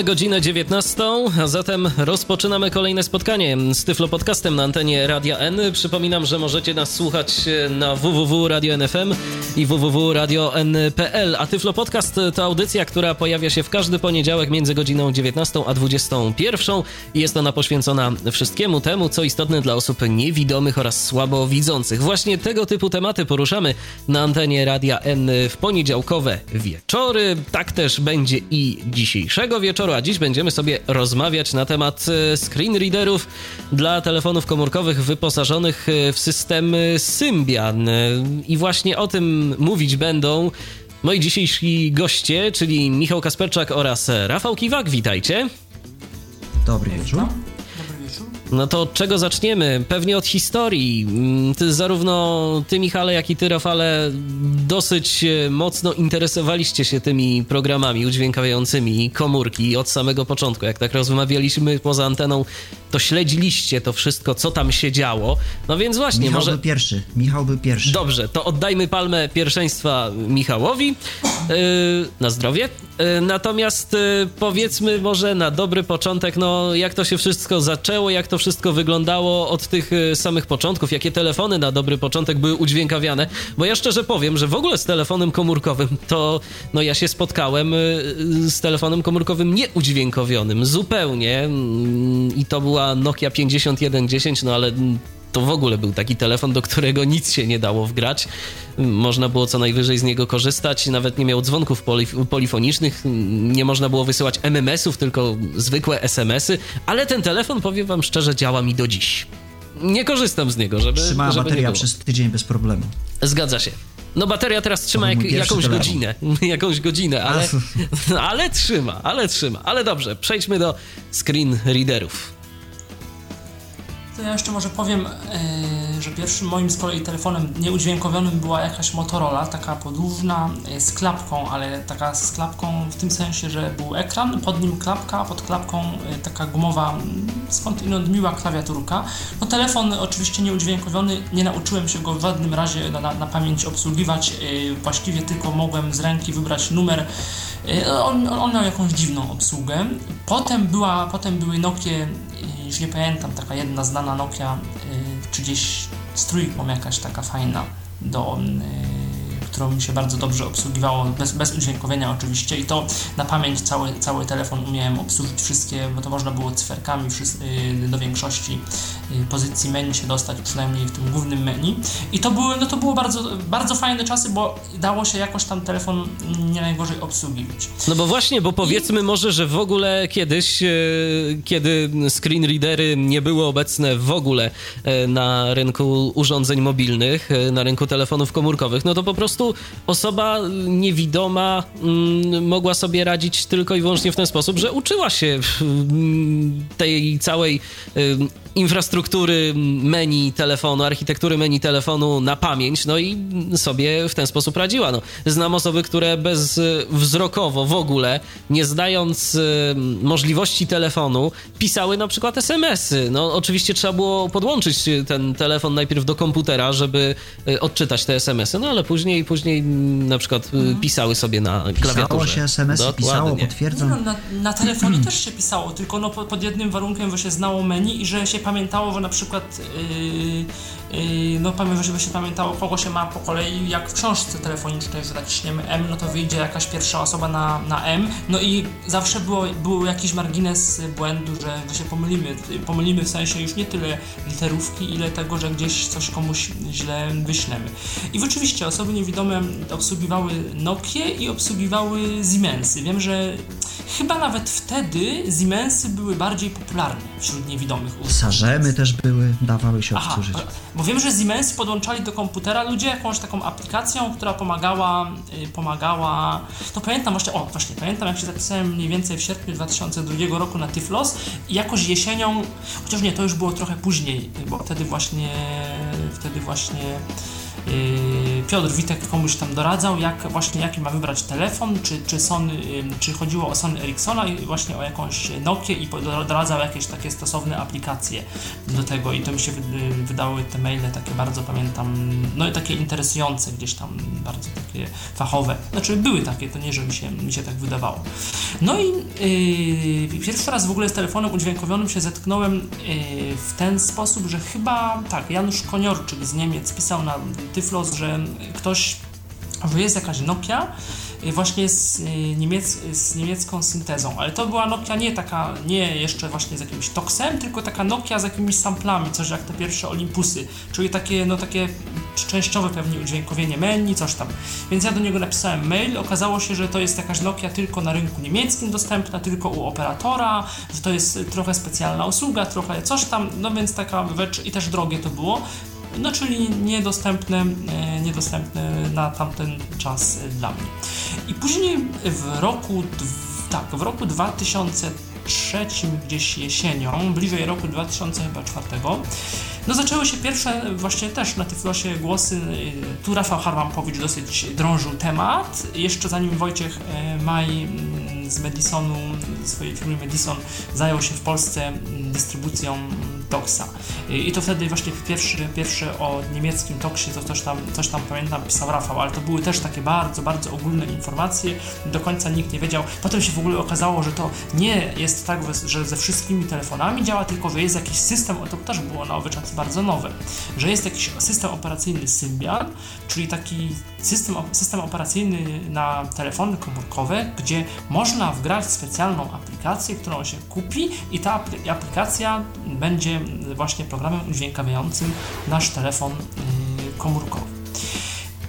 Mamy godzinę 19, a zatem rozpoczynamy kolejne spotkanie z Tyflo Podcastem na antenie Radia N. Przypominam, że możecie nas słuchać na www.radio.nfm i www.radio.n.pl, a Tyflo Podcast to audycja, która pojawia się w każdy poniedziałek między godziną 19 a 21 i jest ona poświęcona wszystkiemu temu, co istotne dla osób niewidomych oraz słabowidzących. Właśnie tego typu tematy poruszamy na antenie Radia N w poniedziałkowe wieczory. Tak też będzie i dzisiejszego wieczoru a dziś będziemy sobie rozmawiać na temat e, screen readerów dla telefonów komórkowych wyposażonych e, w system Symbian. E, I właśnie o tym mówić będą moi dzisiejsi goście, czyli Michał Kasperczak oraz Rafał Kiwak. Witajcie. Dobry wieczór. No to od czego zaczniemy? Pewnie od historii. Mm, ty, zarówno ty, Michale, jak i ty, Rafale, dosyć e, mocno interesowaliście się tymi programami udźwiękawiającymi komórki od samego początku. Jak tak rozmawialiśmy poza anteną, to śledziliście to wszystko, co tam się działo. No więc właśnie, Michał może... był pierwszy. Michał był pierwszy. Dobrze, to oddajmy palmę pierwszeństwa Michałowi. Yy, na zdrowie. Yy, natomiast yy, powiedzmy może na dobry początek, no jak to się wszystko zaczęło, jak to wszystko wyglądało od tych samych początków, jakie telefony na dobry początek były udźwiękawiane, bo ja szczerze powiem, że w ogóle z telefonem komórkowym to, no ja się spotkałem z telefonem komórkowym nieudźwiękowionym, zupełnie mm, i to była Nokia 5110, no ale to w ogóle był taki telefon, do którego nic się nie dało wgrać. Można było co najwyżej z niego korzystać, nawet nie miał dzwonków polif polifonicznych, nie można było wysyłać MMS-ów, tylko zwykłe SMS-y, ale ten telefon, powiem wam szczerze, działa mi do dziś. Nie korzystam z niego, żeby. Trzymała żeby bateria przez tydzień bez problemu. Zgadza się. No bateria teraz trzyma jak, jakąś telefon. godzinę, jakąś godzinę, ale, ale trzyma, ale trzyma. Ale dobrze, przejdźmy do screen readerów. To ja jeszcze może powiem, yy, że pierwszym moim z kolei telefonem nieudźwiękowionym była jakaś Motorola, taka podłużna, yy, z klapką, ale taka z klapką w tym sensie, że był ekran, pod nim klapka, pod klapką yy, taka gumowa, skądinąd miła klawiaturka. No telefon oczywiście nieudźwiękowiony, nie nauczyłem się go w żadnym razie na, na pamięć obsługiwać, właściwie tylko mogłem z ręki wybrać numer on, on, miał jakąś dziwną obsługę. Potem, była, potem były Nokie już nie pamiętam, taka jedna znana Nokia, y, czy gdzieś z trójką jakaś taka fajna do y, którą mi się bardzo dobrze obsługiwało, bez, bez udźwiękowienia oczywiście i to na pamięć cały, cały telefon umiałem obsłużyć wszystkie, bo to można było cyferkami y, do większości y, pozycji menu się dostać, przynajmniej w tym głównym menu. I to były, no to było bardzo, bardzo fajne czasy, bo dało się jakoś tam telefon nie najgorzej obsługiwać. No bo właśnie, bo powiedzmy I... może, że w ogóle kiedyś, e, kiedy screen readery nie były obecne w ogóle e, na rynku urządzeń mobilnych, e, na rynku telefonów komórkowych, no to po prostu osoba niewidoma mm, mogła sobie radzić tylko i wyłącznie w ten sposób, że uczyła się mm, tej całej infrastruktury menu telefonu, architektury menu telefonu na pamięć, no i sobie w ten sposób radziła. No, znam osoby, które bezwzrokowo w ogóle, nie znając możliwości telefonu, pisały na przykład SMS-y. No, oczywiście trzeba było podłączyć ten telefon najpierw do komputera, żeby y, odczytać te SMS-y, no ale później, później na przykład y, mhm. pisały sobie na klawiaturze. Pisało się SMS-y, pisało, potwierdzam. No, na, na telefonie też się pisało, tylko no, pod, pod jednym warunkiem, że się znało menu i że się pamiętało, że na przykład no pamiętam, się pamiętało, kogo się ma po kolei, jak w książce telefonicznej, że naciśniemy M, no to wyjdzie jakaś pierwsza osoba na, na M, no i zawsze było, był jakiś margines błędu, że, że się pomylimy, pomylimy w sensie już nie tyle literówki, ile tego, że gdzieś coś komuś źle wyślemy. I rzeczywiście osoby niewidome obsługiwały Nokie i obsługiwały Siemensy. Wiem, że chyba nawet wtedy Siemensy były bardziej popularne wśród niewidomych. Sarzemy też były, dawały się obsłużyć. Bo wiem, że Siemens podłączali do komputera ludzie jakąś taką aplikacją, która pomagała, y, pomagała, to pamiętam właśnie, o właśnie, pamiętam jak się zapisałem mniej więcej w sierpniu 2002 roku na Tyflos i jakoś jesienią, chociaż nie, to już było trochę później, bo wtedy właśnie, wtedy właśnie Piotr Witek komuś tam doradzał, jak właśnie jaki ma wybrać telefon, czy, czy, Sony, yy, czy chodziło o Sony Ericssona i właśnie o jakąś Nokię i doradzał jakieś takie stosowne aplikacje do tego i to mi się wydały te maile takie bardzo pamiętam, no i takie interesujące gdzieś tam, bardzo takie fachowe. Znaczy były takie, to nie, że mi się, mi się tak wydawało. No i yy, pierwszy raz w ogóle z telefonem udźwiękowionym się zetknąłem yy, w ten sposób, że chyba tak, Janusz Koniorczyk z Niemiec pisał na Tyflos, że ktoś, że jest jakaś Nokia, y, właśnie z, y, niemiec, z niemiecką syntezą, ale to była Nokia nie taka, nie jeszcze właśnie z jakimś toksem, tylko taka Nokia z jakimiś samplami, coś jak te pierwsze Olympusy, czyli takie, no takie częściowe pewnie udźwiękowienie menu, coś tam. Więc ja do niego napisałem mail, okazało się, że to jest jakaś Nokia tylko na rynku niemieckim dostępna, tylko u operatora, że to jest trochę specjalna usługa, trochę coś tam, no więc taka rzecz i też drogie to było, no czyli niedostępne, e, niedostępne na tamten czas dla mnie. I później w roku, tak, w roku 2003 gdzieś jesienią, bliżej roku 2004, no zaczęły się pierwsze właśnie też na Tyflosie głosy, e, tu Rafał Harwampowicz dosyć drążył temat, jeszcze zanim Wojciech e, Maj z Madisonu, swojej firmy Madison zajął się w Polsce dystrybucją Toxa. I to wtedy właśnie pierwszy, pierwszy o niemieckim Toxie, to coś tam, coś tam pamiętam, pisał Rafał, ale to były też takie bardzo, bardzo ogólne informacje, do końca nikt nie wiedział. Potem się w ogóle okazało, że to nie jest tak, że ze wszystkimi telefonami działa, tylko że jest jakiś system, to też było na owy czas bardzo nowe, że jest jakiś system operacyjny Symbian, czyli taki system, system operacyjny na telefony komórkowe, gdzie można wgrać specjalną aplikację, którą się kupi i ta aplikacja będzie właśnie programem udźwiękawiającym nasz telefon y, komórkowy.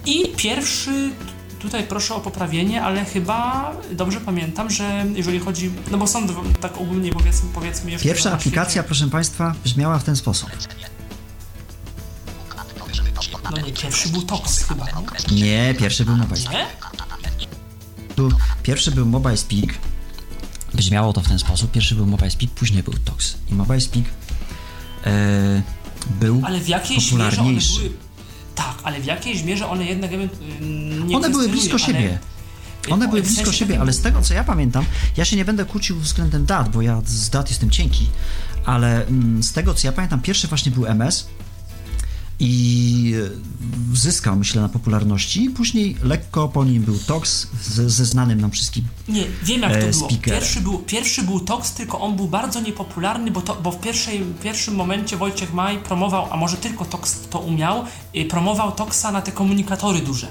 I pierwszy tutaj proszę o poprawienie, ale chyba dobrze pamiętam, że jeżeli chodzi, no bo są tak ogólnie powiedzmy, powiedzmy jeszcze... Pierwsza aplikacja, proszę Państwa, brzmiała w ten sposób. No nie, pierwszy był Tox chyba, nie? Nie, pierwszy był Mobile Speak. Tu pierwszy był Mobile Speak. Brzmiało to w ten sposób. Pierwszy był Mobile Speak, później był Tox. I Mobile Speak e, był ale w jakiejś popularniejszy. Były, tak, ale w jakiejś mierze one jednak nie One były blisko siebie. One były blisko siebie, ale z tego co ja pamiętam, ja się nie będę kłócił względem dat, bo ja z dat jestem cienki, ale mm, z tego co ja pamiętam, pierwszy właśnie był MS, i zyskał, myślę, na popularności. Później lekko po nim był Tox ze, ze znanym nam wszystkim. Nie, wiem jak to e, było. Pierwszy był, pierwszy był Tox, tylko on był bardzo niepopularny, bo, to, bo w pierwszej, pierwszym momencie Wojciech Maj promował, a może tylko Tox to umiał, y, promował Toxa na te komunikatory duże.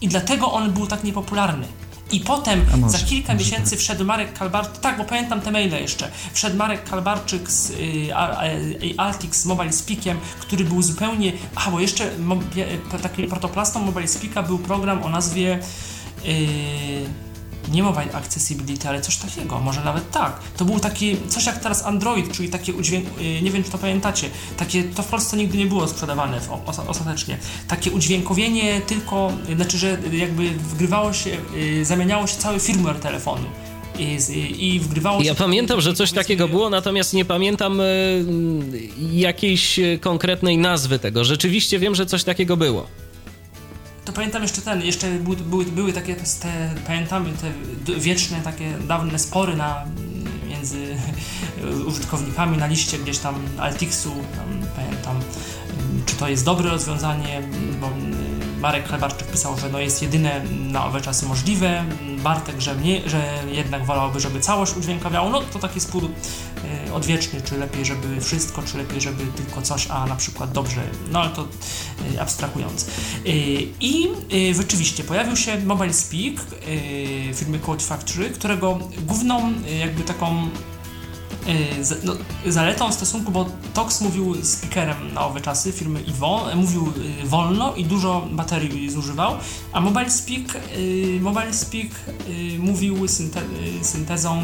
I dlatego on był tak niepopularny. I potem może, za kilka miesięcy tak. wszedł Marek Kalbarczyk, tak, bo pamiętam te maile jeszcze, wszedł Marek Kalbarczyk z y, y, Altix Mobile Speakiem, który był zupełnie, a bo jeszcze taki protoplastą Mobile Speaka był program o nazwie y, nie mobile accessibility, ale coś takiego, może nawet tak. To był taki, coś jak teraz Android, czyli takie udźwięk, y, nie wiem czy to pamiętacie, takie, to w Polsce nigdy nie było sprzedawane w, ostatecznie. Takie udźwiękowienie tylko, znaczy, że jakby wgrywało się, y, zamieniało się cały firmware telefonu. I, i, wgrywało Ja pamiętam, że coś takiego było, natomiast nie pamiętam y, jakiejś konkretnej nazwy tego. Rzeczywiście wiem, że coś takiego było to pamiętam jeszcze ten, jeszcze były, były, były takie, te, pamiętamy te wieczne, takie dawne spory na, między użytkownikami na liście gdzieś tam Altixu, tam, pamiętam, czy to jest dobre rozwiązanie, bo Marek Klebarczyk pisał, że no jest jedyne na owe czasy możliwe, Bartek, że, nie, że jednak wolałby, żeby całość udźwiękawiało, no to taki spór y, odwieczny, czy lepiej, żeby wszystko, czy lepiej, żeby tylko coś, a na przykład dobrze, no ale to y, abstrahując. Y, I rzeczywiście pojawił się Mobile Speak firmy Code Factory, którego główną jakby taką no, zaletą stosunku, bo Tox mówił speakerem na owe czasy firmy Ivo, mówił y, wolno i dużo baterii zużywał, a Mobile Speak, y, Mobile Speak mówił synte, syntezą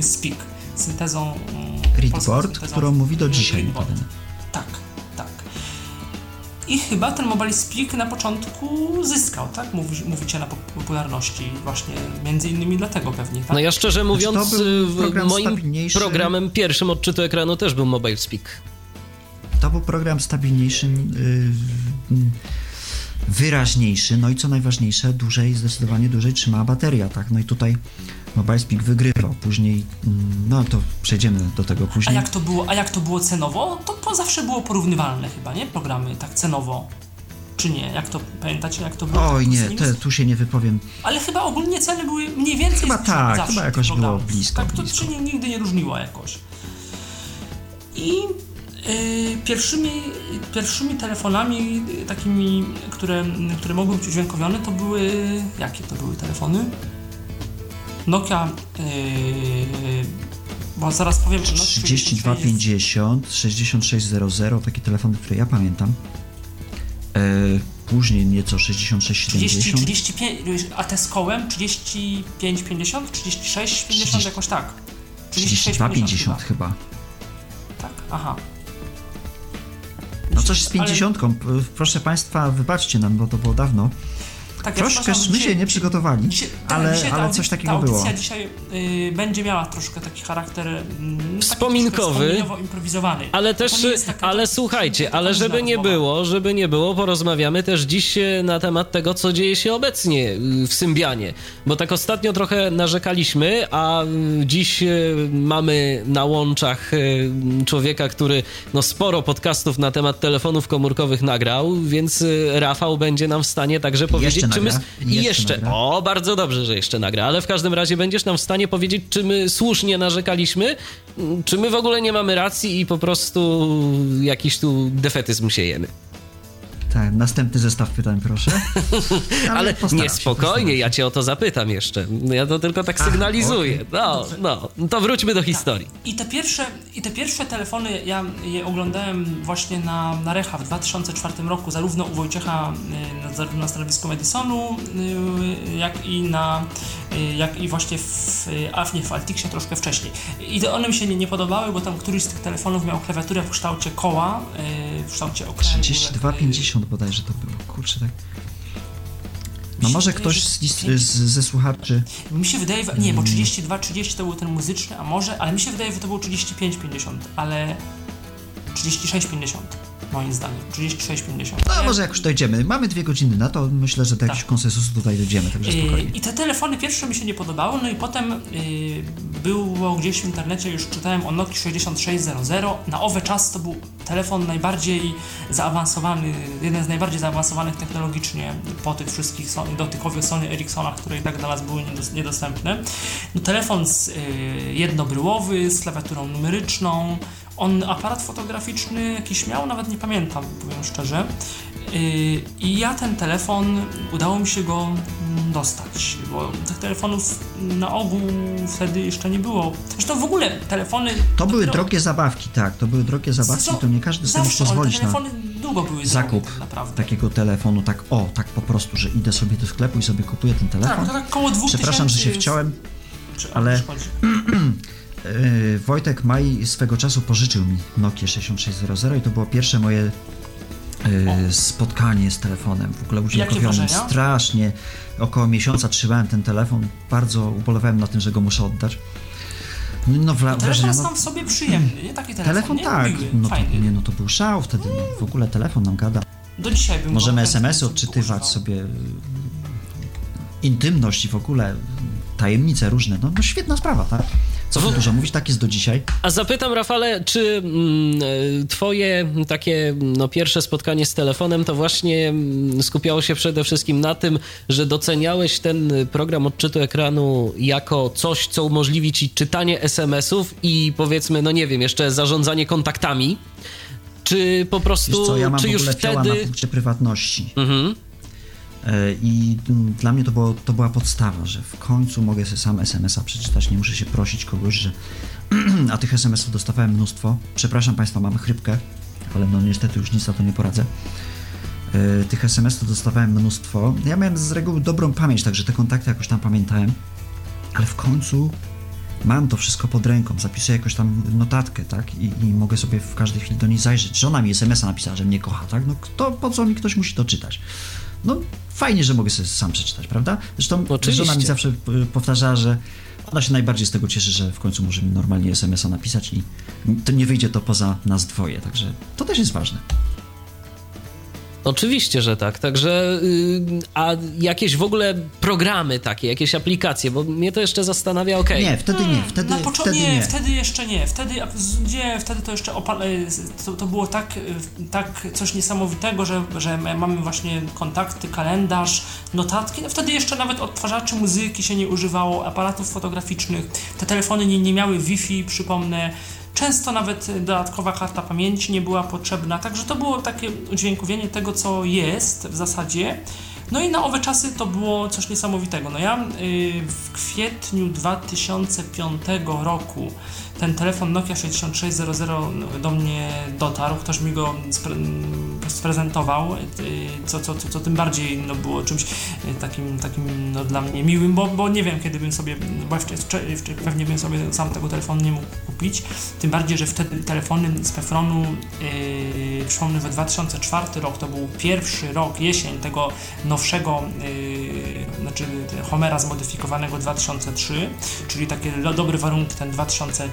Speak, syntezą Readboard, którą mówi do dzisiaj. Tak. I chyba ten Mobile Speak na początku zyskał, tak? Mówi, mówicie na popularności właśnie między innymi dlatego pewnie, tak? No ja szczerze Znaczy, mówiąc, w- program moim stabilniejszy. programem pierwszym odczytu ekranu też był Mobile Speak. To był program stabilniejszym, y, y, wyraźniejszy, no i co najważniejsze, dłużej, zdecydowanie dłużej trzymała bateria, tak? No i tutaj Mobile Speak wygrywał. Później, mm, no to przejdziemy do tego A później. jak to było, a jak to było cenowo? To, to zawsze było porównywalne chyba, nie? Programy tak cenowo. Czy nie? Jak to pamiętacie, jak to było? Oj nie, te, tu się nie wypowiem. Ale chyba ogólnie ceny były mniej więcej Chyba tak, zawsze chyba jakoś było blisko, Tak, to blisko. się nie, nigdy nie różniło jakoś. I y, pierwszymi, pierwszymi telefonami y, takimi, które, które mogły być udźwiękowione, to były... Jakie to były telefony? Nokia... y, bo zaraz powiem... że Nokia 3250, 6600, takie telefony, które ja pamiętam. E, później nieco 30, 6670. 35, a te z kołem 35, 50, 36, 50 30. jakoś tak. 36, 3250 chyba. Tak? Aha. No coś z Ale- 50. P- Proszę Państwa, wybaczcie nam, bo to było dawno. Tak, ja Troszkę przepraszam, my dzisiaj- się nie przygotowali, dzisiaj- tak, ale, dzisiaj ta ale coś Ta takiego audycja było. dzisiaj y, będzie miała troszkę taki charakter mm, taki Wspominkowy. improwizowany. Ale też, taka- ale to- słuchajcie, ale żeby nie rozmowa. było, żeby nie było, porozmawiamy też dziś e, na temat tego, co dzieje się obecnie y, w Symbianie. Bo tak ostatnio trochę narzekaliśmy, a y, dziś mamy na łączach człowieka, który no sporo podcastów na temat telefonów komórkowych nagrał, więc Rafał będzie nam w stanie także powiedzieć, I Jeszcze jeszcze, nagra. o, bardzo dobrze, że jeszcze nagra, ale w każdym razie będziesz nam w stanie powiedzieć, czy my słusznie narzekaliśmy, czy my w ogóle nie mamy racji i po prostu jakiś tu defetyzm siejemy. Tak, następny zestaw pytań, proszę. Ale, postaram nie, się, spokojnie, postaram ja cię o to zapytam jeszcze. Ja to tylko tak sygnalizuję. okej. No, no, to wróćmy do historii. I te pierwsze, i te pierwsze telefony, ja je oglądałem właśnie na, na Recha w 2004 roku, zarówno u Wojciecha y, na, zarówno na stanowisku Madisonu, y, jak i na, y, jak i właśnie w, y, a nie, w Altixie troszkę wcześniej. I to one mi się nie, nie podobały, bo tam któryś z tych telefonów miał klawiaturę w kształcie koła, w kształcie okręgu. 3250 bodajże to było, kurczę tak. No może wydaje, ktoś że z, z, ze słuchaczy Mi się wydaje, nie, Mm. bo 32-30 to był ten muzyczny, a może, ale mi się wydaje, że to było 35-50, ale 36-50 moim zdaniem, 36-50. No może jak już dojdziemy. Mamy dwie godziny na to, myślę, że do jakiegoś Tak. konsensusu tutaj dojdziemy, także spokojnie. I te telefony pierwsze mi się nie podobały, no i potem yy, było gdzieś w internecie, już czytałem o Nokia 6600. Na owe czas to był telefon najbardziej zaawansowany, jeden z najbardziej zaawansowanych technologicznie po tych wszystkich Sony, dotykowych Sony Ericssonach, które i tak dla nas były niedos- niedostępne. No, telefon z, yy, jednobryłowy, z klawiaturą numeryczną. On aparat fotograficzny jakiś miał, nawet nie pamiętam, powiem szczerze. Yy, I ja ten telefon, udało mi się go mm, dostać, bo tych telefonów na ogół wtedy jeszcze nie było. Zresztą w ogóle telefony... To były dopiero- drogie zabawki, tak, to były drogie zabawki, Zresztą to nie każdy sobie mógł pozwolić na telefony długo były zakup tak naprawdę. takiego telefonu, tak o, tak po prostu, że idę sobie do sklepu i sobie kupuję ten Tak, telefon. to tak koło dwóch Przepraszam, że się wciąłem. Czy, ale-. Yy, Wojtek Maj swego czasu pożyczył mi Nokia 6600 i to było pierwsze moje yy, spotkanie z telefonem, w ogóle wrażenia? Strasznie. Około miesiąca trzymałem ten telefon, bardzo ubolewałem na tym, że go muszę oddać. No, wra- Telefon wrażenia, no, sam w sobie przyjemny, nie? Taki telefon, telefon nie? tak, no to, nie, no to był szał wtedy, no, w ogóle telefon nam gada. Do dzisiaj bym Możemy SMS-y odczytywać używał. sobie, intymność i w ogóle tajemnice różne. No, no świetna sprawa, tak? Co tu dużo mówić, tak jest do dzisiaj. A zapytam, Rafale, czy mm, e, twoje takie no, pierwsze spotkanie z telefonem to właśnie mm, skupiało się przede wszystkim na tym, że doceniałeś ten program odczytu ekranu jako coś, co umożliwi ci czytanie SMS-ów i powiedzmy, no nie wiem, jeszcze zarządzanie kontaktami? Czy po prostu, Wiesz co, ja mam czy w już wtedy... na prywatności. Mhm. E, I mm, dla mnie to, było, to była podstawa, że w końcu mogę sobie sam SMS-a przeczytać, nie muszę się prosić kogoś, że... A tych SMS-ów dostawałem mnóstwo. Przepraszam Państwa, mam chrypkę, ale no niestety już nic na to nie poradzę. E, Tych SMS-ów dostawałem mnóstwo. Ja miałem z reguły dobrą pamięć, także te kontakty jakoś tam pamiętałem. Ale w końcu mam to wszystko pod ręką, zapisuję jakąś tam notatkę, tak, i, i mogę sobie w każdej chwili do niej zajrzeć. Żona mi SMS-a napisała, że mnie kocha, tak, no kto, po co mi ktoś musi to czytać? No fajnie, że mogę sobie sam przeczytać, prawda? Zresztą Oczywiście. żona mi zawsze y, powtarzała, że ona się najbardziej z tego cieszy, że w końcu może mi normalnie SMS-a napisać i to nie wyjdzie to poza nas dwoje, także to też jest ważne. Oczywiście, że tak. Także, yy, a jakieś w ogóle programy takie, jakieś aplikacje, bo mnie to jeszcze zastanawia, okej. Nie, wtedy nie, wtedy, Na poczo- wtedy nie, nie. wtedy jeszcze nie. Wtedy, nie, wtedy to jeszcze e, to, to było tak, e, tak coś niesamowitego, że, że my mamy właśnie kontakty, kalendarz, notatki. No wtedy jeszcze nawet odtwarzaczy muzyki się nie używało, aparatów fotograficznych. Te telefony nie, nie miały Wi-Fi, przypomnę. Często nawet dodatkowa karta pamięci nie była potrzebna, także to było takie udźwiękowienie tego, co jest w zasadzie. No i na owe czasy to było coś niesamowitego. No ja y, w kwietniu 2005 roku ten telefon Nokia 6600 do mnie dotarł, ktoś mi go sprezentował, y, co, co, co, co tym bardziej no, było czymś y, takim, takim no, dla mnie miłym, bo, bo nie wiem kiedy bym sobie, właśnie pewnie bym sobie sam tego telefonu nie mógł kupić, tym bardziej, że wtedy telefony z Pefronu, yy, przypomnę, we 2004 rok to był pierwszy rok, jesień tego nowszego, yy, znaczy Homera zmodyfikowanego 2003, czyli takie dobre warunki, ten 2004,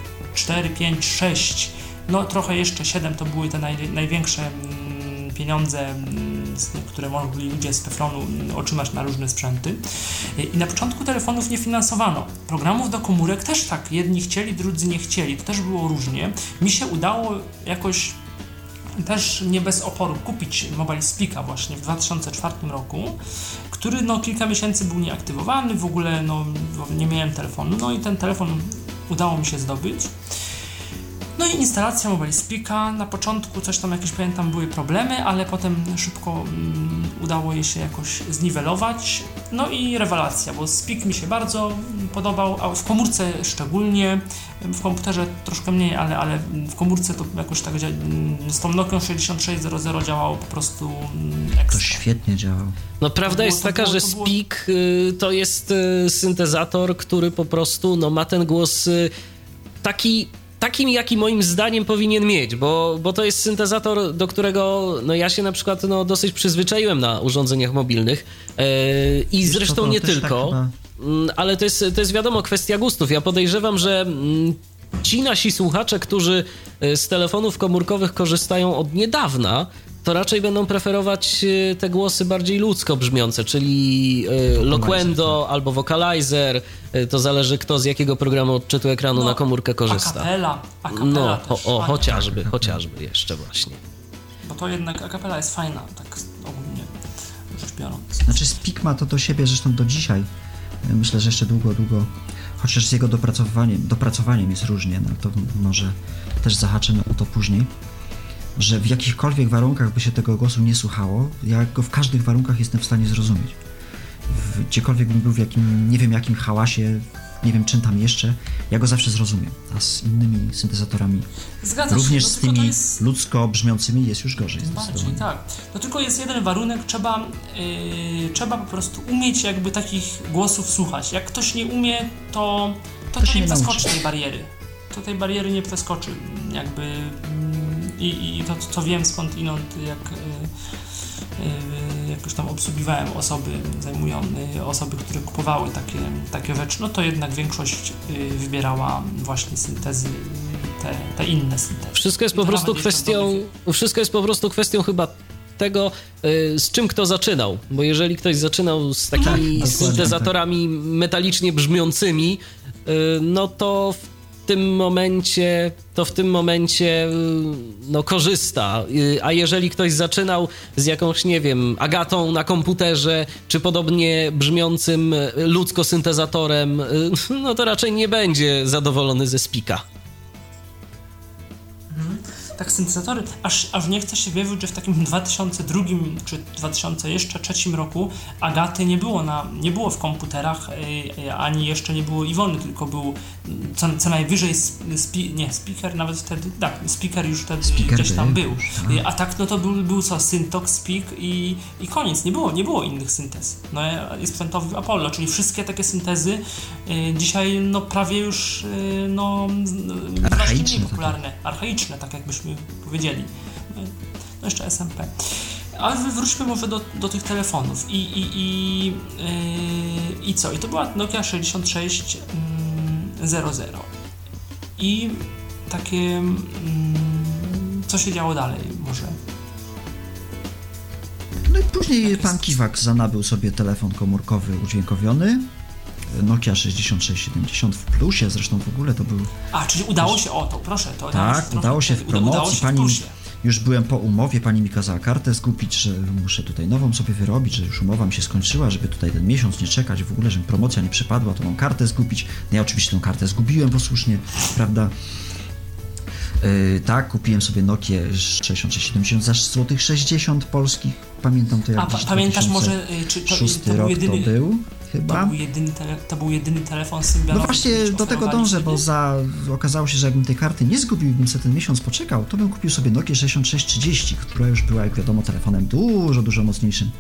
5, 6, no trochę jeszcze 7 to były te naj, największe mm, pieniądze, mm, które mogli ludzie z Pefronu mm, otrzymać na różne sprzęty. I na początku telefonów nie finansowano. Programów do komórek też tak, jedni chcieli, drudzy nie chcieli. To też było różnie. Mi się udało jakoś też nie bez oporu kupić Mobile Speaka właśnie w 2004 roku, który no kilka miesięcy był nieaktywowany, w ogóle no nie miałem telefonu, no i ten telefon udało mi się zdobyć. No i instalacja Mobile Speaka, na początku coś tam jakieś pamiętam były problemy, ale potem szybko mm, udało je się jakoś zniwelować. No i rewelacja, bo Speak mi się bardzo mm, podobał, a w komórce szczególnie, w komputerze troszkę mniej, ale, ale w komórce to jakoś tak mm, z tą Nokią 6600 działało po prostu mm, To ekstra. świetnie działało. No prawda było- jest to taka, było- że to było- Speak y, to jest y, syntezator, który po prostu no, ma ten głos y, taki takim, jaki moim zdaniem powinien mieć, bo, bo to jest syntezator, do którego no, ja się na przykład no, dosyć przyzwyczaiłem na urządzeniach mobilnych yy, i Wiesz zresztą to nie też tak tylko, Mm, ale to jest, to jest wiadomo kwestia gustów. Ja podejrzewam, że mm, ci nasi słuchacze, którzy y, z telefonów komórkowych korzystają od niedawna, to raczej będą preferować y, te głosy bardziej ludzko brzmiące, czyli y, Loquendo albo Vocalizer. Y, To zależy kto z jakiego programu odczytu ekranu No, na komórkę korzysta. Acapella, acapella No, też, o, o chociażby, chociażby jeszcze właśnie. Bo to jednak acapella jest fajna, tak ogólnie rzecz biorąc. Znaczy Speak ma to do siebie zresztą do dzisiaj. Myślę, że jeszcze długo, długo, chociaż z jego dopracowaniem, dopracowaniem jest różnie, no to może też zahaczymy o to później, że w jakichkolwiek warunkach by się tego głosu nie słuchało, ja go w każdych warunkach jestem w stanie zrozumieć. W, gdziekolwiek bym był w jakim, nie wiem jakim hałasie, nie wiem czym tam jeszcze, ja go zawsze zrozumiem, a z innymi syntezatorami, Zgadza również się, no z tymi jest... ludzko brzmiącymi jest już gorzej. Bardziej, tak. No tylko jest jeden warunek, trzeba, yy, trzeba po prostu umieć jakby takich głosów słuchać. Jak ktoś nie umie, to, to, To to nie nie przeskoczy tej bariery. To tej bariery nie przeskoczy. Jakby mm, i, i to, to wiem skąd inąd, jak, yy, yy, jak już tam obsługiwałem osoby, zajmują osoby, które kupowały takie, takie rzeczy, no to jednak większość yy, wybierała właśnie syntezy, te, te inne syntezy. Wszystko jest I po prostu kwestią, wszystko jest po prostu kwestią chyba tego, y, z czym kto zaczynał. Bo jeżeli ktoś zaczynał z takimi dokładnie, syntezatorami metalicznie brzmiącymi, y, no to w tym momencie, to w tym momencie y, no, korzysta. Y, A jeżeli ktoś zaczynał z jakąś, nie wiem, agatą na komputerze, czy podobnie brzmiącym y, ludzko syntezatorem, y, no to raczej nie będzie zadowolony ze spika. Tak syntezatory, aż, aż nie chce się wierzyć, że w takim 2002 czy 2003 roku Agaty nie było, na, nie było w komputerach, yy, ani jeszcze nie było Iwony, tylko był co, co najwyżej spi, nie, speaker nawet wtedy, tak, speaker już wtedy speaker gdzieś tam był. był. A tak no to był, był co, Syntox, Speak i, i koniec, nie było, nie było innych syntez. No jest Apollo, czyli wszystkie takie syntezy dzisiaj no prawie już no archaiczne, popularne, archaiczne, tak jakbyśmy powiedzieli. No, no jeszcze SMP. Ale wróćmy może do, do tych telefonów. I, i, i, yy, I co? I to była Nokia 6600. I takie. Yy, co się działo dalej, może? No i później pan Kiwak zanabył sobie telefon komórkowy udźwiękowiony Nokia 6670 w plusie, zresztą w ogóle to był... A, czyli udało się, o to, proszę. To tak, udało się w promocji, pani... Już byłem po umowie, pani mi kazała kartę zgubić, że muszę tutaj nową sobie wyrobić, że już umowa mi się skończyła, żeby tutaj ten miesiąc nie czekać, w ogóle, żeby promocja nie przypadła, to mam kartę zgubić. No ja oczywiście tą kartę zgubiłem posłusznie, prawda? Yy, tak, kupiłem sobie Nokia 6670 za złotych 60 polskich. Pamiętam to jak A pa, pamiętasz może, y, czy to, to był jedyny... To był chyba. To był jedyny, tele, to był jedyny telefon. No właśnie do tego dążę, bo za, okazało się, że jakbym tej karty nie zgubił, bym sobie ten miesiąc poczekał, to bym kupił sobie Nokia 6630, która już była, jak wiadomo, telefonem dużo, dużo mocniejszym,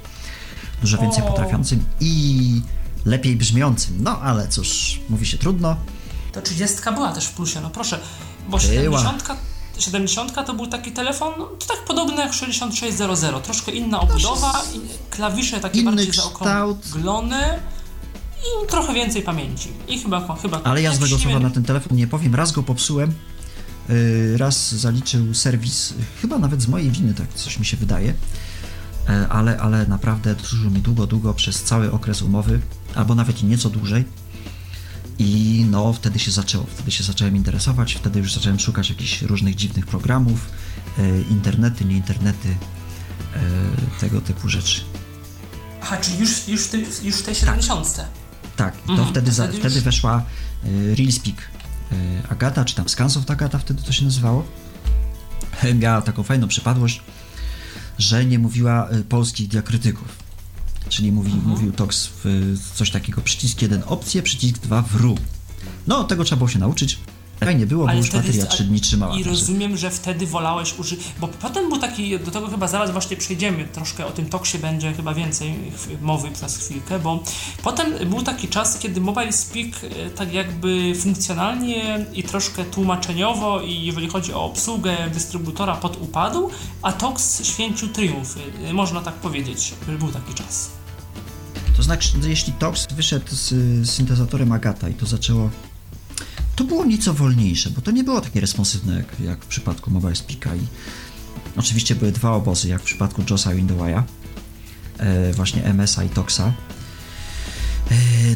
dużo więcej o. potrafiącym i lepiej brzmiącym. No ale cóż, mówi się trudno. To 30 była też w plusie, no proszę, bo 70 70 to był taki telefon, no, to tak podobny jak 6600, troszkę inna obudowa, klawisze takie Inny bardziej zaokrąglone i trochę więcej pamięci. I chyba, chyba Ale ja złego słowa na ten telefon nie powiem, raz go popsułem, y, raz zaliczył serwis, chyba nawet z mojej winy, tak coś mi się wydaje, e, ale, ale naprawdę służył mi długo, długo przez cały okres umowy, albo nawet i nieco dłużej i no, wtedy się zaczęło, wtedy się zacząłem interesować, wtedy już zacząłem szukać jakichś różnych dziwnych programów, e, internety, nie internety, e, tego typu rzeczy. Aha, czyli już, już, już w tej 70. Tak, tak. to mhm, wtedy, za, wtedy, weszła e, RealSpeak e, Agata, czy tam Scansoft Agata wtedy to się nazywało. Miała taką fajną przypadłość, że nie mówiła e, polskich diakrytyków czyli mówi, mhm. mówił Tox w coś takiego, przycisk 1 opcję, przycisk 2 wru. No, tego trzeba było się nauczyć. Fajnie było, ale bo już bateria 3 dni trzymała. I rozumiem, że wtedy wolałeś użyć, bo potem był taki, do tego chyba zaraz właśnie przejdziemy, troszkę o tym Toxie będzie chyba więcej mowy przez chwilkę, bo potem był taki czas, kiedy Mobile Speak e, tak jakby funkcjonalnie i troszkę tłumaczeniowo i jeżeli chodzi o obsługę dystrybutora podupadł, a Tox święcił triumfy, e, można tak powiedzieć, był taki czas. To znaczy, jeśli Tox wyszedł z syntezatorem Agata i to zaczęło to było nieco wolniejsze, bo to nie było takie responsywne jak, jak w przypadku Mobile Speaka i oczywiście były dwa obozy, jak w przypadku Josa Windowaya, e, właśnie MSA i Toxa. E,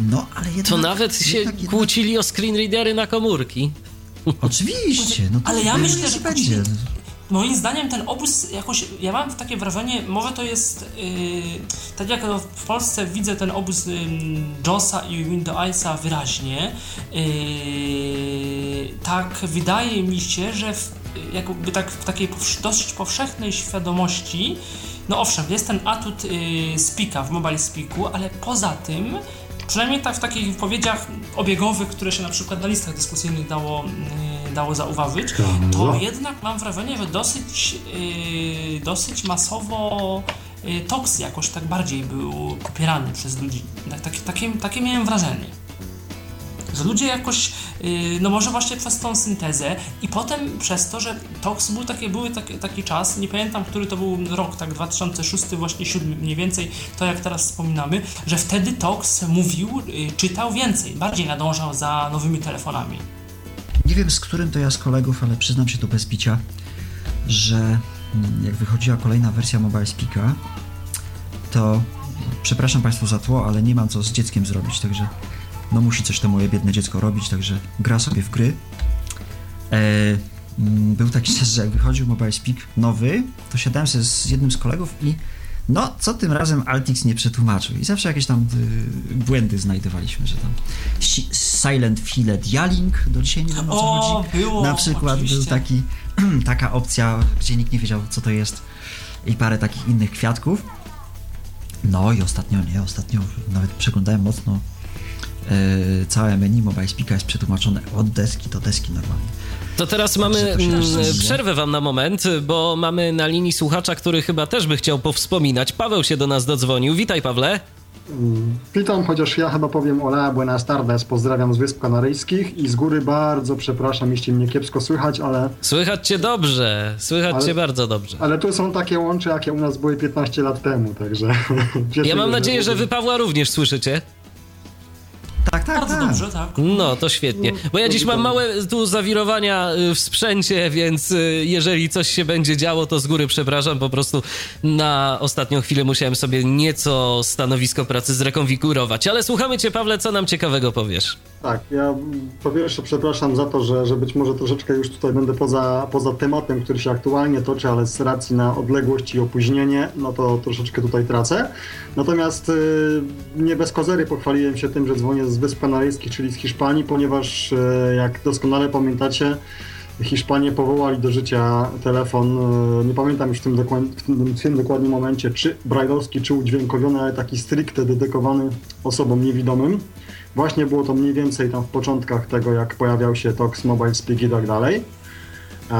no, ale jednak... To nawet się jednak, kłócili o screenreadery na komórki. Oczywiście, no to ale ja myślę, że będzie moim zdaniem ten obóz jakoś, ja mam takie wrażenie, może to jest yy, tak jak w Polsce widzę ten obóz yy, JOSa i Windowsa wyraźnie, yy, tak wydaje mi się, że w, jakby tak w takiej dosyć powszechnej świadomości, no owszem, jest ten atut yy, Speaka w Mobile Speaku, ale poza tym przynajmniej tak w takich wypowiedziach obiegowych, które się na przykład na listach dyskusyjnych dało, yy, dało zauważyć, to jednak mam wrażenie, że dosyć, yy, dosyć masowo yy, Tox jakoś tak bardziej był popierany przez ludzi. Tak, takie, takie, takie miałem wrażenie. Że ludzie jakoś, yy, no może właśnie przez tą syntezę i potem przez to, że TOX był taki, były taki, taki czas, nie pamiętam, który to był rok, tak 2006, właśnie 7 mniej więcej, to jak teraz wspominamy, że wtedy TOX mówił, yy, czytał więcej, bardziej nadążał za nowymi telefonami. Nie wiem z którym to ja z kolegów, ale przyznam się to bez picia, że mm, jak wychodziła kolejna wersja Mobile Speaka, to przepraszam Państwu za tło, ale nie mam co z dzieckiem zrobić, także no musi coś to moje biedne dziecko robić, także gra sobie w gry. E, mm, był taki czas, że jak wychodził Mobile Speak nowy, to siadałem z jednym z kolegów i No, co tym razem Altix nie przetłumaczył i zawsze jakieś tam y, błędy znajdowaliśmy, że tam Silent File Dialink, do dzisiaj nie wiem o co o, chodzi. Było, Na przykład oczywiście. był taki, taka opcja, gdzie nikt nie wiedział co to jest i parę takich innych kwiatków. No i ostatnio, nie, ostatnio nawet przeglądałem mocno yy, całe menu Mobile Speaka jest przetłumaczone od deski do deski normalnie. To teraz mamy mm, przerwę wam na moment, bo mamy na linii słuchacza, który chyba też by chciał powspominać. Paweł się do nas dodzwonił. Witaj, Pawle. Witam, chociaż ja chyba powiem Ola Buenas tardes, pozdrawiam z Wysp Kanaryjskich i z góry bardzo przepraszam, jeśli mnie kiepsko słychać, ale, Słychać cię dobrze, słychać Ale- cię bardzo dobrze. ale tu są takie łącze, jakie u nas były 15 lat temu, także... cieszę Ja mam nadzieję, że wy Pawła również słyszycie. Tak, tak, Bardzo tak. dobrze, tak. No, to świetnie. Bo ja dziś mam małe tu zawirowania y, w sprzęcie, więc y, jeżeli coś się będzie działo, to z góry przepraszam. Po prostu na ostatnią chwilę musiałem sobie nieco stanowisko pracy zrekonfigurować. Ale słuchamy cię, Pawle, co nam ciekawego powiesz? Tak, ja mm, po pierwsze przepraszam za to, że, że być może troszeczkę już tutaj będę poza, poza tematem, który się aktualnie toczy, ale z racji na odległość i opóźnienie, no to troszeczkę tutaj tracę. Natomiast y, nie bez kozery pochwaliłem się tym, że dzwonię z Wysp Kanaryjskich, czyli z Hiszpanii, ponieważ y, jak doskonale pamiętacie, Hiszpanie powołali do życia telefon, y, nie pamiętam już w tym, w tym, w tym dokładnym momencie, czy brajlowski, czy udźwiękowiony, ale taki stricte dedykowany osobom niewidomym. Właśnie było to mniej więcej tam w początkach tego, jak pojawiał się Tox, Mobile Speak i tak dalej. E,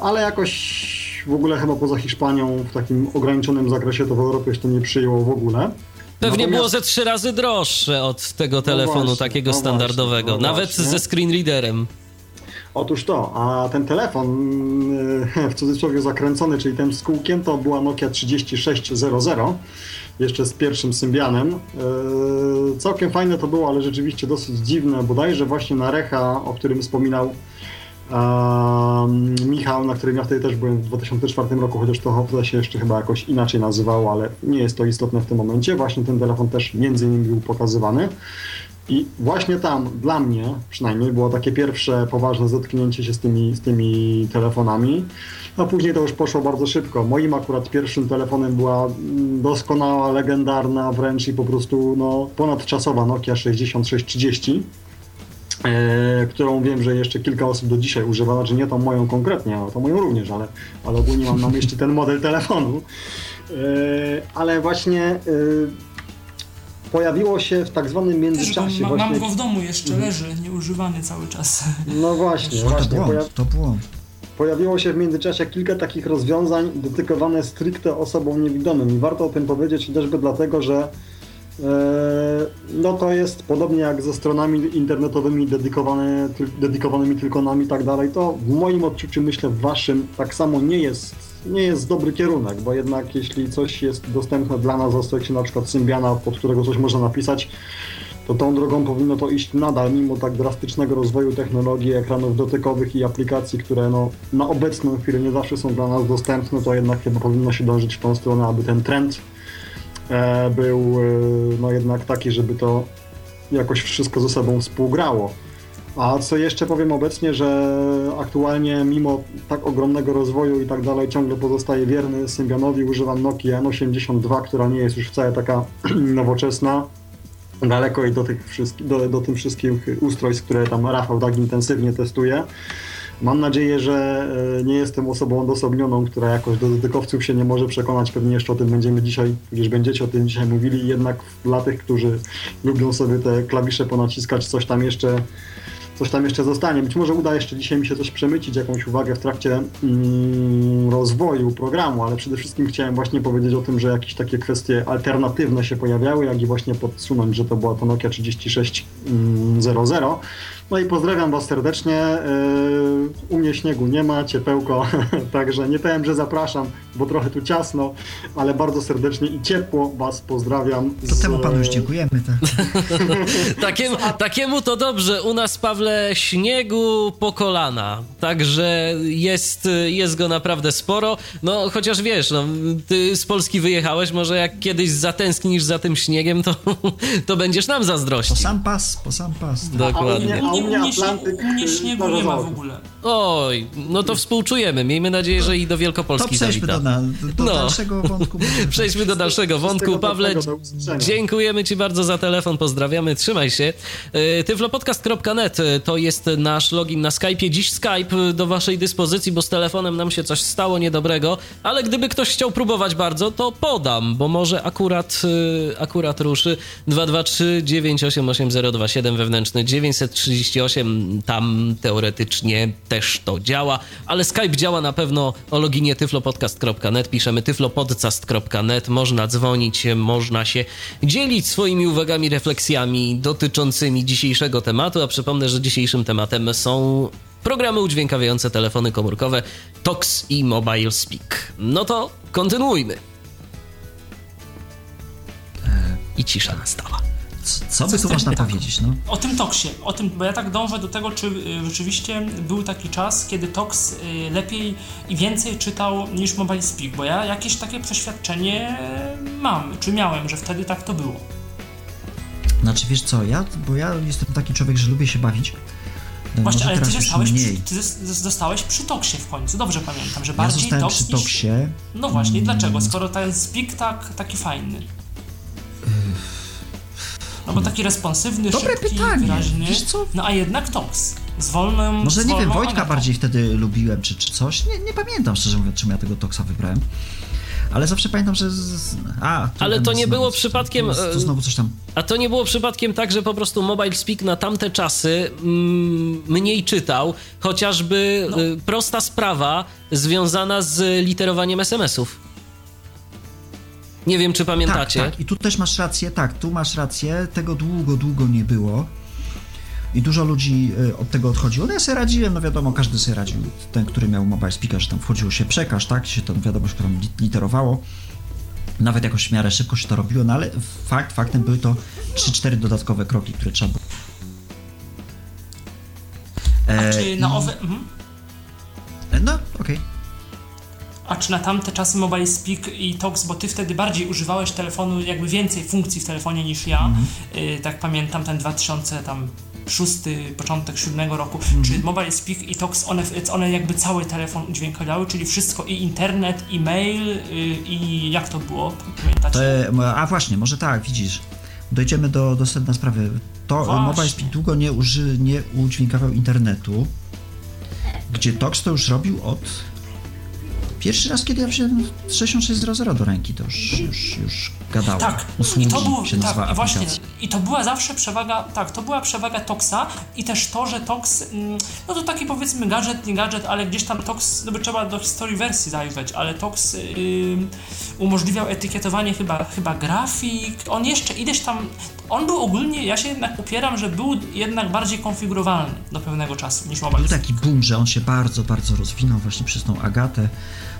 Ale jakoś w ogóle chyba poza Hiszpanią w takim ograniczonym zakresie to w Europie się to nie przyjęło w ogóle. Pewnie Natomiast- było ze trzy razy droższe od tego telefonu właśnie, takiego no standardowego, właśnie, no nawet właśnie. ze screen readerem. Otóż to, a ten telefon yy, w cudzysłowie zakręcony, czyli tym z kółkiem, to była Nokia 3600, jeszcze z pierwszym Symbianem. Yy, Całkiem fajne to było, ale rzeczywiście dosyć dziwne, bodajże właśnie na Recha, o którym wspominał um, Michał, na którym ja wtedy też byłem w 2004 roku, chociaż to wtedy się jeszcze chyba jakoś inaczej nazywało, ale nie jest to istotne w tym momencie. Właśnie ten telefon też między innymi był pokazywany. I właśnie tam, dla mnie przynajmniej, było takie pierwsze poważne zetknięcie się z tymi, z tymi telefonami. A później to już poszło bardzo szybko. Moim akurat pierwszym telefonem była mm, doskonała, legendarna wręcz i po prostu no, ponadczasowa Nokia 6630, e, którą wiem, że jeszcze kilka osób do dzisiaj używa, znaczy nie tą moją konkretnie, ale tą moją również, ale, ale ogólnie mam na myśli ten model telefonu. E, ale właśnie e, pojawiło się w tak zwanym międzyczasie ma, właśnie... mam go w domu jeszcze, leży, nieużywany cały czas. No właśnie, To właśnie. Poja błąd, to błąd. pojawiło się w międzyczasie kilka takich rozwiązań dedykowane stricte osobom niewidomym i warto o tym powiedzieć chociażby dlatego, że e, no to jest podobnie jak ze stronami internetowymi dedykowanymi tylko nam i tak dalej, to w moim odczuciu, myślę w waszym, tak samo nie jest, nie jest dobry kierunek, bo jednak jeśli coś jest dostępne dla nas w aspekcie na przykład Symbiana, pod którego coś można napisać, to tą drogą powinno to iść nadal, mimo tak drastycznego rozwoju technologii, ekranów dotykowych i aplikacji, które no, na obecną chwilę nie zawsze są dla nas dostępne, to jednak chyba powinno się dążyć w tą stronę, aby ten trend e, był e, no jednak taki, żeby to jakoś wszystko ze sobą współgrało. A co jeszcze powiem obecnie, że aktualnie mimo tak ogromnego rozwoju i tak dalej ciągle pozostaje wierny Symbianowi, używam Nokia N82, która nie jest już wcale taka nowoczesna, daleko i do tych, do, do tych wszystkich ustrojstw, które tam Rafał tak intensywnie testuje. Mam nadzieję, że e, nie jestem osobą odosobnioną, która jakoś do dotykowców się nie może przekonać. Pewnie jeszcze o tym będziemy dzisiaj, gdzieś będziecie o tym dzisiaj mówili. Jednak dla tych, którzy lubią sobie te klawisze ponaciskać, coś tam jeszcze coś tam jeszcze zostanie. Być może uda jeszcze dzisiaj mi się coś przemycić, jakąś uwagę w trakcie mm, rozwoju programu, ale przede wszystkim chciałem właśnie powiedzieć o tym, że jakieś takie kwestie alternatywne się pojawiały, jak i właśnie podsunąć, że to była to Nokia 3600. No i pozdrawiam Was serdecznie. Yy, U mnie śniegu nie ma, ciepełko, także nie powiem, że zapraszam, bo trochę tu ciasno, ale bardzo serdecznie i ciepło Was pozdrawiam. To z- temu panu już dziękujemy. Tak. Takiemu, takiemu to dobrze. U nas, Pawle, śniegu po kolana. Także jest, jest go naprawdę sporo. No, chociaż wiesz, no, ty z Polski wyjechałeś, może jak kiedyś zatęsknisz za tym śniegiem, to, to będziesz nam Po zazdrościł. sam pas, po sam pas. Dokładnie. A u mnie mnie, u mnie, Atlantyk, u mnie śniegu nie ma w ogóle. Oj, no to współczujemy. Miejmy nadzieję, że i do Wielkopolski to przejdźmy zawita. do, na, do No. dalszego wątku. Przejdźmy do dalszego wątku. Pawle, dziękujemy Ci bardzo za telefon, pozdrawiamy, trzymaj się. E, Tyflopodcast.net e, to jest nasz login na Skype'ie. Dziś Skype do Waszej dyspozycji, bo z telefonem nam się coś stało niedobrego, ale gdyby ktoś chciał próbować bardzo, to podam, bo może akurat, e, akurat ruszy 223 988 wewnętrzny 938, tam teoretycznie też to działa, ale Skype działa na pewno o loginie tyflopodcast.net, piszemy tyflopodcast.net, można dzwonić, można się dzielić swoimi uwagami, refleksjami dotyczącymi dzisiejszego tematu, a przypomnę, że dzisiejszym tematem są programy udźwiękawiające telefony komórkowe TOX i Mobile Speak. No to kontynuujmy. I cisza nastała. Co, co by tu można tak. powiedzieć? No? O tym toksie, o tym, bo ja tak dążę do tego, czy y, rzeczywiście był taki czas, kiedy Tox y, lepiej i więcej czytał niż Mobile Speak, bo ja jakieś takie przeświadczenie mam, czy miałem, że wtedy tak to było. Znaczy wiesz co, ja, bo ja jestem taki człowiek, że lubię się bawić. No, Właśnie, ale ty zostałeś, przy, mniej. ty zos- zostałeś przy Toksie w końcu, dobrze pamiętam, że Ja bardziej zostałem Tox przy niż... Toksie. No właśnie, Mm. dlaczego? Skoro ten Speak tak, taki fajny. No bo taki responsywny, Dobre szybki, pytanie. wyraźny. Wiesz co? No a jednak Tox. Z wolną Może z nie wiem, Wojtka Agatą. bardziej wtedy lubiłem, czy, czy coś. Nie, nie pamiętam szczerze mówiąc, czemu ja tego Toksa wybrałem. Ale zawsze pamiętam, że. Z... A, Ale to nie było przypadkiem, Tu, e, tu znowu coś tam. A to nie było przypadkiem tak, że po prostu Mobile Speak na tamte czasy mm, mniej czytał, chociażby No. y, prosta sprawa związana z literowaniem SMS-ów. Nie wiem, czy pamiętacie. Tak, tak. I tu też masz rację, tak, tu masz rację. Tego długo, długo nie było. I dużo ludzi y, od tego odchodziło. No ja sobie radziłem, no wiadomo, każdy sobie radził. Ten, który miał mobile speaker, że tam wchodziło się przekaż, tak, się tam wiadomość, którą li- literowało. Nawet jakoś w miarę szybko się to robiło, no ale fakt, faktem były to 3-4 dodatkowe kroki, które trzeba było. A E, czy na owe... Mhm. No, okej. A czy na tamte czasy Mobile Speak i Talks, bo ty wtedy bardziej używałeś telefonu, jakby więcej funkcji w telefonie niż ja, Mhm. y, tak pamiętam ten 2000 tam szósty, początek siódmego roku, Mhm. czy Mobile Speak i Talks, one, one jakby cały telefon udźwiękawiały, czyli wszystko i internet, i mail, y, i jak to było, pamiętacie? To, a właśnie, może tak, widzisz. Dojdziemy do, do sedna sprawy. To Właśnie. Mobile Speak długo nie, uży, nie udźwiękawiał internetu, gdzie Tox to już robił od... Pierwszy raz, kiedy ja wziąłem 6600 do ręki, to już, już, już gadałem. Tak, Usługi i to było, się tak, i właśnie, i to była zawsze przewaga, tak, to była przewaga Toxa i też to, że Tox, mm, no to taki powiedzmy gadżet, nie gadżet, ale gdzieś tam Tox, no by trzeba do historii wersji zajrzeć, ale Tox umożliwiał etykietowanie chyba, chyba grafik, on jeszcze ileś tam, on był ogólnie, ja się jednak upieram, że był jednak bardziej konfigurowalny do pewnego czasu niż Mobile Był taki boom, że on się bardzo, bardzo rozwinął właśnie przez tą Agatę.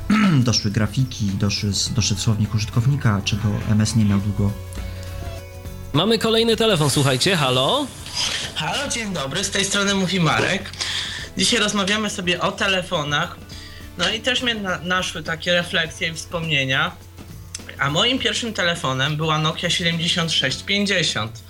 Doszły grafiki, doszły, doszedł słownik użytkownika, czego MS nie miał długo. Mamy kolejny telefon, słuchajcie, halo? Halo, dzień dobry, z tej strony mówi Marek. Dzisiaj rozmawiamy sobie o telefonach. No i też mnie na, naszły takie refleksje i wspomnienia. A moim pierwszym telefonem była Nokia 7650.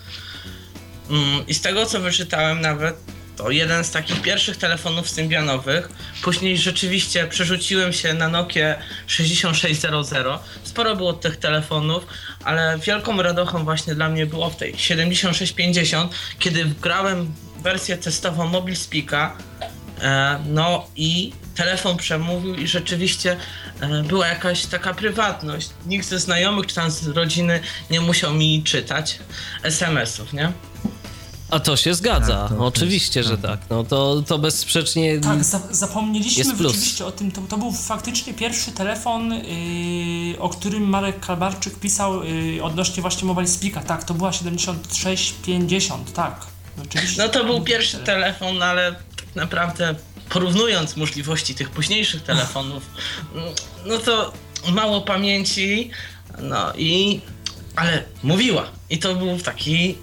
Mm, I z tego co wyczytałem nawet, to jeden z takich pierwszych telefonów symbianowych. Później rzeczywiście przerzuciłem się na Nokię 6600. Sporo było tych telefonów, ale wielką radochą właśnie dla mnie było w tej 7650, kiedy grałem wersję testową Mobile Speaka. E, no i telefon przemówił i rzeczywiście e, była jakaś taka prywatność. Nikt ze znajomych czy tam z rodziny nie musiał mi czytać SMS-ów, nie? A to się zgadza, Tak, to- oczywiście, jest że prawda. tak. No to, to bezsprzecznie... Tak, za, zapomnieliśmy Jest plus. rzeczywiście o tym. To, to był faktycznie pierwszy telefon, yy, o którym Marek Kalbarczyk pisał yy, odnośnie właśnie Mobile Speaka. Tak, to była 7650, tak. Oczywiście. No to był pierwszy telefon, ale tak naprawdę porównując możliwości tych późniejszych telefonów, no to mało pamięci, no i ale mówiła. I to był taki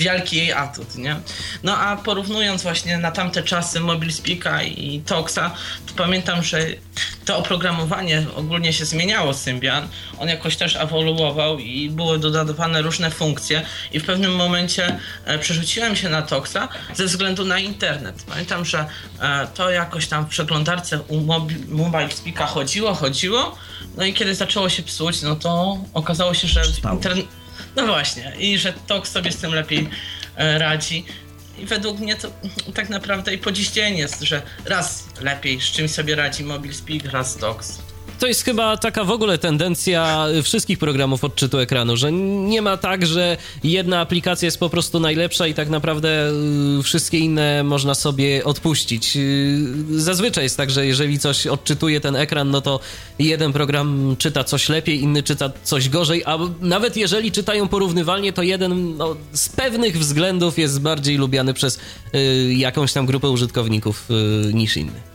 wielki jej atut, nie? No a porównując właśnie na tamte czasy Mobile Speaka i Toxa, to pamiętam, że to oprogramowanie ogólnie się zmieniało Symbian. On jakoś też ewoluował i były dodawane różne funkcje i w pewnym momencie e, przerzuciłem się na Toxa ze względu na internet. Pamiętam, że e, to jakoś tam w przeglądarce u Mobile Speaka chodziło, chodziło, no i kiedy zaczęło się psuć, no to okazało się, że internet... No właśnie, i że Tox sobie z tym lepiej e, radzi. I według mnie to tak naprawdę i po dziś dzień jest, że raz lepiej z czymś sobie radzi Mobile Speak, raz Docs. To jest chyba taka w ogóle tendencja wszystkich programów odczytu ekranu, że nie ma tak, że jedna aplikacja jest po prostu najlepsza i tak naprawdę y, wszystkie inne można sobie odpuścić. Y, zazwyczaj jest tak, że jeżeli coś odczytuje ten ekran, no to jeden program czyta coś lepiej, inny czyta coś gorzej, a nawet jeżeli czytają porównywalnie, to jeden no, z pewnych względów jest bardziej lubiany przez y, jakąś tam grupę użytkowników niż inny.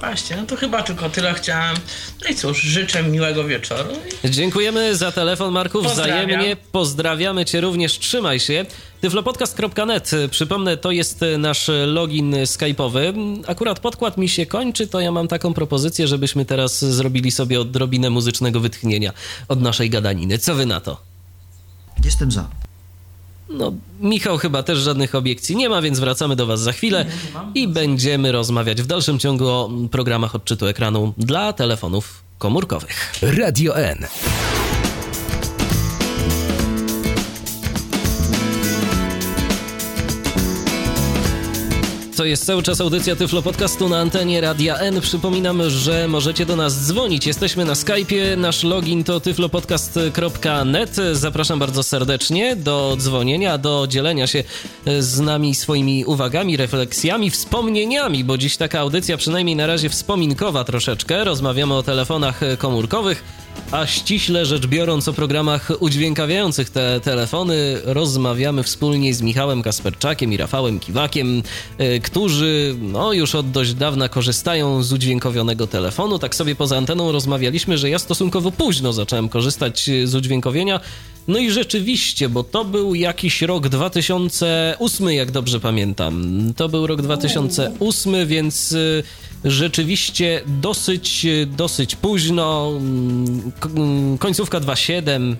Właśnie, no to chyba tylko tyle chciałem. No i cóż, życzę miłego wieczoru. Dziękujemy za telefon, Marku. Wzajemnie pozdrawiamy Cię również. Trzymaj się. tyflopodcast.net. Przypomnę, to jest nasz login skype'owy. Akurat podkład mi się kończy, to ja mam taką propozycję, żebyśmy teraz zrobili sobie odrobinę muzycznego wytchnienia od naszej gadaniny. Co wy na to? Jestem za. No, Michał chyba też żadnych obiekcji nie ma, więc wracamy do Was za chwilę i będziemy rozmawiać w dalszym ciągu o programach odczytu ekranu dla telefonów komórkowych. Radio N. To jest cały czas audycja Tyflo Podcastu na antenie Radia N. Przypominam, że możecie do nas dzwonić. Jesteśmy na Skype'ie. Nasz login to tyflopodcast.net. Zapraszam bardzo serdecznie do dzwonienia, do dzielenia się z nami swoimi uwagami, refleksjami, wspomnieniami, bo dziś taka audycja przynajmniej na razie wspominkowa troszeczkę. Rozmawiamy o telefonach komórkowych a ściśle rzecz biorąc o programach udźwiękawiających te telefony rozmawiamy wspólnie z Michałem Kasperczakiem i Rafałem Kiwakiem, e, którzy no, już od dość dawna korzystają z udźwiękowionego telefonu. Tak sobie poza anteną rozmawialiśmy, że ja stosunkowo późno zacząłem korzystać z udźwiękowienia. No i rzeczywiście, bo to był jakiś rok 2008, jak dobrze pamiętam. To był rok 2008, więc e, rzeczywiście dosyć, dosyć późno, końcówka 2.7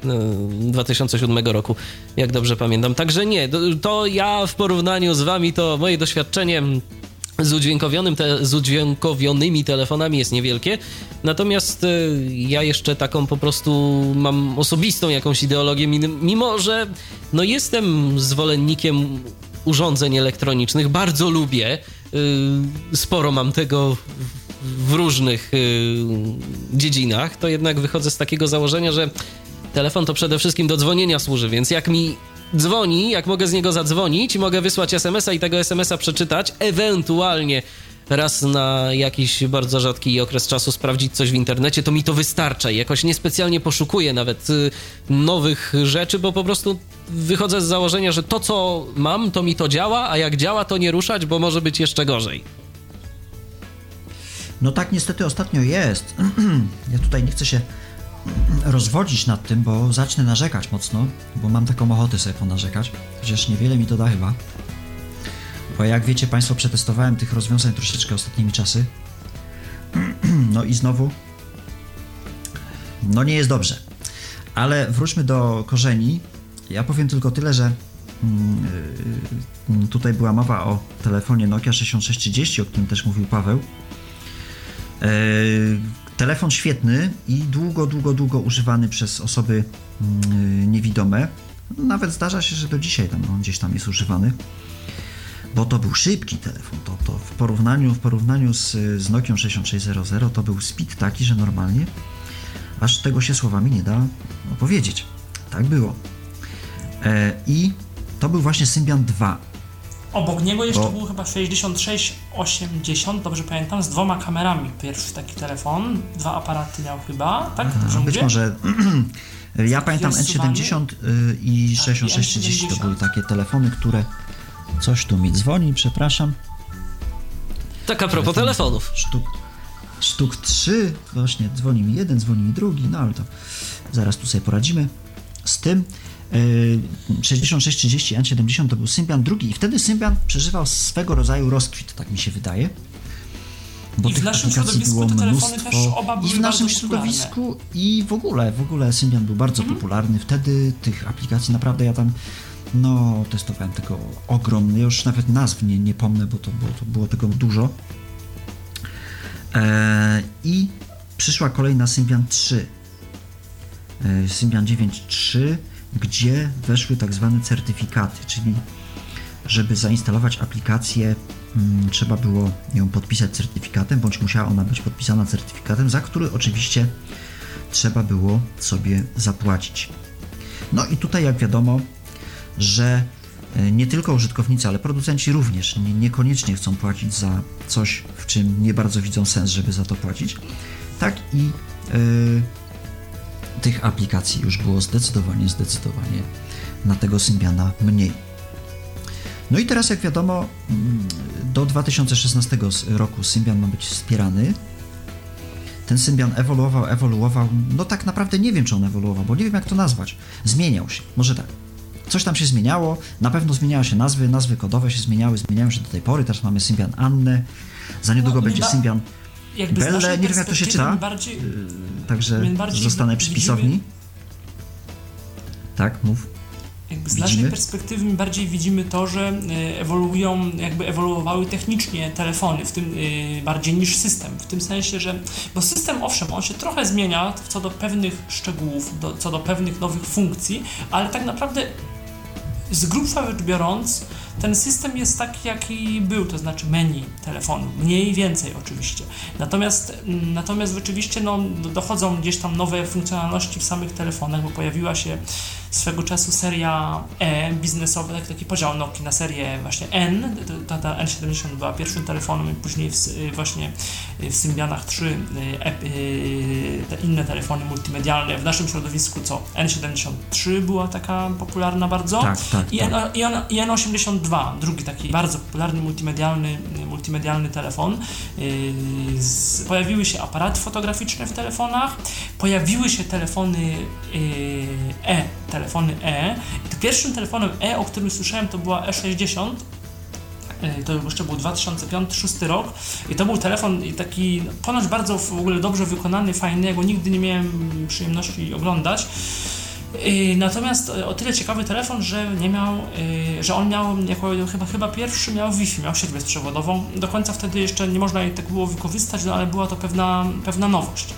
2007 y, roku, jak dobrze pamiętam. Także nie, to ja w porównaniu z wami, to moje doświadczenie z, udźwiękowionym te, z udźwiękowionymi telefonami jest niewielkie. Natomiast y, ja jeszcze taką po prostu mam osobistą jakąś ideologię, mimo że no jestem zwolennikiem urządzeń elektronicznych, bardzo lubię sporo mam tego w różnych y, dziedzinach, to jednak wychodzę z takiego założenia, że telefon to przede wszystkim do dzwonienia służy, więc jak mi dzwoni, jak mogę z niego zadzwonić, mogę wysłać SMS-a i tego SMS-a przeczytać, ewentualnie raz na jakiś bardzo rzadki okres czasu sprawdzić coś w internecie, to mi to wystarcza jakoś niespecjalnie poszukuję nawet y, nowych rzeczy, bo po prostu wychodzę z założenia, że to co mam, to mi to działa, a jak działa, to nie ruszać, bo może być jeszcze gorzej. No tak niestety ostatnio jest. ja tutaj nie chcę się rozwodzić nad tym, bo zacznę narzekać mocno, bo mam taką ochotę sobie ponarzekać, chociaż niewiele mi to da chyba. Bo jak wiecie Państwo, przetestowałem tych rozwiązań troszeczkę ostatnimi czasy. No i znowu, no nie jest dobrze. Ale wróćmy do korzeni. Ja powiem tylko tyle, że mm, y, tutaj była mowa o telefonie Nokia 6630, o którym też mówił Paweł. E, telefon świetny i długo, długo, długo używany przez osoby mm, niewidome. Nawet zdarza się, że do dzisiaj tam, on gdzieś tam jest używany bo to był szybki telefon. To, to w porównaniu, w porównaniu z, z Nokią 6600 to był speed taki, że normalnie aż tego się słowami nie da opowiedzieć. Tak było. E, I to był właśnie Symbian 2. Obok niego jeszcze bo... był chyba 6680, dobrze pamiętam, z dwoma kamerami. Pierwszy taki telefon, dwa aparaty miał chyba, tak? A, być może. ja pamiętam N70 y, i 6630 tak, to były takie telefony, które Coś tu mi dzwoni, przepraszam. Tak a propos telefonów. Sztuk, sztuk trzy, właśnie dzwoni mi jeden, dzwoni mi drugi, no ale to zaraz tu sobie poradzimy z tym. 6630 N70 to był Symbian drugi i wtedy Symbian przeżywał swego rodzaju rozkwit, tak mi się wydaje. Bo I w tych naszym aplikacji środowisku było te telefony też oba I były w naszym środowisku i w ogóle, w ogóle Symbian był bardzo Mhm. popularny. Wtedy tych aplikacji naprawdę ja tam no testowałem tego ogromny, już nawet nazw nie, nie pomnę, bo to, bo to było tego dużo. E, I przyszła kolejna Symbian 3. E, Symbian 9.3, gdzie weszły tak zwane certyfikaty, czyli żeby zainstalować aplikację, mm, trzeba było ją podpisać certyfikatem, bądź musiała ona być podpisana certyfikatem, za który oczywiście trzeba było sobie zapłacić. No i tutaj, jak wiadomo, że e, nie tylko użytkownicy, ale producenci również nie, niekoniecznie chcą płacić za coś, w czym nie bardzo widzą sens, żeby za to płacić. Tak i e, tych aplikacji już było zdecydowanie, zdecydowanie na tego Symbiana mniej. No i teraz, jak wiadomo, mm, do 2016 roku Symbian ma być wspierany. Ten Symbian ewoluował, ewoluował. No tak naprawdę nie wiem, czy on ewoluował, bo nie wiem, jak to nazwać. Zmieniał się, może tak. Coś tam się zmieniało, na pewno zmieniały się nazwy, nazwy kodowe się zmieniały, zmieniają się do tej pory. Teraz mamy Symbian Annę, za niedługo No, będzie Symbian Belle, nie wiem, jak to się czyta. Bardziej, Także My bardziej zostanę przy pisowni. Tak, mów. jakby z widzimy? naszej perspektywy my bardziej widzimy to, że e, ewoluują, jakby ewoluowały technicznie telefony, w tym e, bardziej niż system. W tym sensie, że. Bo system, owszem, on się trochę zmienia co do pewnych szczegółów, do, co do pewnych nowych funkcji, ale tak naprawdę z grubsza rzecz biorąc, ten system jest taki, jaki był, to znaczy menu telefonu, mniej więcej oczywiście. Natomiast, natomiast rzeczywiście no, do- dochodzą gdzieś tam nowe funkcjonalności w samych telefonach, bo pojawiła się swego czasu seria E biznesowa, tak, taki podział na serię właśnie N, ta, ta N70 była pierwszym telefonem i później w, y, właśnie w Symbianach 3 y, e, y, te inne telefony multimedialne w naszym środowisku, co N73 była taka popularna bardzo Tak, tak, i, tak. N, i, N, i N82, drugi taki bardzo popularny multimedialny, multimedialny telefon. Z, pojawiły się aparaty fotograficzne w telefonach, pojawiły się telefony yy, E, telefony E. I pierwszym telefonem E, o którym słyszałem, to była E60. Yy, To jeszcze był 2005-2006 rok i to był telefon taki ponoć bardzo w ogóle dobrze wykonany, fajny, go nigdy nie miałem przyjemności oglądać. Yy, Natomiast e, o tyle ciekawy telefon, że nie miał, yy, że on miał jako chyba, chyba pierwszy miał Wi-Fi, miał sieć bezprzewodową. Do końca wtedy jeszcze nie można jej tak było wykorzystać, no ale była to pewna, pewna nowość.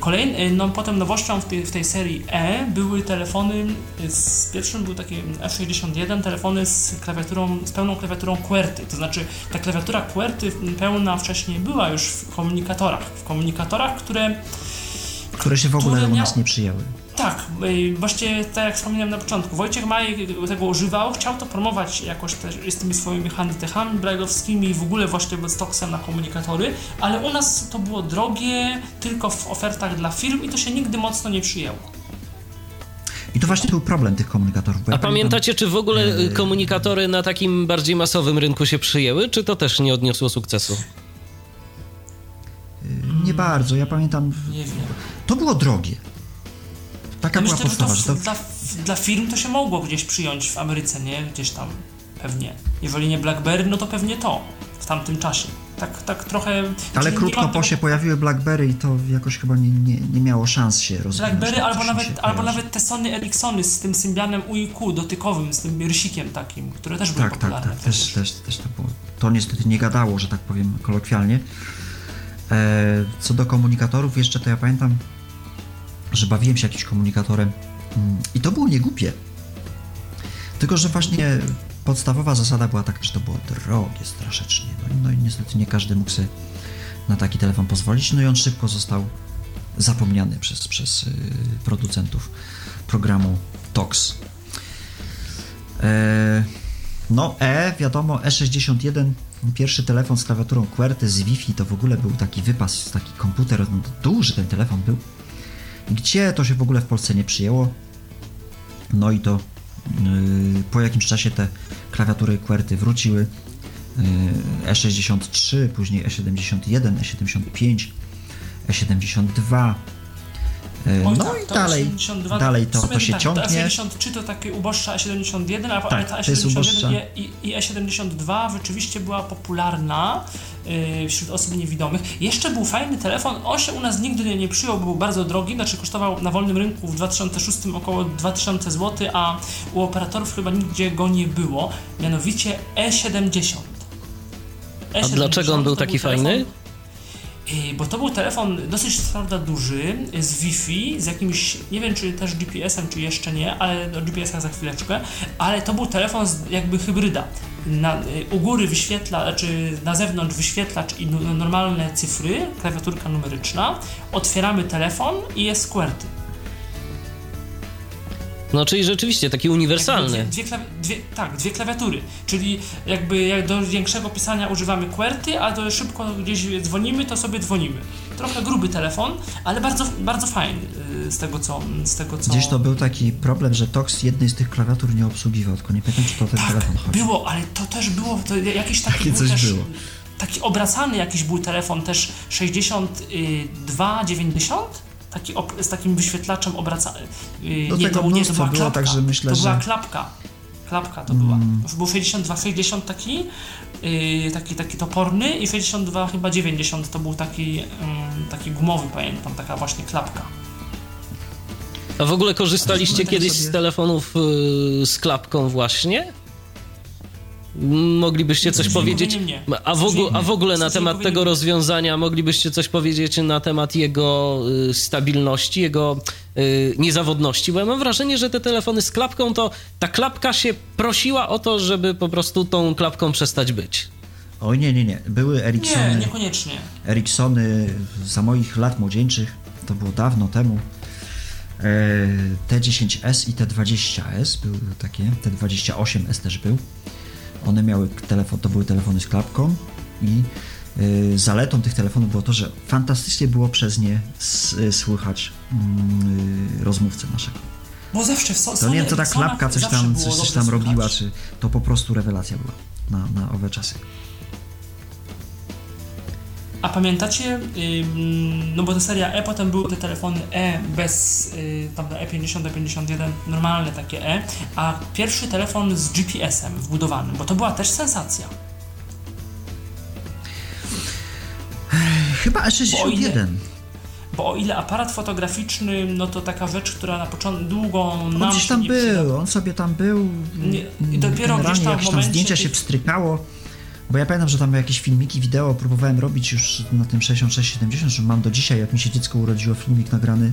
Kolejny, no potem nowością w tej, w tej serii E były telefony, z pierwszym był taki F61, telefony z klawiaturą, z pełną klawiaturą QWERTY, to znaczy ta klawiatura QWERTY pełna wcześniej była już w komunikatorach, w komunikatorach, które Które się w ogóle u nas nie przyjęły. Tak, y, właśnie tak jak wspomniałem na początku, Wojciech Majek tego używał, chciał to promować jakoś też z tymi swoimi handtechami brailleowskimi i w ogóle właśnie z toksem na komunikatory, ale u nas to było drogie, tylko w ofertach dla firm i to się nigdy mocno nie przyjęło. I to właśnie był problem tych komunikatorów. A ja pamiętam- pamiętacie, czy w ogóle Yy. y, komunikatory na takim bardziej masowym rynku się przyjęły, czy to też nie odniosło sukcesu? Nie bardzo, ja pamiętam. Nie wiem. To było drogie. Taka Ja była myślę, że to, podstawa, że to w- dla, dla firm to się mogło gdzieś przyjąć w Ameryce, nie? Gdzieś tam pewnie. Jeżeli nie BlackBerry, no to pewnie to w tamtym czasie. Tak, tak trochę... Ale krótko po się pojawiły BlackBerry i to jakoś chyba nie, nie, nie miało szans się rozwinąć. BlackBerry tak albo nawet, albo nawet te Sony Ericssony z tym symbianem UIQ dotykowym, z tym rysikiem takim, które też były Tak, tak, popularne. tak. Też, przecież. też, też to było. To niestety nie gadało, że tak powiem kolokwialnie. E, co do komunikatorów, jeszcze to ja pamiętam, że bawiłem się jakimś komunikatorem mm, i to było niegłupie. Tylko, że właśnie podstawowa zasada była taka, że to było drogie strasznie. No, no i niestety nie każdy mógł sobie na taki telefon pozwolić. No i on szybko został zapomniany przez, przez y, producentów programu TOX. E, no E, wiadomo, E61, pierwszy telefon z klawiaturą QWERTY z Wi-Fi, to w ogóle był taki wypas, taki komputer, no, duży ten telefon był. Gdzie to się w ogóle w Polsce nie przyjęło. No i to yy, po jakimś czasie te klawiatury QWERTY wróciły. Yy, E63, później E71, E75, E72. Yy, Oj, no tak, i dalej, 72 dalej w to, to się tak, ciągnie. To E73 to takie uboższa E71, a Tak, ta to jest uboższa. E71 i, i E72 rzeczywiście była popularna. Yy, wśród osób niewidomych. Jeszcze był fajny telefon, on się u nas nigdy nie przyjął, był bardzo drogi, znaczy kosztował na wolnym rynku w 2006 około 2000 zł, a u operatorów chyba nigdzie go nie było, mianowicie E70. A dlaczego on był taki telefon, fajny? Bo to był telefon dosyć prawda duży, z Wi-Fi, z jakimś, nie wiem czy też GPS-em, czy jeszcze nie, ale o GPS-ach za chwileczkę, ale to był telefon z, jakby hybryda. Na, u góry wyświetla, znaczy na zewnątrz wyświetlacz i nu- normalne cyfry, klawiaturka numeryczna, otwieramy telefon i jest QWERTY. No, czyli rzeczywiście taki uniwersalny. Jakby Dwie, dwie, klawi- dwie, tak, dwie klawiatury, czyli jakby jak do większego pisania używamy QWERTY, a do szybko gdzieś dzwonimy, to sobie dzwonimy. Trochę gruby telefon, ale bardzo, bardzo fajny y, z tego co... Z tego, co... Gdzieś to był taki problem, że TOX jednej z tych klawiatur nie obsługiwał, tylko nie pamiętam, czy to ten tak, telefon chodzi. było, ale to też było, to jakiś taki Takie był coś też, było. taki obracany jakiś był telefon też 6290 taki op- z takim wyświetlaczem obracanym. Do nie, tego to, nie, to była klapka. także myślę, to była że- klapka. Klapka to była. Był 6260 taki, yy, taki, taki toporny i 62 chyba 90 to był taki, ym, taki gumowy, pamiętam, taka właśnie klapka. A w ogóle korzystaliście kiedyś sobie- z telefonów y, z klapką właśnie? Moglibyście coś powiedzieć? nie. A w, ogóle, a w ogóle na temat tego nie. rozwiązania moglibyście coś powiedzieć na temat jego y, stabilności, jego y, niezawodności? Bo ja mam wrażenie, że te telefony z klapką to ta klapka się prosiła o to, żeby po prostu tą klapką przestać być. Oj, nie, nie, nie. Były Nie, Ericssony, niekoniecznie. Ericssony za moich lat młodzieńczych, to było dawno temu. E, T10S i T20S były takie, T28S też był. One miały telefon, to były telefony z klapką i e, zaletą tych telefonów było to, że fantastycznie było przez nie s- słychać mm, rozmówcę naszego. Bo zawsze w so, To nie wiem, co ta klapka coś tam, coś, coś tam robiła, czy czy to po prostu rewelacja była na, na owe czasy. A pamiętacie, no bo to seria E, potem były te telefony E bez, y, tam E50, E51, normalne takie E, a pierwszy telefon z GPS-em wbudowanym, bo to była też sensacja. Chyba Bo o E61. ile- Bo o ile aparat fotograficzny, no to taka rzecz, która na początku długo On nam gdzieś tam nie przyda- był, on sobie tam był. Nie, i dopiero gdzieś tam w jakieś tam momencie zdjęcia się pstrykało. Bo ja pamiętam, że tam jakieś filmiki, wideo próbowałem robić już na tym 6670, że mam do dzisiaj, jak mi się dziecko urodziło, filmik nagrany.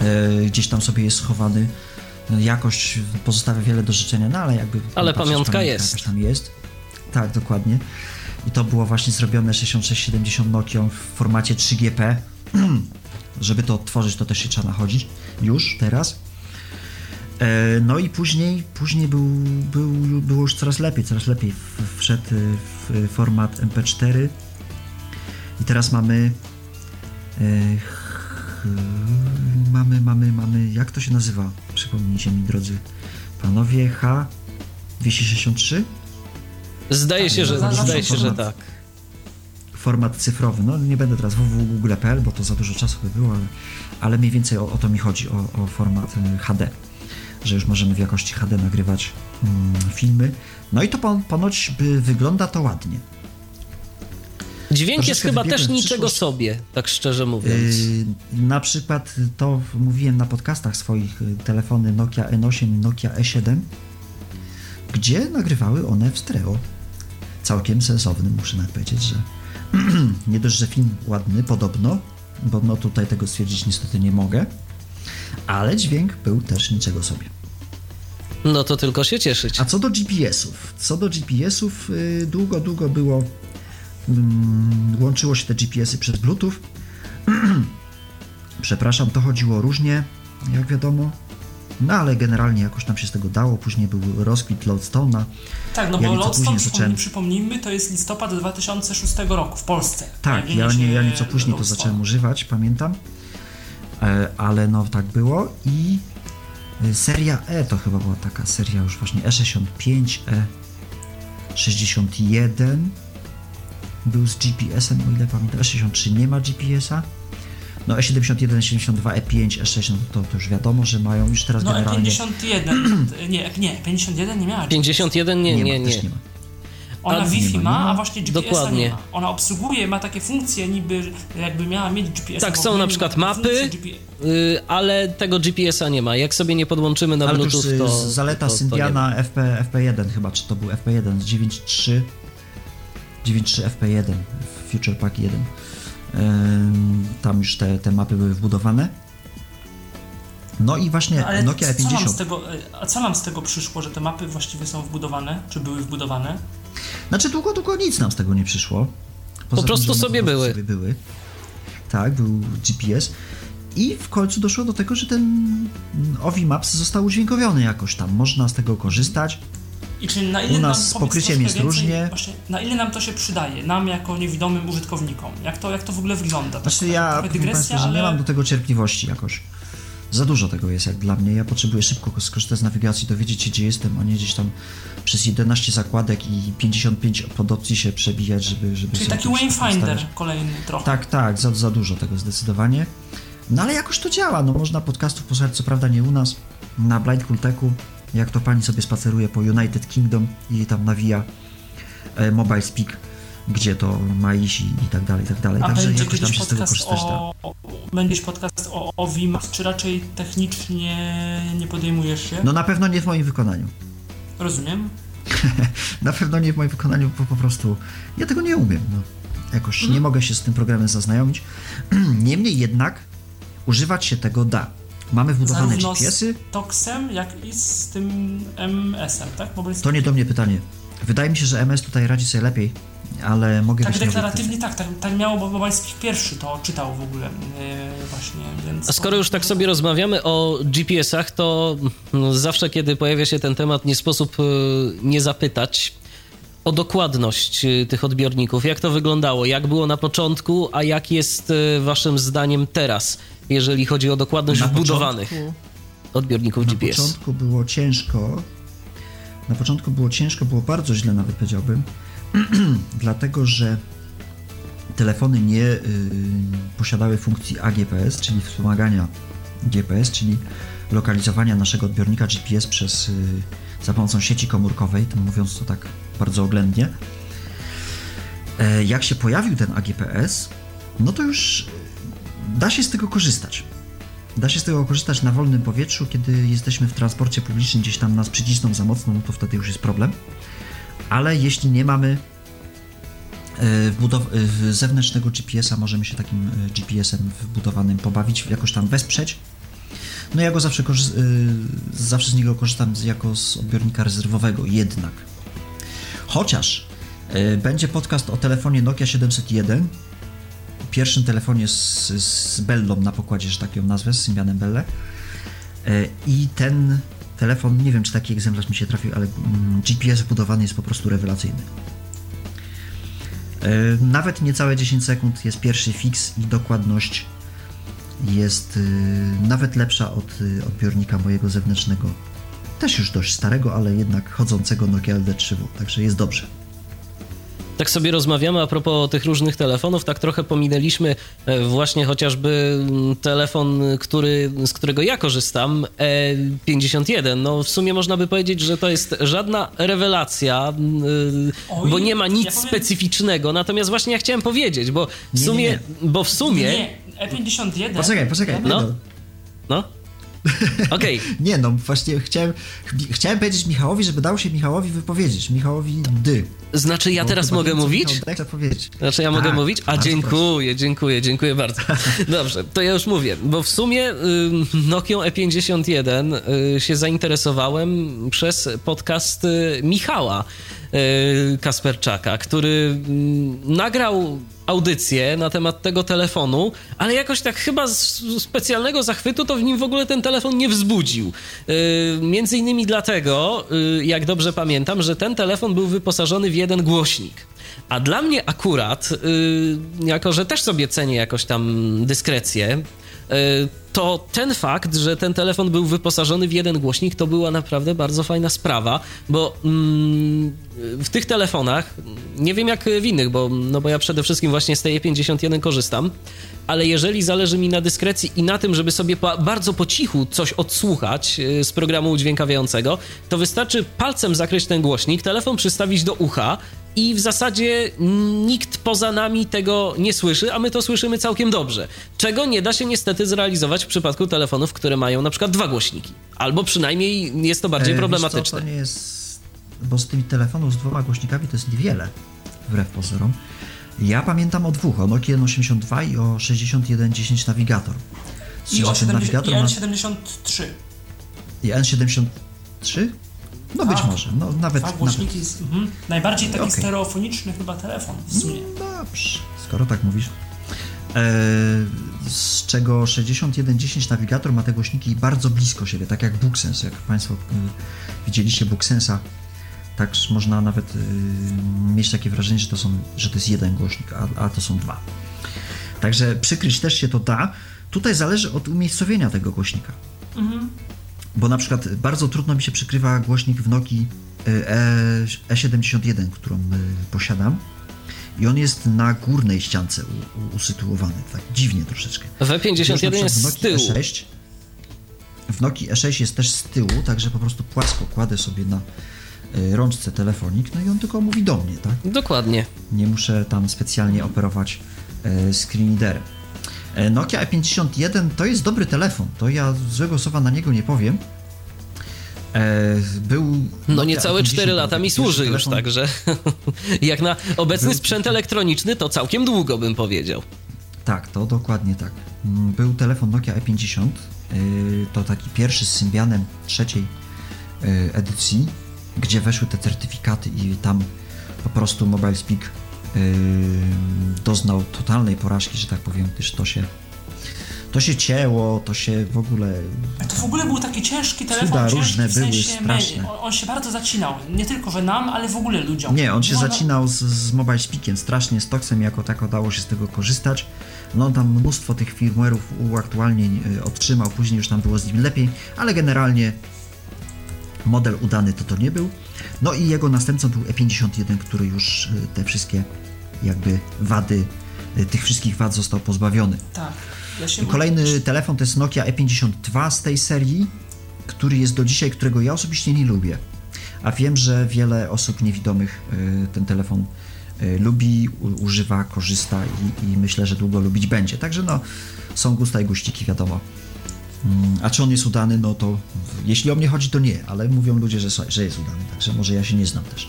E, gdzieś tam sobie jest schowany. No, Jakość pozostawia wiele do życzenia, no ale jakby. Ale patrzeć, pamiątka jest. Jakaś tam jest. Tak, dokładnie. I to było właśnie zrobione 6670 Nokią w formacie 3GP. Żeby to odtworzyć, to też się trzeba nachodzić. Już, teraz. E, No i później, później był, był, było już coraz lepiej, coraz lepiej wszedł w format MP4 i teraz mamy e, mamy, mamy, mamy, jak to się nazywa? Przypomnijcie mi, drodzy panowie, H263? Zdaje się, że, zdaje się, że tak. format cyfrowy. No nie będę teraz www.google.pl, bo to za dużo czasu by było, ale, ale mniej więcej o, o to mi chodzi, o, o format HD, że już możemy w jakości HD nagrywać mm, filmy. No i to pon- ponoć by wygląda to ładnie. Dźwięk jest Troszeczkę chyba wybiegłem też niczego sobie, tak szczerze mówiąc. Yy, na przykład to mówiłem na podcastach swoich y, telefony Nokia N8 i Nokia E7, gdzie nagrywały one w stereo. Całkiem sensownym, muszę nawet powiedzieć, że nie dość, że film ładny, podobno, bo no tutaj tego stwierdzić niestety nie mogę, ale dźwięk był też niczego sobie. No to tylko się cieszyć. A co do GPS-ów? Co do GPS-ów, y, długo, długo było. mm, łączyło się te GPS-y przez Bluetooth. Przepraszam, to chodziło różnie, jak wiadomo. No ale generalnie jakoś nam się z tego dało. Później był rozkwit Lodestone'a. Tak, no Ja bo Lodestone, zacząłem- przypomnijmy, to jest listopad 2006 roku w Polsce. Tak, ja, nie, ja nieco później to zacząłem używać, pamiętam. E, ale no tak było. I y, seria E to chyba była taka seria już właśnie E E65, E61 był z GPS-em, o ile pamiętam. E63 nie ma GPS-a. No E71, E72, E5, E6, no to, to już wiadomo, że mają już teraz No generalnie... E51, nie, nie, 51 nie miała. 51 nie, nie, ma, nie. Też nie ma. Ona A- Wi-Fi nie ma, ma, nie ma. a właśnie GPS-a Dokładnie. nie ma. Ona obsługuje, ma takie funkcje niby, jakby miała mieć GPS. Tak, są na przykład mapy, y, ale tego GPS-a nie ma. Jak sobie nie podłączymy na Ale to już Bluetooth, y, to. zaleta to, to nie ma. Symbiana FP, FP1 chyba, czy to był FP1 z 9.3 9.3 FP1 Future Pack 1 Ym, tam już te, te mapy były wbudowane no i właśnie Ale Nokia co nam, z E50 tego, e, a co nam z tego przyszło, że te mapy właściwie są wbudowane, czy były wbudowane? Znaczy długo, długo nic nam z tego nie przyszło. Poza prostu że one sobie po prostu były. Sobie były. Tak, był GPS. I w końcu doszło do tego, że ten Ovi Maps został udźwiękowiony jakoś tam. Można z tego korzystać. I czy na ile U nas nam, z pokryciem jest więcej, różnie. Właśnie, na ile nam to się przydaje, nam jako niewidomym użytkownikom? Jak to, jak to w ogóle wygląda? To Znaczy jest ja dygresja, Państwu, że nie ale- mam do tego cierpliwości jakoś. Za dużo tego jest jak dla mnie. Ja potrzebuję szybko skorzystać z nawigacji, dowiedzieć się gdzie jestem, a nie gdzieś tam przez 11 zakładek i 55 podopcji się przebijać, żeby... żeby Czyli taki Wayfinder kolejny trochę. Tak, tak, za, za dużo tego zdecydowanie. No ale jakoś to działa, no można podcastów posłuchać, co prawda nie u nas, na Blind Kulteku, jak to pani sobie spaceruje po United Kingdom i tam nawija e, Mobile Speak, gdzie to ma iść i, tak dalej, i tak dalej. A Także jakoś tam się z tego korzystać da. o, o, będziesz podcast o, o VMAX, czy raczej technicznie nie podejmujesz się? No na pewno nie w moim wykonaniu. Rozumiem. Na pewno nie w moim wykonaniu, bo po prostu ja tego nie umiem. No. Jakoś Mhm. nie mogę się z tym programem zaznajomić. Niemniej jednak używać się tego da. Mamy wbudowane Zarówno GPS-y, z Toxem, jak i z tym MS-em, tak? To nie do mnie pytanie. Wydaje mi się, że MS tutaj radzi sobie lepiej, ale mogę Tak być deklaratywnie tak, tak, tak miało, bo Speak pierwszy to czytał w ogóle yy, właśnie, więc... A skoro już tak sobie rozmawiamy o GPS-ach, to no, zawsze, kiedy pojawia się ten temat, nie sposób y, nie zapytać o dokładność y, tych odbiorników. Jak to wyglądało? Jak było na początku, a jak jest waszym zdaniem teraz, jeżeli chodzi o dokładność Na wbudowanych początku- odbiorników Na GPS? początku było ciężko. Na początku było ciężko, było bardzo źle nawet powiedziałbym, dlatego że telefony nie y, posiadały funkcji AGPS, czyli wspomagania GPS, czyli lokalizowania naszego odbiornika GPS przez, y, za pomocą sieci komórkowej, tym mówiąc to tak bardzo oględnie. E, jak się pojawił ten AGPS, no to już da się z tego korzystać. Da się z tego korzystać na wolnym powietrzu, kiedy jesteśmy w transporcie publicznym, gdzieś tam nas przycisną za mocno, no to wtedy już jest problem. Ale jeśli nie mamy e, e, zewnętrznego GPS-a, możemy się takim e, GPS-em wbudowanym pobawić, jakoś tam wesprzeć. No ja go zawsze, zawsze z niego korzystam jako z odbiornika rezerwowego, jednak. Chociaż będzie podcast o telefonie Nokia 701, pierwszym telefonie z, z Bellą na pokładzie, że tak ją nazwę, z Symbianem Belle. I ten telefon, nie wiem czy taki egzemplarz mi się trafił, ale mm, GPS wbudowany jest po prostu rewelacyjny. E, Nawet niecałe 10 sekund jest pierwszy fix i dokładność jest y, nawet lepsza od y, odbiornika mojego zewnętrznego. Też już dość starego, ale jednak chodzącego Nokia LD3W, także jest dobrze. Tak sobie rozmawiamy a propos tych różnych telefonów, tak trochę pominęliśmy e, właśnie chociażby mm, telefon, który, z którego ja korzystam, E51. No w sumie można by powiedzieć, że to jest żadna rewelacja, mm, Oj, bo nie ma nic ja powiem- specyficznego. Natomiast właśnie ja chciałem powiedzieć, bo w Nie, nie, sumie, nie. bo w sumie, Nie, E51... Poczekaj, poczekaj. No. no. okej, Nie no, właśnie chciałem, ch- chciałem powiedzieć Michałowi, żeby dał się Michałowi wypowiedzieć. Michałowi dy. znaczy ja Bo teraz mogę mówić? Michał chce powiedzieć. Znaczy ja mogę Tak, mówić? A dziękuję, dziękuję, dziękuję bardzo. Dobrze, to ja już mówię, bo w sumie y, Nokią E51 y, się zainteresowałem przez podcast y, Michała Kasperczaka, który nagrał audycję na temat tego telefonu, ale jakoś tak chyba z specjalnego zachwytu to w nim w ogóle ten telefon nie wzbudził. Y, Między innymi dlatego, y, jak dobrze pamiętam, że ten telefon był wyposażony w jeden głośnik. A dla mnie akurat, y, jako że też sobie cenię jakoś tam dyskrecję, y, to ten fakt, że ten telefon był wyposażony w jeden głośnik, to była naprawdę bardzo fajna sprawa, bo mm, w tych telefonach, nie wiem jak w innych, bo, no bo ja przede wszystkim właśnie z tej E51 korzystam, ale jeżeli zależy mi na dyskrecji i na tym, żeby sobie po, bardzo po cichu coś odsłuchać y, z programu udźwiękawiającego, to wystarczy palcem zakryć ten głośnik, telefon przystawić do ucha i w zasadzie nikt poza nami tego nie słyszy, a my to słyszymy całkiem dobrze. Czego nie da się niestety zrealizować w przypadku telefonów, które mają na przykład dwa głośniki. Albo przynajmniej jest to bardziej E, problematyczne. Co, to nie jest... Bo z tymi telefonów z dwoma głośnikami to jest niewiele, wbrew pozorom. Ja pamiętam o dwóch, o Nokia N82 i o 6110 Navigator. I, o czym ten 70, i nawigator ma... N73. I N73? No być Tak. może, no nawet... Nawet. głośniki. z- Mhm. Najbardziej taki Okej. stereofoniczny chyba telefon w sumie. Dobrze, skoro tak mówisz. E, z czego 6110 nawigator ma te głośniki bardzo blisko siebie, tak jak BookSense. Jak Państwo y, widzieliście BookSense'a, tak można nawet y, mieć takie wrażenie, że to, są, że to jest jeden głośnik, a, a to są dwa. Także przykryć też się to da. Tutaj zależy od umiejscowienia tego głośnika. Bo na przykład bardzo trudno mi się przykrywa głośnik w Nokii y, E, E71, którą y, posiadam. I on jest na górnej ściance u, usytuowany, tak dziwnie troszeczkę. W Już na E51 przykład jest w z tyłu. E6, w Nokii E6 jest też z tyłu, także po prostu płasko kładę sobie na y, rączce telefonik, no i on tylko mówi do mnie, tak? Dokładnie. Nie muszę tam specjalnie operować e, screen readerem. E, Nokia E51 to jest dobry telefon, to ja złego słowa na niego nie powiem. E, był No Nokia niecałe E50 4 był lata mi służy już, telefon. także jak na obecny Był- sprzęt elektroniczny, to całkiem długo bym powiedział. Tak, to dokładnie tak. Mm, Był telefon Nokia E50, yy, to taki pierwszy z Symbianem trzeciej edycji, gdzie weszły te certyfikaty i tam po prostu Mobile Speak doznał totalnej porażki, że tak powiem, gdyż to się to się cięło, to się w ogóle To w ogóle był taki ciężki telefon, Cuda ciężki różne w były, sensie straszne. My, on, się bardzo zacinał. Nie tylko, że nam, ale w ogóle ludziom. Nie, on się Było na- zacinał z, z Mobile Speakiem strasznie, z Toxem jako tako dało się z tego korzystać. No tam mnóstwo tych firmware'ów uaktualnień y, otrzymał, później już tam było z nim lepiej, ale generalnie model udany to to nie był. No i jego następcą był E51, który już y, te wszystkie jakby wady, y, tych wszystkich wad został pozbawiony. Tak. Ja Kolejny telefon to jest Nokia E52 z tej serii, który jest do dzisiaj, którego ja osobiście nie lubię. A wiem, że wiele osób niewidomych y, ten telefon lubi, używa, korzysta i, i myślę, że długo lubić będzie. Także no, są gusta i guściki, wiadomo. Mm, A czy on jest udany, no to jeśli o mnie chodzi, to nie, ale mówią ludzie, że, że jest udany, także może ja się nie znam też.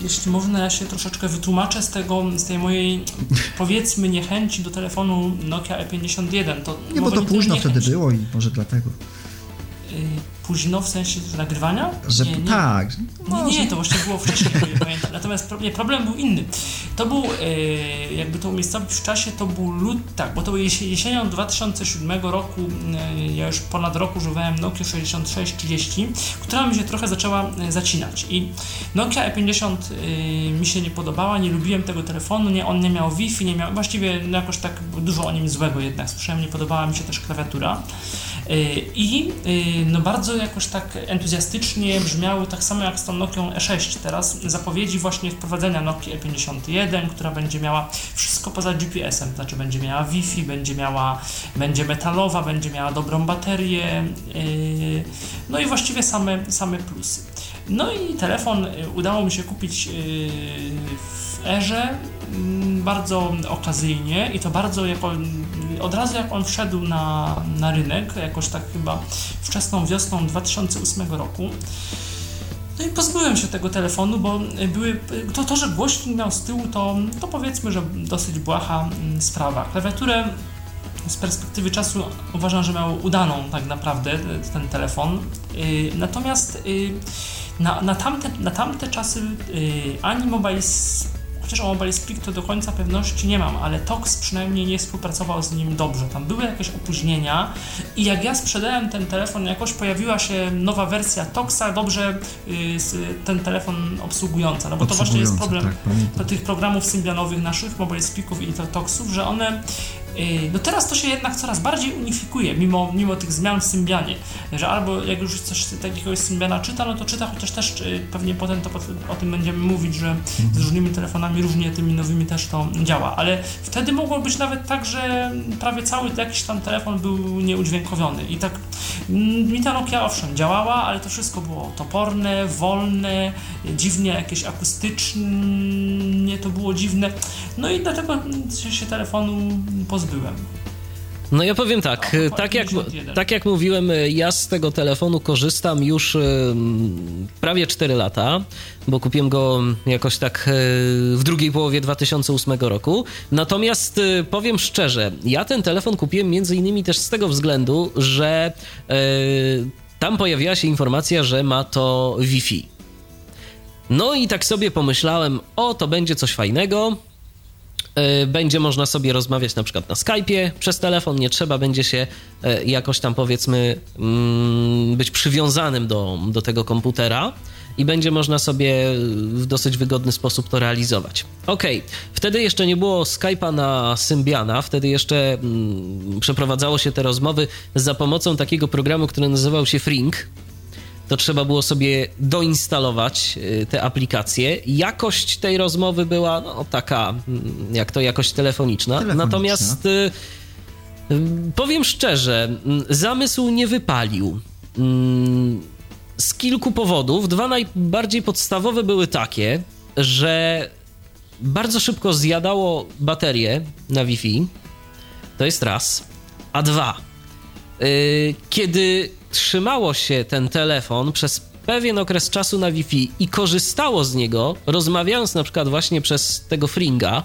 Jeśli można, ja się troszeczkę wytłumaczę z tego, z tej mojej, powiedzmy, niechęci do telefonu Nokia E51. To Nie, bo to późno wtedy było i może dlatego. Późno w sensie nagrywania? Że nie, nie, tak, Nie, nie, to właśnie było wcześniej, nie pamiętam. Natomiast pro, nie, problem był inny. To był, e, jakby to umiejscowić w czasie, to był lut, tak, bo to był jesie- jesienią 2007 roku, e, ja już ponad rok używałem Nokia 6630, która mi się trochę zaczęła e, zacinać. I Nokia E50 e, mi się nie podobała, nie lubiłem tego telefonu, nie, on nie miał Wi-Fi, nie miał, właściwie no jakoś tak dużo o nim złego jednak słyszałem, nie podobała mi się też klawiatura. Y, I y, no bardzo jakoś tak entuzjastycznie brzmiały, tak samo jak z tą Nokią E6 teraz, zapowiedzi właśnie wprowadzenia Nokii E51, która będzie miała wszystko poza GPS-em, znaczy będzie miała Wi-Fi, będzie miała, będzie metalowa, będzie miała dobrą baterię, y, no i właściwie same, same plusy. No i telefon udało mi się kupić y, w erze mm, bardzo okazyjnie i to bardzo jako, od razu jak on wszedł na, na rynek, jakoś tak chyba wczesną wiosną 2008 roku. No i pozbyłem się tego telefonu, bo były, to, to że głośnik miał z tyłu, to, to powiedzmy, że dosyć błaha mm, sprawa. Klawiaturę z perspektywy czasu uważam, że miał udaną tak naprawdę e, ten telefon. Yy, Natomiast yy, na, na, tamte, na tamte czasy ani Mobile, chociaż o Mobile Speak to do końca pewności nie mam, ale Tox przynajmniej nie współpracował z nim dobrze. Tam były jakieś opóźnienia i jak ja sprzedałem ten telefon, jakoś pojawiła się nowa wersja Toxa, dobrze s- ten telefon obsługująca, no bo to właśnie jest problem tak, tych programów symbianowych naszych, Mobile Speaków i to Toxów, że one no teraz to się jednak coraz bardziej unifikuje, mimo, mimo tych zmian w Symbianie, że albo jak już coś takiego Symbiana czyta, no to czyta, chociaż też pewnie potem to o tym będziemy mówić, że z różnymi telefonami różnie tymi nowymi też to działa, ale wtedy mogło być nawet tak, że prawie cały jakiś tam telefon był nieudźwiękowiony. I tak mm, mi ta Nokia owszem działała, ale to wszystko było toporne, wolne, dziwnie jakieś akustycznie to było dziwne, no i dlatego się telefonu pozbyłem. No ja powiem tak, no, tak, jak, tak jak mówiłem, ja z tego telefonu korzystam już prawie 4 lata, bo kupiłem go jakoś tak e, w drugiej połowie 2008 roku. Natomiast e, powiem szczerze, ja ten telefon kupiłem między innymi też z tego względu, że e, tam pojawiła się informacja, że ma to Wi-Fi. No i tak sobie pomyślałem, o to będzie coś fajnego, E, będzie można sobie rozmawiać na przykład na Skype'ie przez telefon, nie trzeba będzie się e, jakoś tam powiedzmy mm, być przywiązanym do, do tego komputera i będzie można sobie w dosyć wygodny sposób to realizować. Ok, wtedy jeszcze nie było Skype'a na Symbiana, wtedy jeszcze mm, przeprowadzało się te rozmowy za pomocą takiego programu, który nazywał się Frink to trzeba było sobie doinstalować y, te aplikacje. Jakość tej rozmowy była no, taka, mm, jak to jakość telefoniczna. telefoniczna. Natomiast y, y, powiem szczerze, mm, zamysł nie wypalił. Mm, z kilku powodów. Dwa najbardziej podstawowe były takie, że bardzo szybko zjadało baterię na Wi-Fi. To jest raz. A dwa, kiedy trzymało się ten telefon przez pewien okres czasu na Wi-Fi i korzystało z niego, rozmawiając na przykład właśnie przez tego fringa,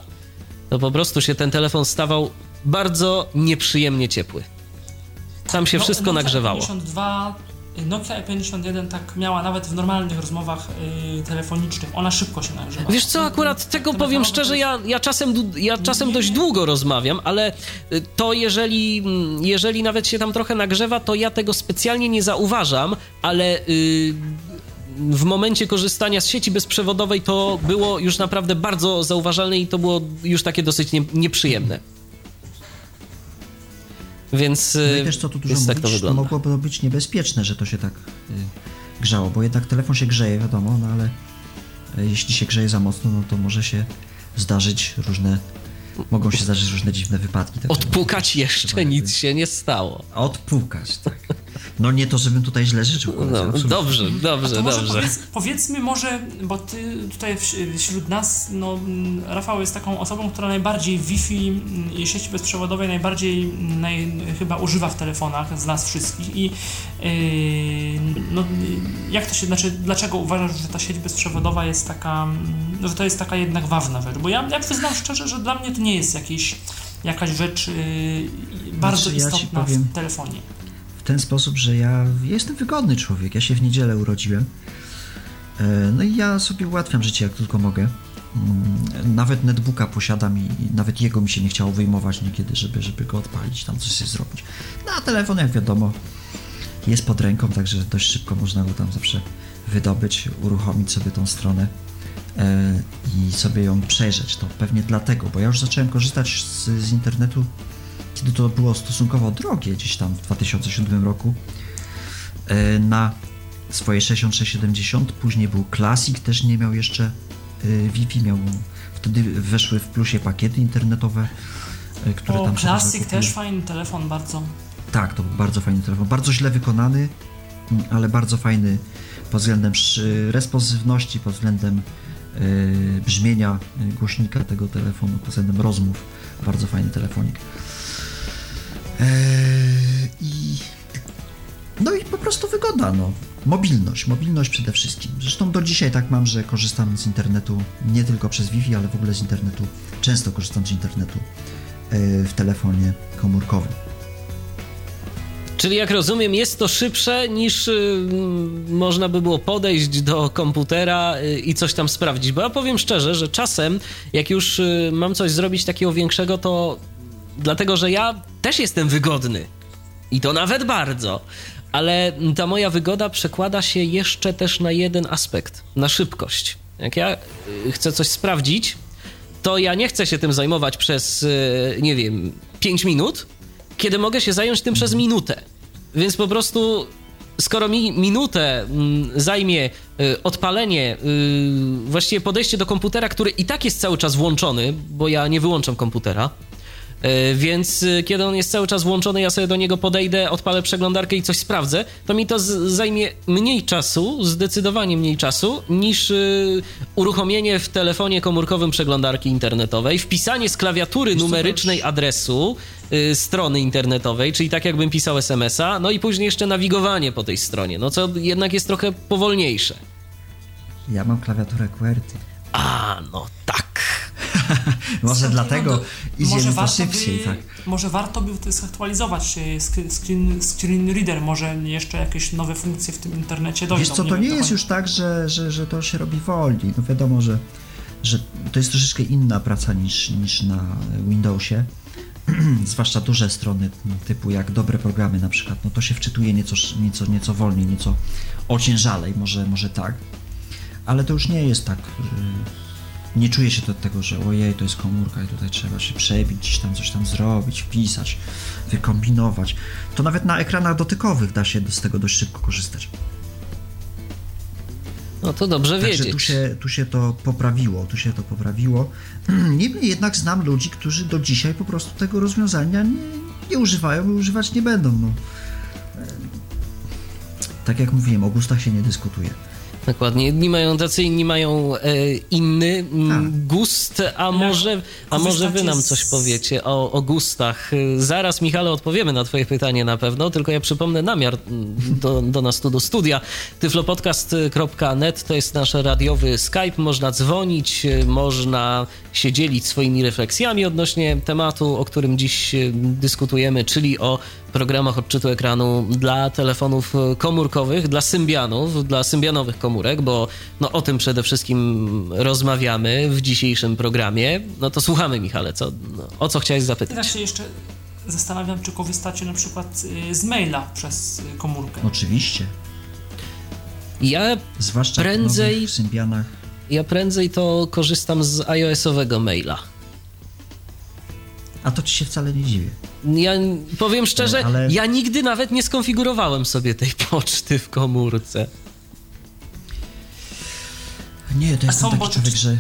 to po prostu się ten telefon stawał bardzo nieprzyjemnie ciepły. Tam się no, wszystko nagrzewało. 52 Nokia E51 tak miała nawet w normalnych rozmowach y, telefonicznych. Ona szybko się nagrzewa. Wiesz co, akurat tego powiem szczerze, ja, ja czasem, ja czasem dość długo rozmawiam, ale y, to jeżeli, mm, jeżeli nawet się tam trochę nagrzewa, to ja tego specjalnie nie zauważam, ale y, w momencie korzystania z sieci bezprzewodowej to było już naprawdę bardzo zauważalne i to było już takie dosyć nie, nieprzyjemne. Więc no i też co tu dużo mówić, tak to, to mogłoby być niebezpieczne, że to się tak y, grzało, bo jednak telefon się grzeje, wiadomo, no ale y, jeśli się grzeje za mocno, no to może się zdarzyć różne mogą się zdarzyć różne dziwne wypadki. Tak Odpukać jeszcze nic się nie stało. Odpukać, tak. No nie to, żebym tutaj źle życzył. No, dobrze, dobrze, może dobrze. Powiedz, powiedzmy może, bo ty tutaj wśród nas, no Rafał jest taką osobą, która najbardziej Wi-Fi i sieci bezprzewodowej najbardziej naj, chyba używa w telefonach z nas wszystkich i yy, no jak to się, znaczy dlaczego uważasz, że ta sieć bezprzewodowa jest taka, no, że to jest taka jednak ważna rzecz? Bo ja, ja przyznam szczerze, że dla mnie to nie jest jakieś, jakaś rzecz yy, bardzo znaczy, istotna ja w telefonie ten sposób, że ja jestem wygodny człowiek. Ja się w niedzielę urodziłem. E, no i ja sobie ułatwiam życie jak tylko mogę. Mm, nawet netbooka posiadam i nawet jego mi się nie chciało wyjmować niekiedy, żeby, żeby go odpalić, tam coś sobie zrobić. No a telefon, jak wiadomo, jest pod ręką, także dość szybko można go tam zawsze wydobyć, uruchomić sobie tą stronę e, i sobie ją przejrzeć. To pewnie dlatego, bo ja już zacząłem korzystać z, z internetu kiedy to było stosunkowo drogie, gdzieś tam w 2007 roku, e, na swoje 6670. Później był Classic, też nie miał jeszcze e, Wi-Fi, miał, wtedy weszły w plusie pakiety internetowe, e, które o, tam Classic też fajny telefon, bardzo. Tak, to był bardzo fajny telefon, bardzo źle wykonany, ale bardzo fajny pod względem responsywności, pod względem brzmienia głośnika tego telefonu, pod względem rozmów. Bardzo fajny telefonik. Eee, I no i po prostu wygoda, no. Mobilność, mobilność przede wszystkim. Zresztą do dzisiaj tak mam, że korzystam z internetu nie tylko przez Wi-Fi, ale w ogóle z internetu. Często korzystam z internetu eee, w telefonie komórkowym. Czyli jak rozumiem, jest to szybsze niż y, można by było podejść do komputera y, i coś tam sprawdzić. Bo ja powiem szczerze, że czasem, jak już y, mam coś zrobić takiego większego, to dlatego że ja też jestem wygodny. I to nawet bardzo. Ale ta moja wygoda przekłada się jeszcze też na jeden aspekt na szybkość. Jak ja y, chcę coś sprawdzić, to ja nie chcę się tym zajmować przez, e, nie wiem, 5 minut, kiedy mogę się zająć tym przez minutę. Więc po prostu skoro mi minutę mm, zajmie y, odpalenie, y, właściwie podejście do komputera, który i tak jest cały czas włączony, bo ja nie wyłączam komputera, y, więc kiedy on jest cały czas włączony, ja sobie do niego podejdę, odpalę przeglądarkę i coś sprawdzę, to mi to zajmie mniej czasu, zdecydowanie mniej czasu, niż uruchomienie w telefonie komórkowym przeglądarki internetowej, wpisanie z klawiatury numerycznej adresu strony internetowej, czyli tak jakbym pisał SMS-a, no i później jeszcze nawigowanie po tej stronie, no co jednak jest trochę powolniejsze. Ja mam klawiaturę QWERTY. A, no tak. może dlatego do, idzie może to szybciej, by, tak. Może warto by zaktualizować screen, screen reader, może jeszcze jakieś nowe funkcje w tym internecie dojdą. Wiesz co, to nie, jest już tak, że, że, że to się robi wolniej. No wiadomo, że, że to jest troszeczkę inna praca niż, niż na Windowsie. zwłaszcza duże strony typu jak dobre programy na przykład, no to się wczytuje nieco, nieco, nieco wolniej, nieco ociężalej, może, może tak, ale to już nie jest tak, nie czuję się do tego, że ojej, to jest komórka i tutaj trzeba się przebić, gdzieś tam coś tam zrobić, wpisać, wykombinować. To nawet na ekranach dotykowych da się z tego dość szybko korzystać. No to dobrze Także wiedzieć. Tu się, tu się to poprawiło, tu się to poprawiło. Niemniej jednak znam ludzi, którzy do dzisiaj po prostu tego rozwiązania nie, nie używają i używać nie będą. No. Tak jak mówiłem, o gustach się nie dyskutuje. Dokładnie. Jedni mają tacy, inni mają e, inny tak. gust, a może, a może wy nam coś powiecie o, o gustach. Zaraz, Michale, odpowiemy na twoje pytanie na pewno, tylko ja przypomnę namiar do, do nas tu, do studia. tyflopodcast.net to jest nasz radiowy Skype. Można dzwonić, można się dzielić swoimi refleksjami odnośnie tematu, o którym dziś dyskutujemy, czyli o programach odczytu ekranu dla telefonów komórkowych, dla symbianów, dla symbianowych komórek, bo no, o tym przede wszystkim rozmawiamy w dzisiejszym programie. No to słuchamy, Michale, co, no, o co chciałeś zapytać? Ja się jeszcze zastanawiam, czy korzystacie na przykład y, z maila przez komórkę. Oczywiście. Ja Zwłaszcza prędzej w Symbianach. Ja prędzej to korzystam z iOS-owego maila. A to ci się wcale nie dziwię. Ja powiem szczerze, no, ale... ja nigdy nawet nie skonfigurowałem sobie tej poczty w komórce. Nie, to jest taki człowiek, że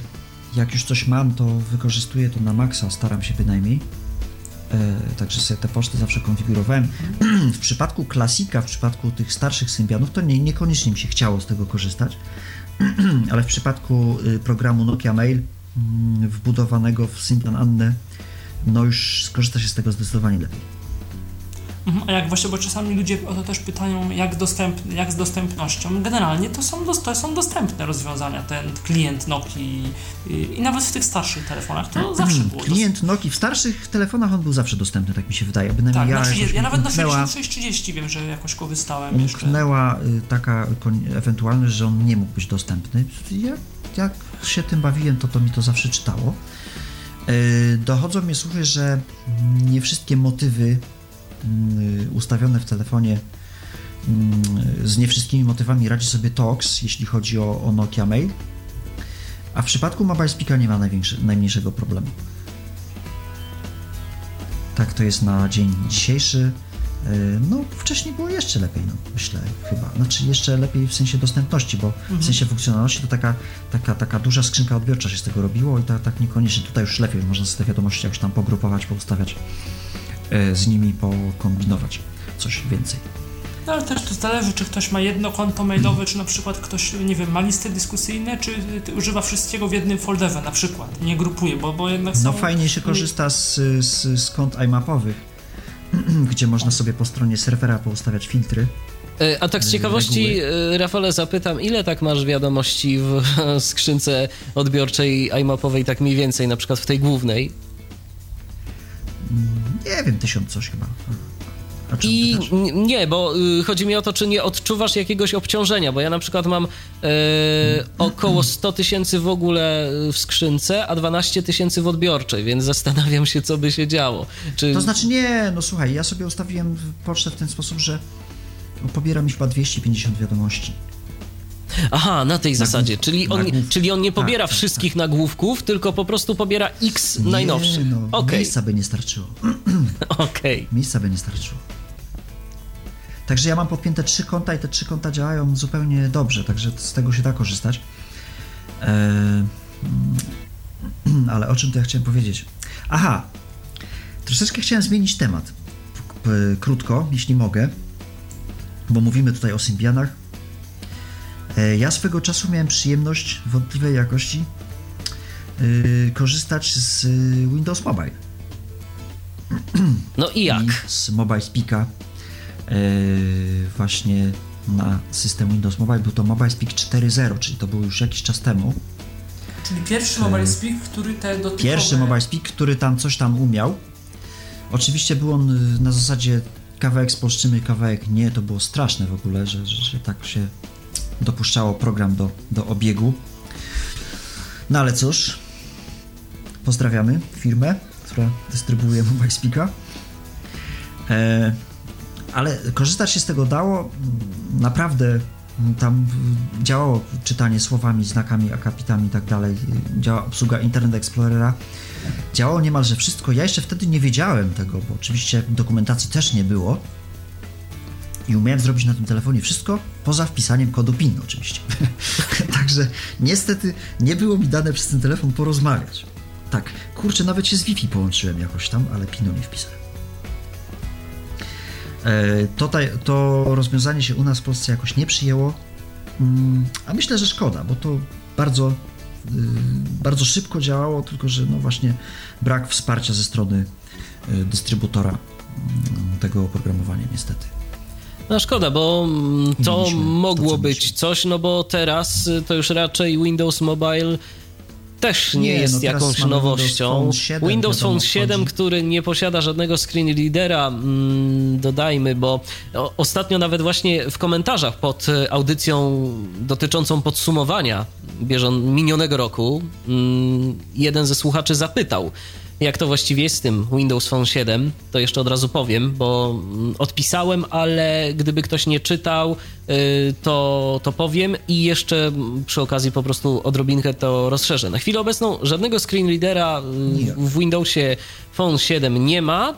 jak już coś mam, to wykorzystuję to na maksa, staram się bynajmniej. E, także sobie te poczty zawsze konfigurowałem. w przypadku klasika, w przypadku tych starszych Symbianów, to nie, niekoniecznie mi się chciało z tego korzystać, ale w przypadku y, programu Nokia Mail mm, wbudowanego w Symbian Annę no już skorzysta się z tego zdecydowanie lepiej. Mhm, a jak właśnie, bo czasami ludzie o to też pytają, jak, dostęp, jak z dostępnością. Generalnie to są, to są dostępne rozwiązania, ten klient Nokii i, i nawet w tych starszych telefonach to mhm, zawsze było. Klient Nokii w starszych telefonach on był zawsze dostępny, tak mi się wydaje. Bynajmniej tak, ja, znaczy, ja nawet na 6630 wiem, że jakoś korzystałem. Umknęła y, taka ewentualność, że on nie mógł być dostępny. Jak, jak się tym bawiłem, to to mi to zawsze czytało. E, dochodzą mnie słuchy, że nie wszystkie motywy mm, ustawione w telefonie mm, z nie wszystkimi motywami radzi sobie TOX, jeśli chodzi o, o Nokia Mail, a w przypadku Mobile Speaka nie ma najmniejszego problemu. Tak to jest na dzień dzisiejszy. E, no, wcześniej było jeszcze lepiej, no, myślę, chyba. Znaczy, jeszcze lepiej w sensie dostępności, bo mhm. w sensie funkcjonalności to taka, taka, taka duża skrzynka odbiorcza się z tego robiło i tak, tak niekoniecznie. Tutaj już lepiej można sobie te wiadomości jakoś tam pogrupować, poustawiać, e, z nimi pokombinować coś więcej. No ale też to zależy, czy ktoś ma jedno konto mailowe, czy na przykład ktoś, nie wiem, ma listy dyskusyjne, czy używa wszystkiego w jednym folderze na przykład, nie grupuje, bo, bo jednak no są... Fajnie się korzysta z, z, z kont iMapowych, gdzie można sobie po stronie serwera poustawiać filtry. E, a tak z e, ciekawości, reguły. Rafale, zapytam, ile tak masz wiadomości w skrzynce odbiorczej iMapowej, tak mniej więcej, na przykład w tej głównej? Nie wiem, tysiąc coś chyba. I nie, bo y, chodzi mi o to, czy nie odczuwasz jakiegoś obciążenia, bo ja na przykład mam y, około 100 tysięcy w ogóle w skrzynce, a 12 tysięcy w odbiorczej, więc zastanawiam się, co by się działo. Czy... To znaczy nie, no słuchaj, ja sobie ustawiłem pocztę w ten sposób, że pobiera mi chyba 250 wiadomości Aha, na tej zasadzie, czyli on, czyli on nie tak, pobiera tak, wszystkich tak. nagłówków, tylko po prostu pobiera X nie, najnowszych. No, okay. Miejsca by nie starczyło. Okej. Okay. Miejsca by nie starczyło. Także ja mam podpięte trzy konta i te trzy konta działają zupełnie dobrze, także z tego się da korzystać. Eee, ale o czym to ja chciałem powiedzieć? Aha, troszeczkę chciałem zmienić temat. Krótko, jeśli mogę, bo mówimy tutaj o Symbianach. Eee, ja swego czasu miałem przyjemność wątpliwej jakości yy, korzystać z Windows Mobile. No i jak? I z Mobile Speaka właśnie na system Windows Mobile. Był to Mobile Speak 4.0, czyli to był już jakiś czas temu. Czyli pierwszy Mobile Speak, który te dotykowe... Pierwszy Mobile Speak, który tam coś tam umiał. Oczywiście był on y, na zasadzie kawałek spolszczymy, kawałek nie. To było straszne w ogóle, że, że, że tak się dopuszczało program do, do obiegu. No ale cóż, pozdrawiamy firmę, która dystrybuuje Mobile Speaka. E, ale korzystać się z tego dało. Naprawdę tam działało czytanie słowami, znakami, akapitami i tak dalej. Działa obsługa Internet Explorera. Działało niemalże wszystko. Ja jeszcze wtedy nie wiedziałem tego, bo oczywiście dokumentacji też nie było. I umiałem zrobić na tym telefonie wszystko, poza wpisaniem kodu PIN oczywiście. Także niestety nie było mi dane przez ten telefon porozmawiać. Tak, kurczę, nawet się z Wi-Fi połączyłem jakoś tam, ale PIN-u nie wpisałem. E, to, to rozwiązanie się u nas w Polsce jakoś nie przyjęło, mm, a myślę, że szkoda, bo to bardzo, y, bardzo szybko działało, tylko że no właśnie brak wsparcia ze strony y, dystrybutora mm, tego oprogramowania niestety. No szkoda, bo mm, to mogło to, być coś, no bo teraz y, to już raczej Windows Mobile też nie, nie jest no jakąś nowością. Windows Phone 7, Windows Phone 7 który nie posiada żadnego screen readera, mm, dodajmy, bo ostatnio nawet właśnie w komentarzach pod e, audycją dotyczącą podsumowania bieżącego minionego roku mm, jeden ze słuchaczy zapytał, jak to właściwie jest z tym Windows Phone 7, to jeszcze od razu powiem, bo mm, odpisałem, ale gdyby ktoś nie czytał, y, to, to powiem i jeszcze przy okazji po prostu odrobinkę to rozszerzę. Na chwilę obecną żadnego screen readera y, w Windowsie Phone 7 nie ma.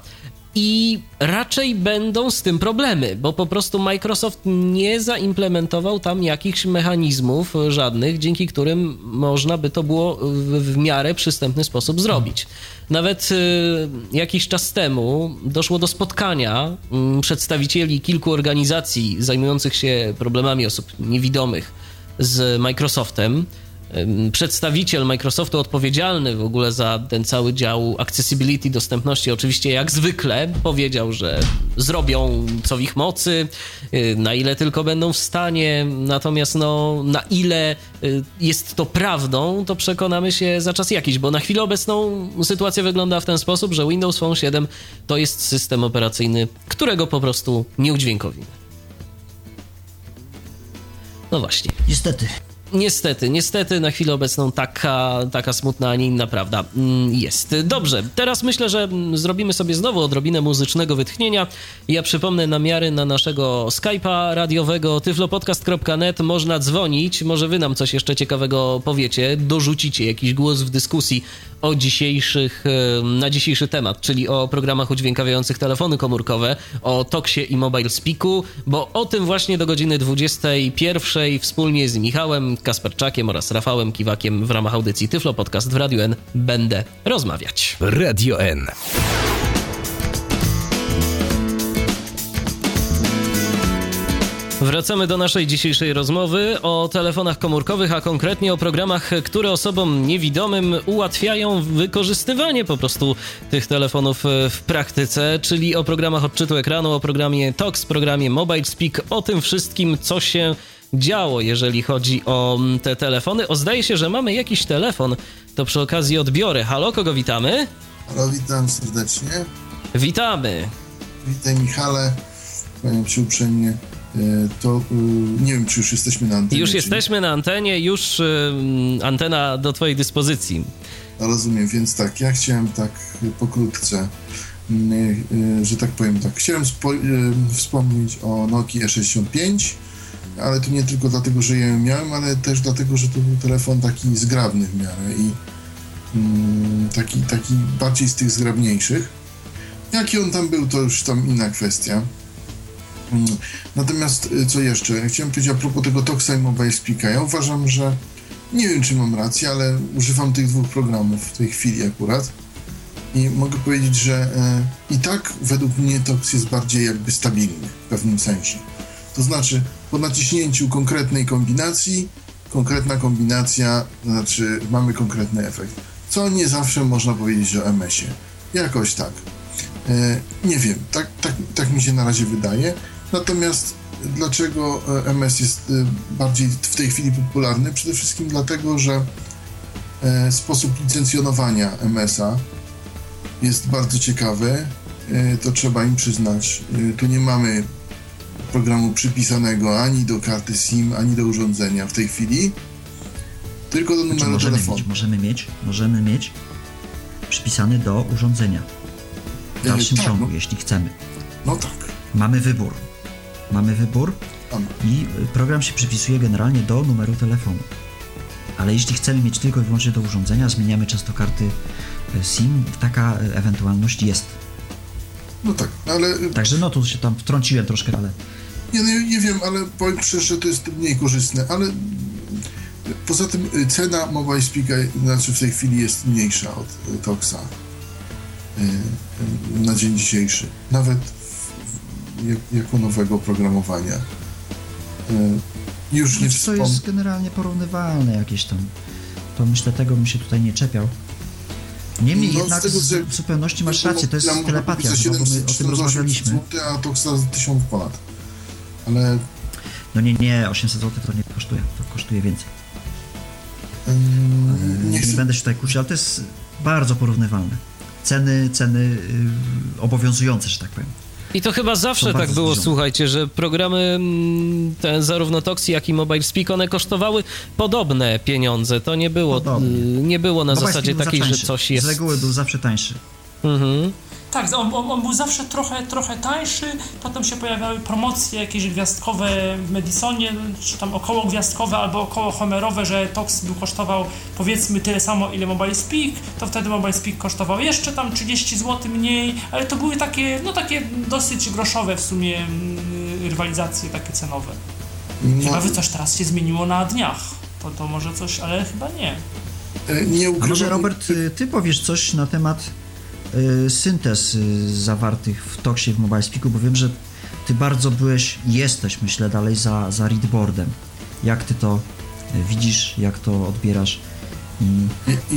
I raczej będą z tym problemy, bo po prostu Microsoft nie zaimplementował tam jakichś mechanizmów żadnych, dzięki którym można by to było w, w miarę przystępny sposób zrobić. Nawet y, jakiś czas temu doszło do spotkania y, przedstawicieli kilku organizacji zajmujących się problemami osób niewidomych z Microsoftem przedstawiciel Microsoftu odpowiedzialny w ogóle za ten cały dział accessibility, dostępności, oczywiście jak zwykle powiedział, że zrobią co w ich mocy, y, na ile tylko będą w stanie, natomiast no, na ile y, jest to prawdą, to przekonamy się za czas jakiś, bo na chwilę obecną sytuacja wygląda w ten sposób, że Windows Phone 7 to jest system operacyjny, którego po prostu nie udźwiękowimy. No właśnie. Niestety. Niestety, niestety na chwilę obecną taka, taka smutna, a nie inna prawda mm, jest. Dobrze, teraz myślę, że zrobimy sobie znowu odrobinę muzycznego wytchnienia. Ja przypomnę namiary na naszego Skype'a radiowego tyflopodcast.net. Można dzwonić, może wy nam coś jeszcze ciekawego powiecie, dorzucicie jakiś głos w dyskusji o dzisiejszych, na dzisiejszy temat, czyli o programach udźwiękawiających telefony komórkowe, o Toxie i Mobile Speaku, bo o tym właśnie do godziny 21 wspólnie z Michałem Kasperczakiem oraz Rafałem Kiwakiem w ramach audycji Tyflo Podcast w Radio N będę rozmawiać. Radio N. Wracamy do naszej dzisiejszej rozmowy o telefonach komórkowych, a konkretnie o programach, które osobom niewidomym ułatwiają wykorzystywanie po prostu tych telefonów w praktyce, czyli o programach odczytu ekranu, o programie TOX, programie Mobile Speak, o tym wszystkim, co się działo, jeżeli chodzi o te telefony. O, zdaje się, że mamy jakiś telefon, to przy okazji odbiorę. Halo, kogo witamy? Halo, witam serdecznie. Witamy. Witaj Michale, kłaniam się uprzejmie. E, to e, nie wiem, czy już jesteśmy na antenie. Już jesteśmy na antenie, już antena do Twojej dyspozycji. Rozumiem, więc tak, ja chciałem tak pokrótce, e, że tak powiem tak, chciałem wspomnieć o Nokia 65, ale to nie tylko dlatego, że ją miałem, ale też dlatego, że to był telefon taki zgrabny w miarę i mm, taki, taki bardziej z tych zgrabniejszych. Jaki on tam był, to już tam inna kwestia. Mm, natomiast y, co jeszcze? Chciałem powiedzieć a propos tego Toxa i Mobile Speaka. Ja uważam, że nie wiem, czy mam rację, ale używam tych dwóch programów w tej chwili akurat. I mogę powiedzieć, że e, i tak według mnie Tox jest bardziej jakby stabilny w pewnym sensie. To znaczy, po naciśnięciu konkretnej kombinacji, konkretna kombinacja, to znaczy mamy konkretny efekt. Co nie zawsze można powiedzieć o MS-ie. Jakoś tak. E, nie wiem, tak, tak, tak mi się na razie wydaje. Natomiast dlaczego e, MS jest e, bardziej w tej chwili popularny? Przede wszystkim dlatego, że sposób licencjonowania MS-a jest bardzo ciekawy. To trzeba im przyznać. Tu nie mamy programu przypisanego ani do karty SIM, ani do urządzenia w tej chwili, tylko do znaczy, numeru możemy telefonu. Mieć, możemy mieć, możemy mieć przypisany do urządzenia. W dalszym tak, ciągu, no, jeśli chcemy. no tak. Mamy wybór. Mamy wybór Mamy. i program się przypisuje generalnie do numeru telefonu. Ale jeśli chcemy mieć tylko i wyłącznie do urządzenia, zmieniamy często karty e, SIM, taka e, ewentualność jest. No tak, ale Także no tu się tam wtrąciłem troszkę, ale Nie, nie, nie wiem, ale powiem szczerze, że to jest mniej korzystne, ale poza tym y, cena Mobile Speaka znaczy w tej chwili jest mniejsza od y, Toxa y, na dzień dzisiejszy. Nawet jako nowego programowania. Już nie Znaczy, to wspomnę. jest generalnie porównywalne jakieś tam. To myślę, tego bym się tutaj nie czepiał. Niemniej No, jednak tego, w zupełności masz rację, to jest telepatia, no, bo my o 700 tym czy za 800 rozmawialiśmy. zł, a za 1000 ponad. Ale No nie, nie, 800 zł to nie kosztuje, to kosztuje więcej. ym, Nie, nie będę się tutaj kłócił, ale to jest bardzo porównywalne. Ceny, ceny y, obowiązujące, że tak powiem. I to chyba zawsze tak było, zbliżone. słuchajcie, że programy mm, te, zarówno Toxi, jak i Mobile Speak, one kosztowały podobne pieniądze. To nie było, Podobnie. y, nie było na Mobile zasadzie takiej, że coś jest... Z reguły był zawsze tańszy. Mhm. Tak, on, on, on był zawsze trochę, trochę tańszy, potem się pojawiały promocje jakieś gwiazdkowe w Medisonie, czy tam około gwiazdkowe albo około homerowe, że Tox był kosztował powiedzmy tyle samo ile Mobile Speak, to wtedy Mobile Speak kosztował jeszcze tam 30 zł mniej, ale to były takie, no takie dosyć groszowe w sumie mm, rywalizacje takie cenowe. no, Chyba wy coś teraz się zmieniło na dniach. To, to może coś, ale chyba nie. e, nie ukrywam, może Robert, ty powiesz coś na temat syntez y, zawartych w Toxie w Mobile Speaku, bo wiem, że ty bardzo byłeś, jesteś myślę dalej za, za readboardem. Jak ty to y, widzisz, jak to odbierasz i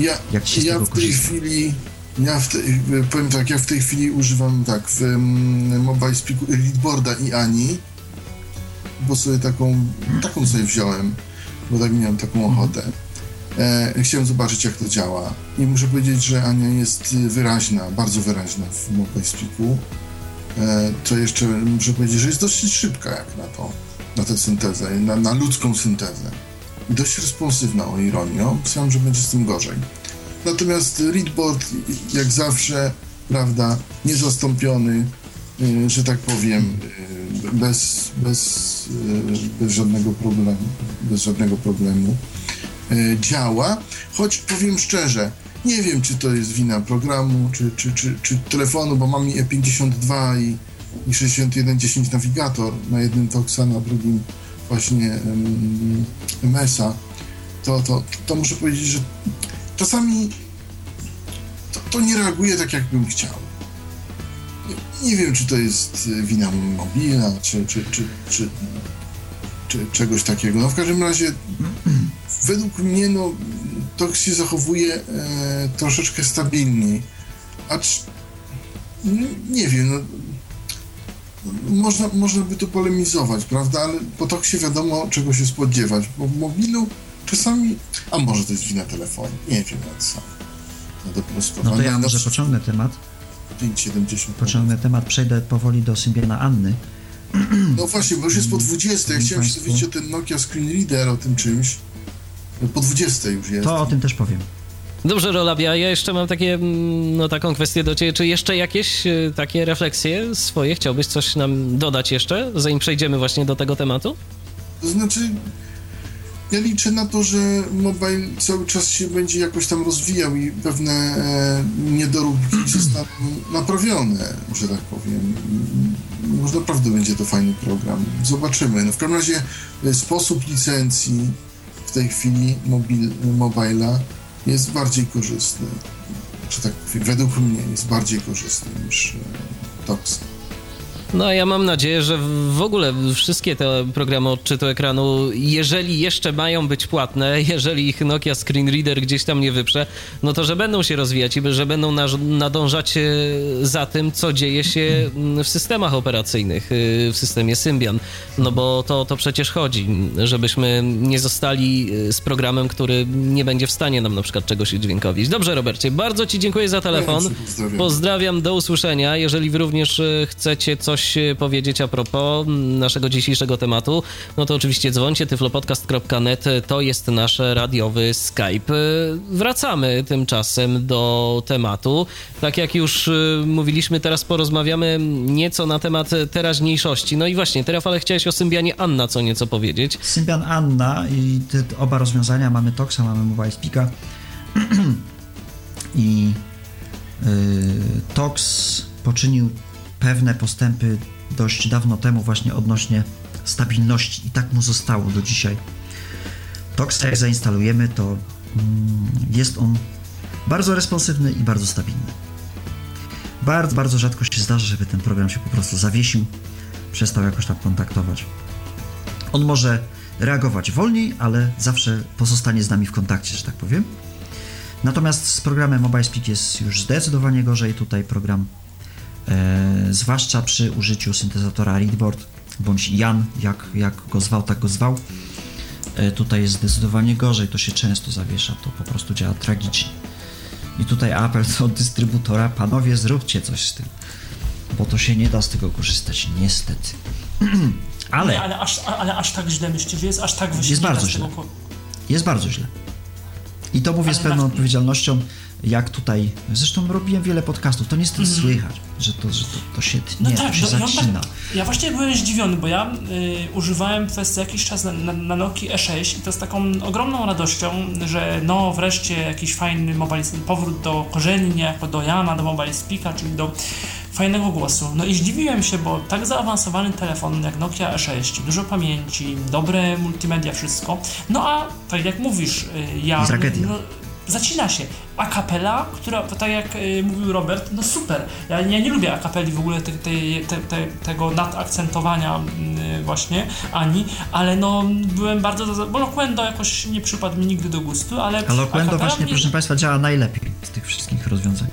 Ja, Jak ci się z ja tego w tej korzysta? chwili, ja w te, powiem tak, ja w tej chwili używam tak w um, Mobile Speaku Leadboarda i Ani, bo sobie taką, taką sobie wziąłem, bo tak miałem taką ochotę. E, chciałem zobaczyć, jak to działa. I muszę powiedzieć, że Ania jest wyraźna, bardzo wyraźna w Mobile Speaku. E, co jeszcze muszę powiedzieć, że jest dosyć szybka jak na to, na tę syntezę, na, na ludzką syntezę. I dość responsywna o ironią. Myślałem, że będzie z tym gorzej. Natomiast Readboard, jak zawsze, prawda, niezastąpiony, y, że tak powiem, y, bez, bez, y, bez żadnego problemu, bez żadnego problemu działa, choć powiem szczerze, nie wiem, czy to jest wina programu, czy, czy, czy, czy telefonu, bo mam i E52 i, i 6110 nawigator na jednym Toxa, na drugim właśnie um, MS-a, to, to, to muszę powiedzieć, że czasami to, to nie reaguje tak, jakbym chciał. Nie, wiem, czy to jest y, wina mobila, czy, czy, czy, czy, czy czegoś takiego. No w każdym razie, według mnie, no, to się zachowuje e, troszeczkę stabilniej. Acz, nie wiem, no, można, można by tu polemizować, prawda? Ale po to się wiadomo, czego się spodziewać. Bo w mobilu czasami, a może to jest wina telefonu, nie wiem nawet sam. No no to ale ja może pociągnę temat, 5,70. pociągnę temat, przejdę powoli do Symbiana Anny. No właśnie, bo już jest po 20. Ja chciałem się dowiedzieć o ten Nokia Screen Reader, o tym czymś. Po 20 już jest. To o tym też powiem. Dobrze, Rolabia, ja jeszcze mam takie, mm, no, taką kwestię do ciebie. Czy jeszcze jakieś y, takie refleksje swoje chciałbyś coś nam dodać jeszcze, zanim przejdziemy właśnie do tego tematu? To znaczy, ja liczę na to, że mobile cały czas się będzie jakoś tam rozwijał i pewne e, niedoróbki zostaną naprawione, że tak powiem. Może naprawdę będzie to fajny program. Zobaczymy. No w każdym razie e, sposób licencji w tej chwili mobil, jest bardziej korzystny. Że tak według mnie jest bardziej korzystny niż e, TOX. No ja mam nadzieję, że w ogóle wszystkie te programy odczytu ekranu, jeżeli jeszcze mają być płatne, jeżeli ich Nokia Screen Reader gdzieś tam nie wyprze, no to że będą się rozwijać i że będą nadążać e, za tym, co dzieje się mm, w systemach operacyjnych, e, w systemie Symbian. No bo to, to przecież chodzi, żebyśmy nie zostali e, z programem, który nie będzie w stanie nam na przykład czegoś udźwiękowić. Dobrze, Robercie, bardzo Ci dziękuję za telefon. Pozdrawiam. Pozdrawiam, do usłyszenia. Jeżeli wy również chcecie coś e, powiedzieć a propos naszego dzisiejszego tematu, no to oczywiście dzwońcie tyflopodcast.net, to jest nasz radiowy Skype. Wracamy tymczasem do tematu. Tak jak już e, mówiliśmy, teraz porozmawiamy nieco na temat teraźniejszości. No i właśnie, teraz ale chciałeś o Symbianie Anna co nieco powiedzieć. Symbian Anna i te, oba rozwiązania, mamy Toxa, mamy Mobile Speaka i yy, Tox poczynił pewne postępy dość dawno temu właśnie odnośnie stabilności i tak mu zostało do dzisiaj. Tox, jak zainstalujemy, to mm, jest on bardzo responsywny i bardzo stabilny. Bardzo, bardzo rzadko się zdarza, żeby ten program się po prostu zawiesił, przestał jakoś tak kontaktować. On może reagować wolniej, ale zawsze pozostanie z nami w kontakcie, że tak powiem. Natomiast z programem Mobile Speak jest już zdecydowanie gorzej. Tutaj program zwłaszcza przy użyciu syntezatora Readboard bądź Jan, jak, jak go zwał, tak go zwał. E, tutaj jest zdecydowanie gorzej, to się często zawiesza, to po prostu działa tragicznie. I tutaj apel do dystrybutora, panowie zróbcie coś z tym, bo to się nie da z tego korzystać, niestety. ale, nie, ale, aż, ale aż tak źle myślicie, że jest aż tak Jest bardzo źle. Jest bardzo źle. I to mówię ale z pewną na... odpowiedzialnością jak tutaj, zresztą robiłem wiele podcastów, to niestety mm. słychać, że to, że to, to się no nie, tak, to się no, zacina. tak, ja właśnie byłem zdziwiony, bo ja y, używałem przez jakiś czas na, na, na Nokia E6 i to z taką ogromną radością, że no wreszcie jakiś fajny mobile, powrót do korzeni, niejako do Jana, do Mobile Speaka, czyli do fajnego głosu. No i zdziwiłem się, bo tak zaawansowany telefon jak Nokia E6, dużo pamięci, dobre multimedia, wszystko. No a tak jak mówisz, y, ja... No, zacina się. A kapela, która, tak jak y, mówił Robert, no super. Ja, ja nie lubię akapeli w ogóle te, te, te, tego nadakcentowania y, właśnie, ani, ale no byłem bardzo, bo Loquendo jakoś nie przypadł mi nigdy do gustu, ale... A Loquendo właśnie, mnie... proszę Państwa, działa najlepiej z tych wszystkich rozwiązań.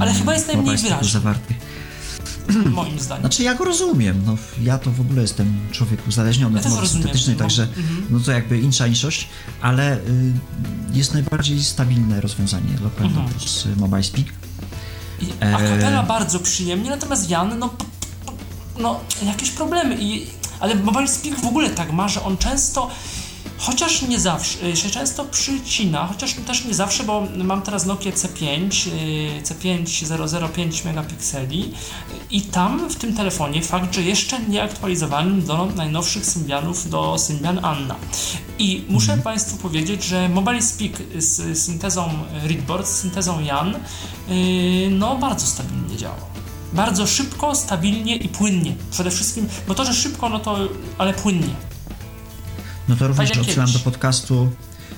ale chyba jest najmniej wyraźny. Zawartych. moim zdaniem. Znaczy ja go rozumiem, no ja to w ogóle jestem człowiek uzależniony ja od mowy syntetycznej, także mhm. no to jakby inszańszość, ale y, jest najbardziej stabilne rozwiązanie Loquendo mhm. plus Mobile Speak. I akapela e... bardzo przyjemnie, natomiast Jan, no, no jakieś problemy, I, ale Mobile Speak w ogóle tak ma, że on często Chociaż nie zawsze, y, się często przycina, chociaż też nie zawsze, bo mam teraz Nokia C5, C5 005 megapikseli i tam w tym telefonie fakt, że jeszcze nie aktualizowanym do najnowszych Symbianów, do Symbian Anna. I muszę mhm. Państwu powiedzieć, że Mobile Speak z syntezą Readboard, z syntezą Jan, y, no bardzo stabilnie działa bardzo szybko, stabilnie i płynnie. Przede wszystkim, bo to, że szybko, no to, ale płynnie. No to również odsyłam do podcastu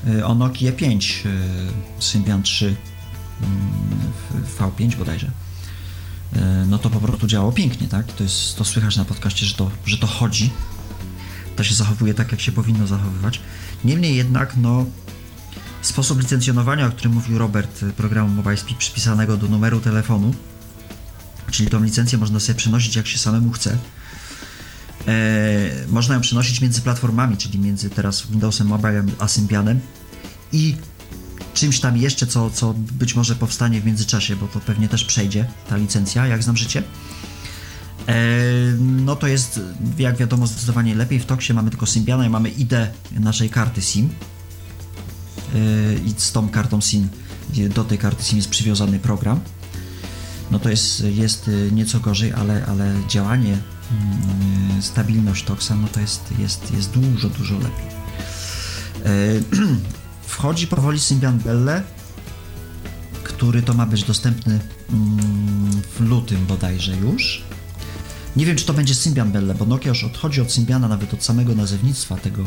y, o Nokia 5 y, Symbian 3 mm, V5 bodajże. Y, no to po prostu działało pięknie, tak? To, jest, to słychać na podcaście, że to, że to chodzi. To się zachowuje tak, jak się powinno zachowywać. Niemniej jednak, no, sposób licencjonowania, o którym mówił Robert, programu MobileSpeak przypisanego do numeru telefonu, czyli tą licencję można sobie przenosić jak się samemu chce można ją przenosić między platformami, czyli między teraz Windowsem Mobile a Symbianem i czymś tam jeszcze, co, co być może powstanie w międzyczasie, bo to pewnie też przejdzie ta licencja, jak znam życie. E, no to jest, jak wiadomo, zdecydowanie lepiej. W Toksie mamy tylko Symbiana i mamy ID naszej karty SIM. E, I z tą kartą SIM, do tej karty SIM jest przywiązany program. No to jest, jest nieco gorzej, ale, ale działanie stabilność toksa, no to jest, jest, jest dużo, dużo lepiej. E, wchodzi powoli Symbian Belle, który to ma być dostępny mm, w lutym bodajże już. Nie wiem, czy to będzie Symbian Belle, bo Nokia już odchodzi od Symbiana, nawet od samego nazewnictwa tego,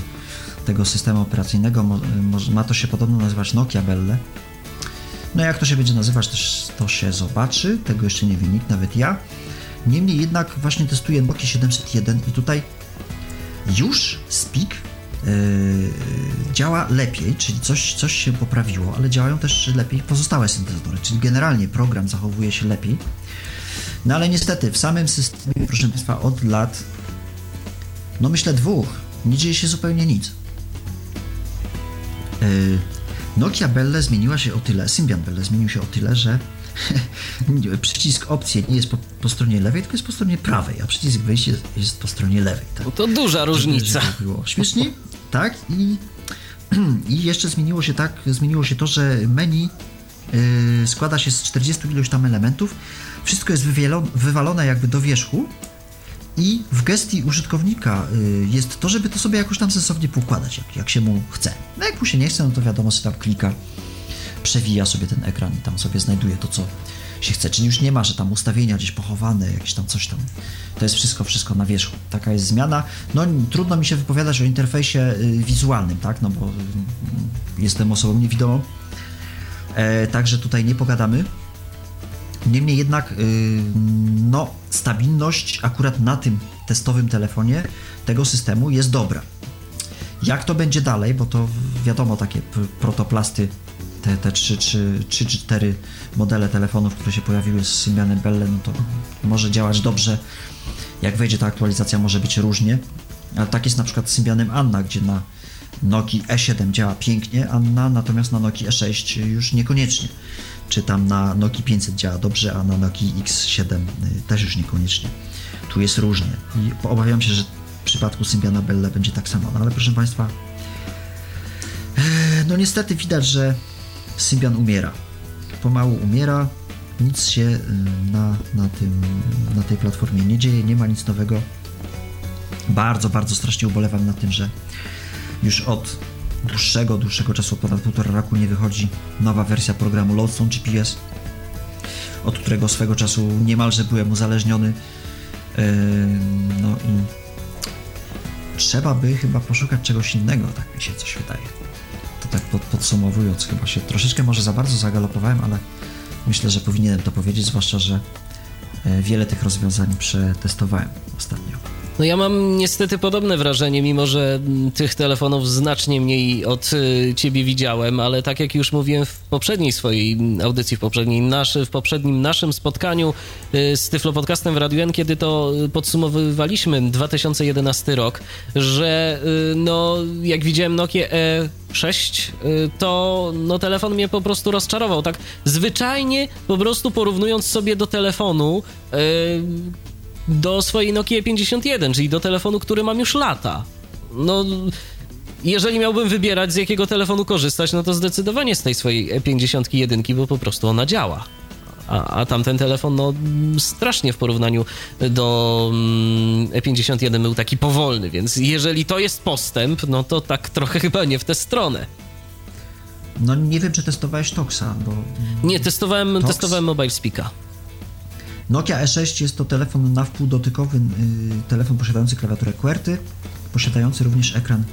tego systemu operacyjnego. ma to się podobno nazywać Nokia Belle. No jak to się będzie nazywać, to się zobaczy. Tego jeszcze nie wie nikt, nawet ja. Niemniej jednak właśnie testuję Nokia 701 i tutaj już Speak yy, działa lepiej, czyli coś, coś się poprawiło, ale działają też lepiej pozostałe syntezatory, czyli generalnie program zachowuje się lepiej. No ale niestety w samym systemie, proszę Państwa, od lat, no myślę dwóch, nie dzieje się zupełnie nic. Yy, Nokia Belle zmieniła się o tyle, Symbian Belle zmienił się o tyle, że przycisk opcji nie jest po, po, stronie lewej, tylko jest po stronie prawej, a przycisk wyjście jest, jest po stronie lewej. Tak? No to duża różnica. Żeby, było śmiesznie, tak? I, I jeszcze zmieniło się tak, zmieniło się to, że menu yy, składa się z 40 iluś tam elementów, wszystko jest wywalone jakby do wierzchu i w gestii użytkownika y, jest to, żeby to sobie jakoś tam sensownie poukładać, jak, jak się mu chce. No jak mu się nie chce, no to wiadomo, sobie tam klika, przewija sobie ten ekran i tam sobie znajduje to, co się chce. Czyli już nie ma, że tam ustawienia gdzieś pochowane, jakieś tam coś tam. To jest wszystko, wszystko na wierzchu. Taka jest zmiana. No trudno mi się wypowiadać o interfejsie y, wizualnym, tak, no bo y, jestem osobą niewidomą. E, także tutaj nie pogadamy. Niemniej jednak, no, stabilność akurat na tym testowym telefonie tego systemu jest dobra. Jak to będzie dalej, bo to wiadomo, takie protoplasty, te, te 3 czy 4 modele telefonów, które się pojawiły z Symbianem Belle, no to może działać dobrze. Jak wejdzie ta aktualizacja, może być różnie. Ale tak jest na przykład z Symbianem Anna, gdzie na Nokia E7 działa pięknie Anna, natomiast na Nokia E6 już niekoniecznie czy tam na Nokia 500 działa dobrze, a na Nokia X7 y, też już niekoniecznie. Tu jest różnie i obawiam się, że w przypadku Symbiana Belle będzie tak samo. No ale proszę Państwa, e, no niestety widać, że Symbian umiera. Pomału umiera, nic się y, na, na, tym, na tej platformie nie dzieje, nie ma nic nowego. Bardzo, bardzo strasznie ubolewam na tym, że już od dłuższego, dłuższego czasu, ponad półtora roku nie wychodzi nowa wersja programu Lodestone GPS, od którego swego czasu niemalże byłem uzależniony. No i trzeba by chyba poszukać czegoś innego, tak mi się coś wydaje. Pod, podsumowując, chyba się troszeczkę może za bardzo zagalopowałem, ale myślę, że powinienem to powiedzieć, zwłaszcza, że e, wiele tych rozwiązań przetestowałem ostatnio. No ja mam niestety podobne wrażenie, mimo że tych telefonów znacznie mniej od y, ciebie widziałem, ale tak jak już mówiłem w poprzedniej swojej audycji, w, poprzedniej naszy, w poprzednim naszym spotkaniu y, z Tyflo Podcastem w Radio N, kiedy to podsumowywaliśmy 2011 rok, że y, no jak widziałem Nokia E6, to no telefon mnie po prostu rozczarował, tak zwyczajnie po prostu porównując sobie do telefonu do swojej Nokia 51, czyli do telefonu, który mam już lata. No, jeżeli miałbym wybierać, z jakiego telefonu korzystać, no to zdecydowanie z tej swojej 51, bo po prostu ona działa. A, a tamten telefon, no strasznie w porównaniu do mm, E51 był taki powolny, więc jeżeli to jest postęp, no to tak trochę chyba nie w tę stronę. No nie wiem, czy testowałeś Toxa, bo... Nie, testowałem, Tox? testowałem Mobile Speaka. Nokia E6 jest to telefon na wpół dotykowy, y, telefon posiadający klawiaturę QWERTY, posiadający również ekran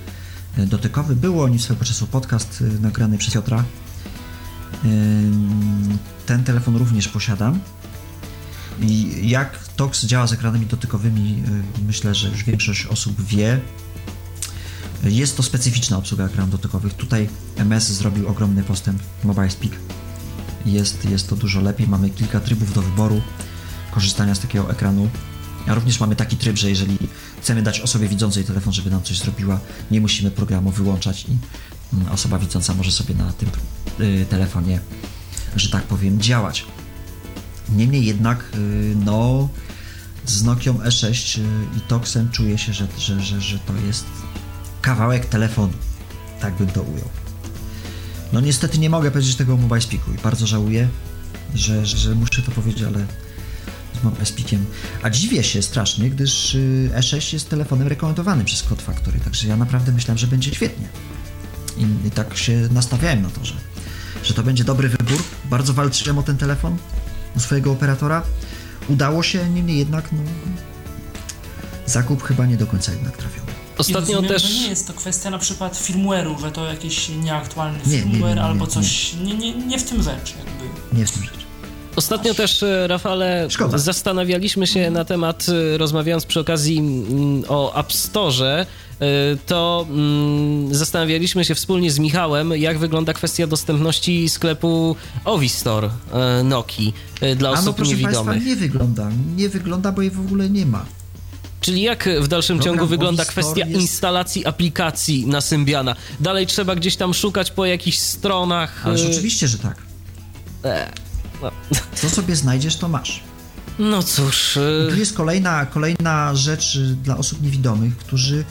y, dotykowy. Było o nim swego czasu podcast y, nagrany przez Piotra. Ten telefon również posiadam. I jak TOX działa z ekranami dotykowymi, myślę, że już większość osób wie. Jest to specyficzna obsługa ekranów dotykowych. Tutaj MS zrobił ogromny postęp, Mobile Speak. Jest, jest to dużo lepiej. Mamy kilka trybów do wyboru korzystania z takiego ekranu. A również mamy taki tryb, że jeżeli chcemy dać osobie widzącej telefon, żeby nam coś zrobiła, nie musimy programu wyłączać i mm, osoba widząca może sobie na tym y, telefonie, że tak powiem, działać. Niemniej jednak, y, no, z Nokią E6 y, i Toxem czuję się, że, że, że, że to jest kawałek telefonu. Tak bym to ujął. No niestety nie mogę powiedzieć tego o Mobile Speaku i bardzo żałuję, że, że muszę to powiedzieć, ale Espikiem. A dziwię się strasznie, gdyż y, E6 jest telefonem rekomendowanym przez Code Factory, także ja naprawdę myślałem, że będzie świetnie. I, i tak się nastawiałem na to, że, że to będzie dobry wybór. Bardzo walczyłem o ten telefon u swojego operatora. Udało się, niemniej jednak no, zakup chyba nie do końca jednak trafiony. Ostatnio rozumiem, też. Że nie jest to kwestia na przykład firmware'u, że to jakiś nieaktualny Nie, nie, nie, firmware nie, albo nie. coś. Nie, nie, nie w tym rzecz, jakby. Nie w tym rzecz. Ostatnio też, e, Rafale, Szkoda. zastanawialiśmy się na temat, e, rozmawiając przy okazji mm, o App Store, e, to mm, zastanawialiśmy się wspólnie z Michałem, jak wygląda kwestia dostępności sklepu Ovi Store Nokii e, dla A no osób proszę niewidomych. Państwa, nie wygląda. Nie wygląda, bo jej w ogóle nie ma. Czyli jak w dalszym Program ciągu wygląda kwestia jest- instalacji aplikacji na Symbiana? Dalej trzeba gdzieś tam szukać po jakichś stronach. Ależ oczywiście, że tak. e, no. Co sobie znajdziesz, to masz. No cóż, e, Tu jest kolejna, kolejna rzecz y, dla osób niewidomych, którzy,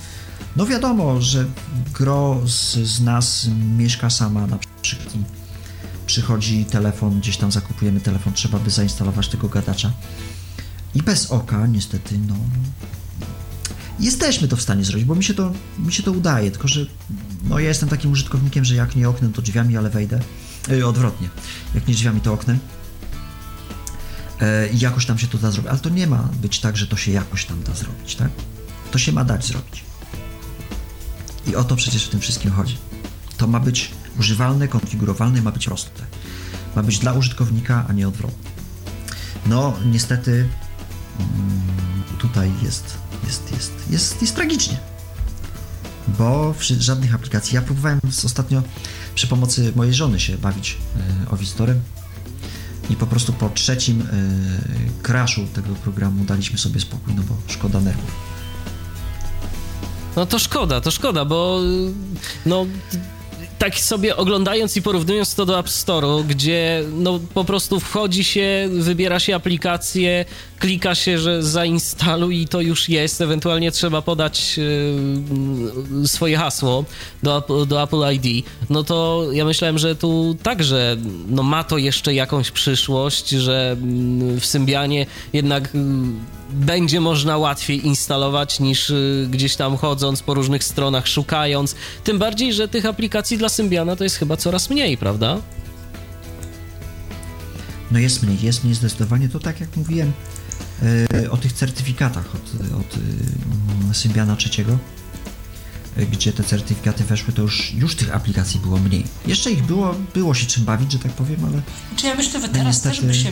no wiadomo, że gro z, z nas mieszka sama na przykład. Przychodzi telefon, gdzieś tam zakupujemy telefon, trzeba by zainstalować tego gadacza. I bez oka, niestety, no. Jesteśmy to w stanie zrobić, bo mi się to, mi się to udaje, tylko że no ja jestem takim użytkownikiem, że jak nie oknem, to drzwiami, ale wejdę. Yy, odwrotnie. Jak nie drzwiami, to oknem. E, i jakoś tam się to da zrobić. Ale to nie ma być tak, że to się jakoś tam da zrobić, tak? To się ma dać zrobić. I o to przecież w tym wszystkim chodzi. To ma być używalne, konfigurowalne, ma być proste. Ma być dla użytkownika, a nie odwrotnie. No, niestety mm, tutaj jest, jest, jest, jest, jest tragicznie. Bo żadnych aplikacji. Ja próbowałem ostatnio przy pomocy mojej żony się bawić e, Ovistorem i po prostu po trzecim y, crashu tego programu daliśmy sobie spokój, no bo szkoda nerwów. No to szkoda, to szkoda, bo y, no tak sobie oglądając i porównując to do App Store'u, gdzie no po prostu wchodzi się, wybiera się aplikację, klika się, że zainstaluj i to już jest, ewentualnie trzeba podać y, swoje hasło do, do Apple ID, no to ja myślałem, że tu także no ma to jeszcze jakąś przyszłość, że mm, w Symbianie jednak y, będzie można łatwiej instalować niż y, gdzieś tam chodząc po różnych stronach, szukając. Tym bardziej, że tych aplikacji dla Symbiana to jest chyba coraz mniej, prawda? No jest mniej, jest mniej zdecydowanie. To tak jak mówiłem y, o tych certyfikatach od, od y, Symbiana trzeciego, gdzie te certyfikaty weszły, to już, już tych aplikacji było mniej. Jeszcze ich było, było się czym bawić, że tak powiem, ale Czy ja myślę, że No teraz niestety- też by się.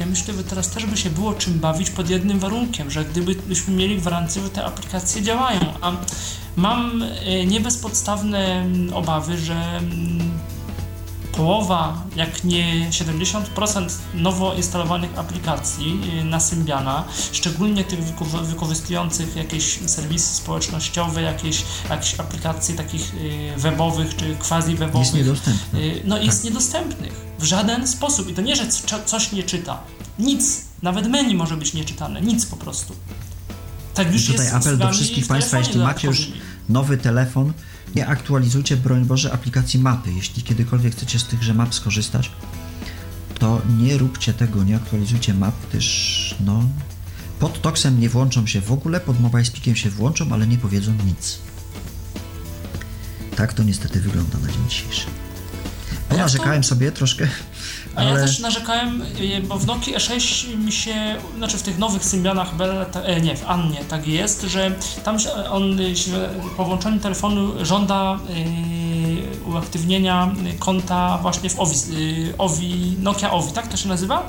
Ja myślę, że teraz też by się było czym bawić pod jednym warunkiem, że gdybyśmy mieli gwarancję, że te aplikacje działają. A mam e, nie bezpodstawne mm, obawy, że mm, połowa, jak nie 70% nowo instalowanych aplikacji y, na Symbiana, szczególnie tych wyko- wykorzystujących jakieś serwisy społecznościowe, jakieś, jakieś aplikacje takich y, webowych czy quasi-webowych, jest niedostępne. Y, no jest niedostępnych w żaden sposób. I to nie, że co- coś nie czyta. Nic. Nawet menu może być nieczytane. Nic po prostu. Tak już I tutaj jest apel do wszystkich Państwa, jeśli macie już nowy telefon, nie aktualizujcie, broń Boże, aplikacji mapy. Jeśli kiedykolwiek chcecie z tychże map skorzystać, to nie róbcie tego, nie aktualizujcie map, gdyż no, pod Toxem nie włączą się w ogóle, pod MobileSpeakiem się włączą, ale nie powiedzą nic. Tak to niestety wygląda na dzień dzisiejszy. Ponarzekałem sobie troszkę, A ja ale też narzekałem, y, bo w Nokii E6 mi się, znaczy w tych nowych Symbianach Bell, e, nie, w Annie tak jest, że tam się, on po włączeniu telefonu żąda y, uaktywnienia konta właśnie w Ovi, y, Ovi, Nokia Ovi, tak to się nazywa?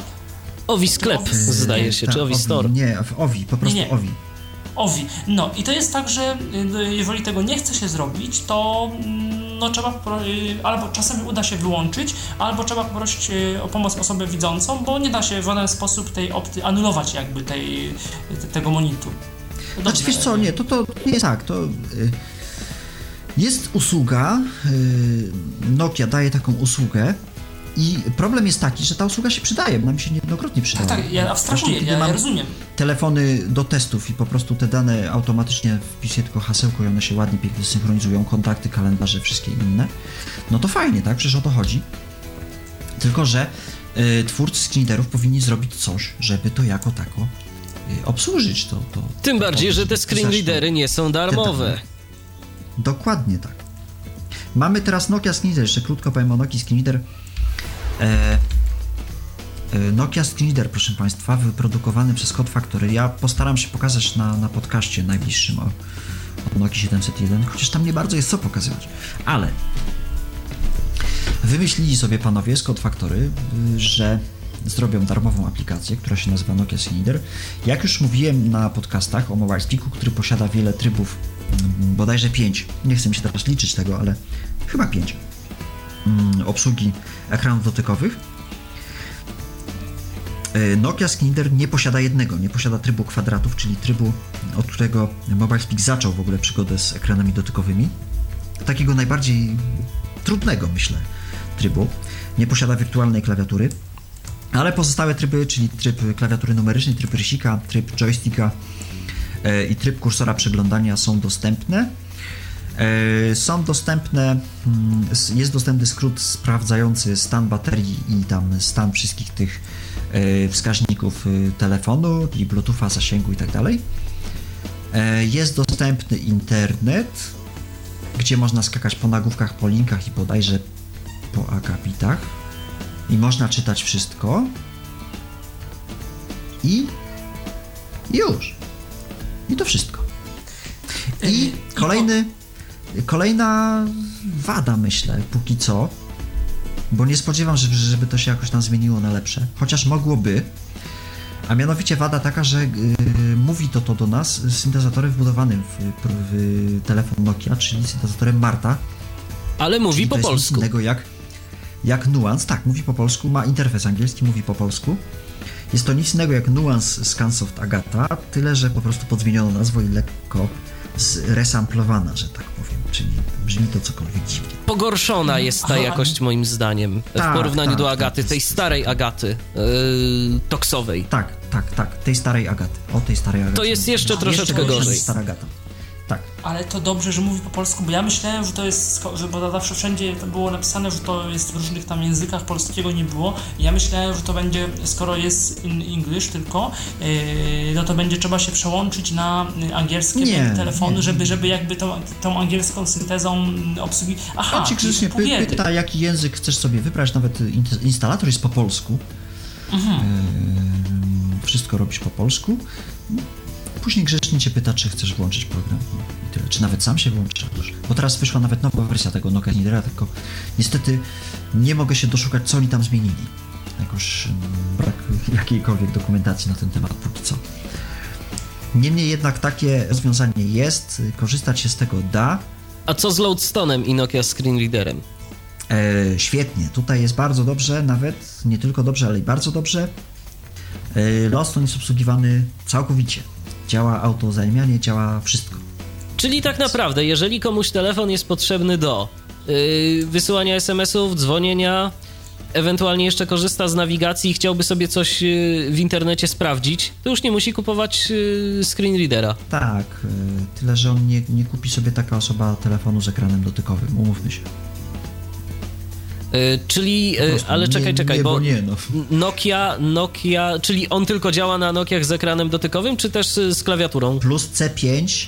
Owi sklep, Owi- zdaje się, tak, czy Owi Store. Nie, w Ovi, po prostu Nie, nie. Ovi. Ovi. No i to jest tak, że y, jeżeli tego nie chce się zrobić, to mm, no trzeba y, albo czasem uda się wyłączyć, albo trzeba poprosić y, o pomoc osobę widzącą, bo nie da się w żaden sposób tej opty anulować jakby tej, te- tego monitu. Znaczy Dobrze. wiesz co, nie, to, to nie jest tak, to jest usługa, Nokia daje taką usługę i problem jest taki, że ta usługa się przydaje, nam się niejednokrotnie przydała. Tak, tak, ja abstrahuję, kiedy ja, ja rozumiem. telefony do testów i po prostu te dane automatycznie wpisuję tylko hasełko i one się ładnie, pięknie synchronizują, kontakty, kalendarze, wszystkie inne, no to fajnie, tak, przecież o to chodzi. Tylko, że y, twórcy screenerów powinni zrobić coś, żeby to jako tako y, obsłużyć. To, to, Tym to bardziej, że te screenreadery nie są darmowe. Dokładnie tak. Mamy teraz Nokia Screenreader, jeszcze krótko powiem o Nokia Screenreader. E, e, Nokia Screenreader, proszę Państwa, wyprodukowany przez Code Factory. Ja postaram się pokazać na, na podcaście najbliższym o, o Nokia 701, chociaż tam nie bardzo jest co pokazywać. Ale wymyślili sobie panowie z Code Factory, y, że zrobią darmową aplikację, która się nazywa Nokia Screenreader. Jak już mówiłem na podcastach o Mobile Speaku, który posiada wiele trybów, mm, bodajże 5, nie chcę mi się teraz liczyć tego, ale chyba 5 obsługi ekranów dotykowych. Y, Nokia Screenreader nie posiada jednego, nie posiada trybu kwadratów, czyli trybu, od którego Mobile Speak zaczął w ogóle przygodę z ekranami dotykowymi. Takiego najbardziej trudnego, myślę, trybu. Nie posiada wirtualnej klawiatury, ale pozostałe tryby, czyli tryb klawiatury numerycznej, tryb rysika, tryb joysticka e, i tryb kursora przeglądania są dostępne. E, Są dostępne, mm, jest dostępny skrót sprawdzający stan baterii i tam stan wszystkich tych e, wskaźników e, telefonu, czyli Bluetootha, zasięgu i tak dalej. Jest dostępny internet, gdzie można skakać po nagłówkach, po linkach i bodajże po akapitach i można czytać wszystko i już. I to wszystko. I kolejny, kolejna wada, myślę, póki co, bo nie spodziewam się, żeby to się jakoś tam zmieniło na lepsze, chociaż mogłoby, a mianowicie wada taka, że y, mówi to to do nas z syntezatorem wbudowanym w, w telefon Nokia, czyli syntezatorem Marta, Ale mówi po polsku. innego jak, jak Nuance. Tak, mówi po polsku, ma interfejs angielski, mówi po polsku. Jest to nic innego jak Nuance Scansoft Agata, tyle że po prostu podmieniono nazwę i lekko zresamplowana, że tak powiem. Czyli brzmi to cokolwiek dziwnie. Pogorszona jest ta Aha. jakość moim zdaniem w Tak, porównaniu tak, do tak, Agaty, jest- tej starej Agaty, yy, toksowej. Tak, tak, tak, tej starej Agaty. O tej starej Agaty. To jest jeszcze troszeczkę jeszcze gorzej. Stara Agata. Ale to dobrze, że mówi po polsku, bo ja myślałem, że to jest, że bo zawsze wszędzie było napisane, że to jest w różnych tam językach, polskiego nie było. Ja myślałem, że to będzie, skoro jest in English tylko, yy, no to będzie trzeba się przełączyć na y, angielskie Nie, telefony, nie. żeby, żeby jakby tą, tą angielską syntezą obsługi. Aha, On ci pół py, pyta, jaki język chcesz sobie wybrać, nawet in- instalator jest po polsku. Mhm. Eee, wszystko robisz po polsku. Później grzecznie cię pyta, czy chcesz włączyć program. I tyle. Czy nawet sam się włączysz. Bo teraz wyszła nawet nowa wersja tego Nokia Nidera, tylko niestety nie mogę się doszukać, co oni tam zmienili. Jakoś mm, brak jakiejkolwiek dokumentacji na ten temat póki co. Niemniej jednak takie rozwiązanie jest, korzystać się z tego da. A co z Loadstone'em i Nokia Screen Readerem? E, świetnie, tutaj jest bardzo dobrze, nawet nie tylko dobrze, ale i bardzo dobrze. E, Loston jest obsługiwany całkowicie. Działa autozajmianie, działa wszystko. Czyli tak naprawdę, jeżeli komuś telefon jest potrzebny do yy, wysyłania SMS-ów, dzwonienia, ewentualnie jeszcze korzysta z nawigacji i chciałby sobie coś yy, w internecie sprawdzić, to już nie musi kupować yy, screen readera. Tak, e, tyle że on nie, nie kupi sobie taka osoba telefonu z ekranem dotykowym, umówmy się. Yy, czyli, prostu ale nie, czekaj, czekaj, nie, bo nie, no. Nokia, Nokia, czyli on tylko działa na Nokiach z ekranem dotykowym, czy też z klawiaturą? Plus C5,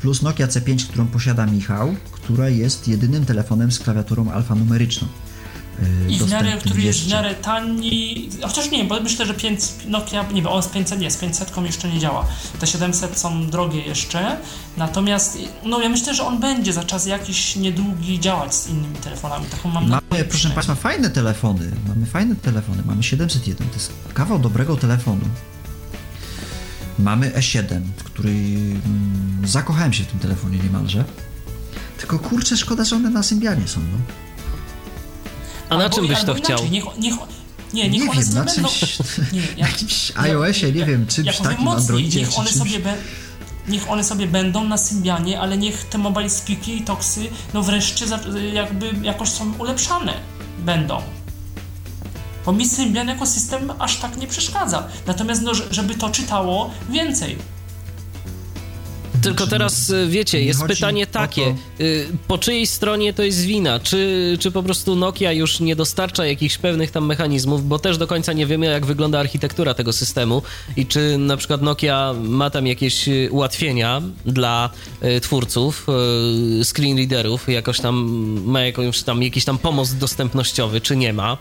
plus Nokia C5, którą posiada Michał, która jest jedynym telefonem z klawiaturą alfanumeryczną. E, I w miarę, dostępnym który jest w jeszcze. miarę tani, chociaż nie, bo myślę, że 5, Nokia, nie wiem, on z 500 nie, z 500 jeszcze nie działa. Te 700 są drogie jeszcze, natomiast no ja myślę, że on będzie za czas jakiś niedługi działać z innymi telefonami, taką mam Mamy, nadzieję proszę. Państwa, fajne telefony. Mamy fajne telefony. Mamy 701. To jest kawał dobrego telefonu. Mamy E7, który mm, zakochałem się w tym telefonie niemalże. Tylko kurczę, szkoda, że one na Symbianie są. No. A na Albo- czym byś to inaczej, chciał? Niech, niech, nie, Nie niech one wiem, sobie na będą... czymś, Nie, na ja, jakimś iOSie, nie wiem, czymś takim, mocniej, Androidzie niech czy one czymś. sobie be, niech one sobie będą na Symbianie, ale niech te mobile speaki i toksy no wreszcie za, jakby jakoś są ulepszane będą. Bo mi Symbian jako system aż tak nie przeszkadza. Natomiast no, że- żeby to czytało więcej. Tylko teraz, y, wiecie, jest pytanie takie. Y, po czyjej stronie to jest wina? Czy, czy po prostu Nokia już nie dostarcza jakichś pewnych tam mechanizmów, bo też do końca nie wiemy, jak wygląda architektura tego systemu i czy na przykład Nokia ma tam jakieś y, ułatwienia dla twórców screen readerów, jakoś tam ma jakąś tam, jakiś tam pomoc dostępnościowy, czy nie ma.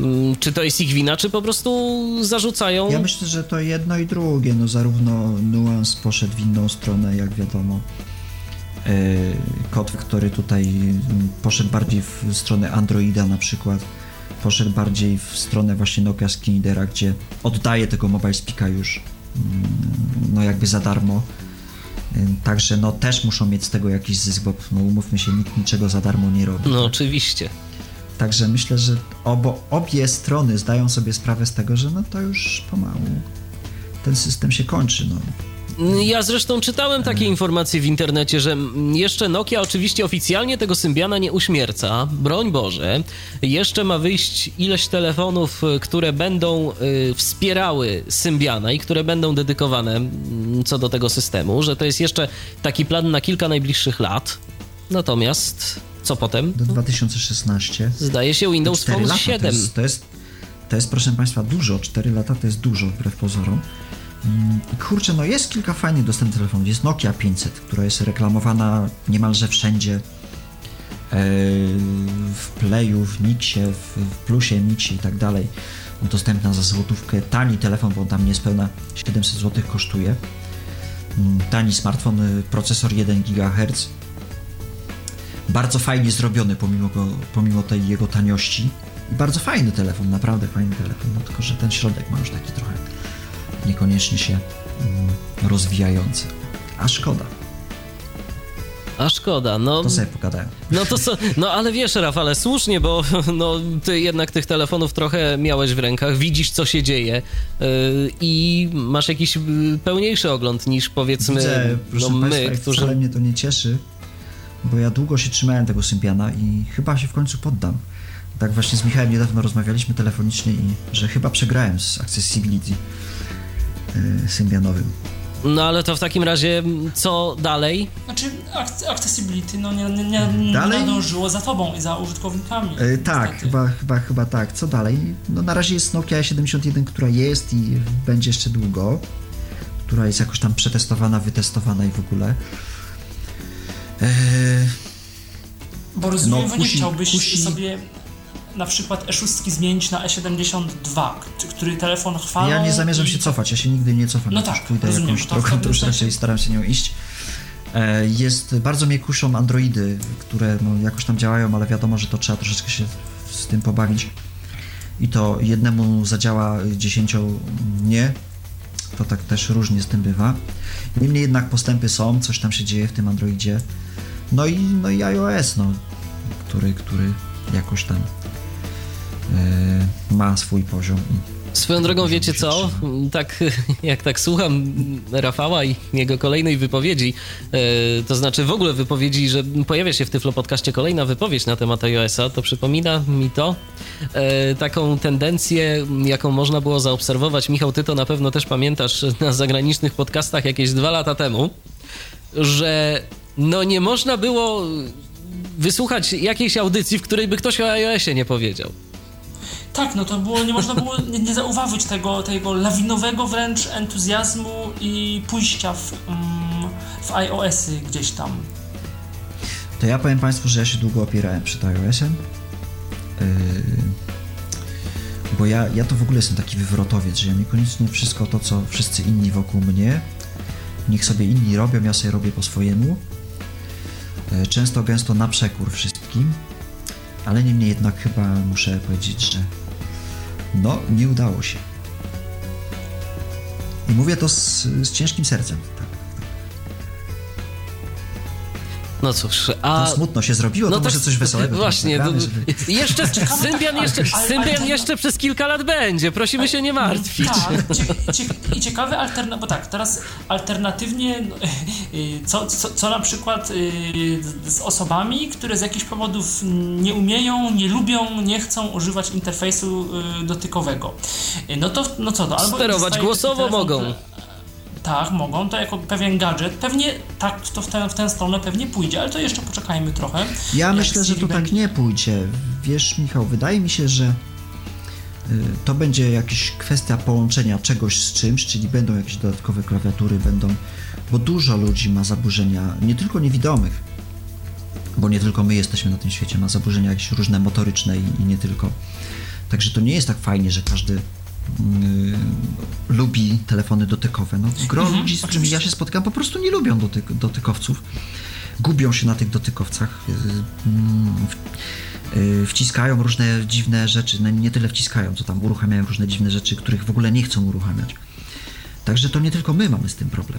Mm, czy to jest ich wina, czy po prostu zarzucają? Ja myślę, że to jedno i drugie. No zarówno Nuance poszedł w inną stronę, jak wiadomo. E, kod, który tutaj mm, poszedł bardziej w stronę Androida na przykład, poszedł bardziej w stronę właśnie Nokia Skinnera, gdzie oddaje tego Mobile Speaka już mm, no jakby za darmo. E, także no też muszą mieć z tego jakiś zysk, bo no umówmy się, nikt niczego za darmo nie robi. No oczywiście. Także myślę, że obo, obie strony zdają sobie sprawę z tego, że no to już pomału ten system się kończy. No. Ja zresztą czytałem takie informacje w internecie, że jeszcze Nokia oczywiście oficjalnie tego Symbiana nie uśmierca, broń Boże. Jeszcze ma wyjść ileś telefonów, które będą y, wspierały Symbiana i które będą dedykowane co do tego systemu, że to jest jeszcze taki plan na kilka najbliższych lat. Natomiast co potem? Do 2016. Zdaje się Windows Phone lata, 7. To jest, to jest, to jest, proszę Państwa, dużo. 4 lata to jest dużo, wbrew pozorom. Mm, kurczę, no jest kilka fajnych dostępnych telefonów. Jest Nokia 500, która jest reklamowana niemalże wszędzie. E, w Playu, w Nixie, w Plusie, Mixie i tak dalej. Dostępna za złotówkę. Tani telefon, bo on tam niespełna 700 zł kosztuje. Mm, tani smartfon, y, procesor 1 GHz bardzo fajnie zrobiony pomimo, go, pomimo tej jego taniości. I bardzo fajny telefon, naprawdę fajny telefon, no tylko że ten środek ma już taki trochę niekoniecznie się mm, rozwijający. A szkoda. A szkoda, no. To sobie pogadałem. No to co, no ale wiesz, Rafale, słusznie, bo no, ty jednak tych telefonów trochę miałeś w rękach, widzisz, co się dzieje yy, i masz jakiś y, pełniejszy ogląd niż powiedzmy Widzę, proszę no, my, Państwa, którzy. Wcale mnie to nie cieszy, bo ja długo się trzymałem tego Symbiana i chyba się w końcu poddam. Tak właśnie z Michałem niedawno rozmawialiśmy telefonicznie i że chyba przegrałem z Accessibility yy, Symbianowym. No ale to w takim razie co dalej? Znaczy accessibility no nie, nie, nie, nie dalej? nadążyło za tobą i za użytkownikami. Yy, tak, chyba, chyba, chyba tak. Co dalej? No na razie jest Nokia 71, która jest i będzie jeszcze długo, która jest jakoś tam przetestowana, wytestowana i w ogóle. Bo rozumiem, no, kusi, nie chciałbyś kusi... sobie na przykład E6 zmienić na E72, który telefon chwalą. Ja nie zamierzam i... się cofać, ja się nigdy nie cofam. No tak, pójdę rozumiem, jakąś drogą, to już raczej staram się nią iść. E, jest, bardzo mnie kuszą Androidy, które no, jakoś tam działają, ale wiadomo, że to trzeba troszeczkę się z tym pobawić. I to jednemu zadziała, dziesięciu nie. To tak też różnie z tym bywa. Niemniej jednak postępy są, coś tam się dzieje w tym Androidzie. No i, no i iOS, no, który, który jakoś tam e, ma swój poziom. Swoją drogą, wiecie co? Tak, jak tak słucham Rafała i jego kolejnej wypowiedzi, e, to znaczy w ogóle wypowiedzi, że pojawia się w Tyflo Podcaście kolejna wypowiedź na temat iOS-a, to przypomina mi to e, taką tendencję, jaką można było zaobserwować. Michał, ty to na pewno też pamiętasz na zagranicznych podcastach jakieś dwa lata temu, że no nie można było wysłuchać jakiejś audycji, w której by ktoś o iOSie nie powiedział. Tak, no to było, nie można było nie, nie zauważyć tego, tego lawinowego wręcz entuzjazmu i pójścia w, mm, w iOSy gdzieś tam. To ja powiem Państwu, że ja się długo opierałem przed iOSem. Yy, bo ja, ja to w ogóle jestem taki wywrotowiec, że ja niekoniecznie wszystko to, co wszyscy inni wokół mnie, niech sobie inni robią, ja sobie robię po swojemu. E, często, gęsto na przekór wszystkim, ale niemniej jednak chyba muszę powiedzieć, że no, nie udało się. I mówię to z, z ciężkim sercem. No cóż, a... To smutno się zrobiło, no to, to może coś wesołego. Właśnie, nagramy, żeby... jeszcze Symbian, jeszcze, Symbian jeszcze przez kilka lat będzie, prosimy się nie martwić. Tak, i ciekawe bo tak, teraz alternatywnie, no, y, co, co, co na przykład y, z osobami, które z jakichś powodów nie umieją, nie lubią, nie chcą używać interfejsu y, dotykowego. No to, no co, no, albo... Sterować głosowo mogą. Tak, mogą, to jako pewien gadżet, pewnie tak to w, ten, w tę stronę pewnie pójdzie, ale to jeszcze poczekajmy trochę. Ja myślę, że to tak nie pójdzie. Wiesz, Michał, wydaje mi się, że y, to będzie jakaś kwestia połączenia czegoś z czymś, czyli będą jakieś dodatkowe klawiatury, będą, bo dużo ludzi ma zaburzenia, nie tylko niewidomych, bo nie tylko my jesteśmy na tym świecie, ma zaburzenia jakieś różne motoryczne i, i nie tylko. Także to nie jest tak fajnie, że każdy yy, lubi telefony dotykowe. No, gro Mhm, ludzi, z którymi oczywiście. ja się spotykam, po prostu nie lubią dotyk, dotykowców. Gubią się na tych dotykowcach. W- yy, wciskają różne dziwne rzeczy. No, nie tyle wciskają, co tam uruchamiają różne dziwne rzeczy, których w ogóle nie chcą uruchamiać. Także to nie tylko my mamy z tym problem.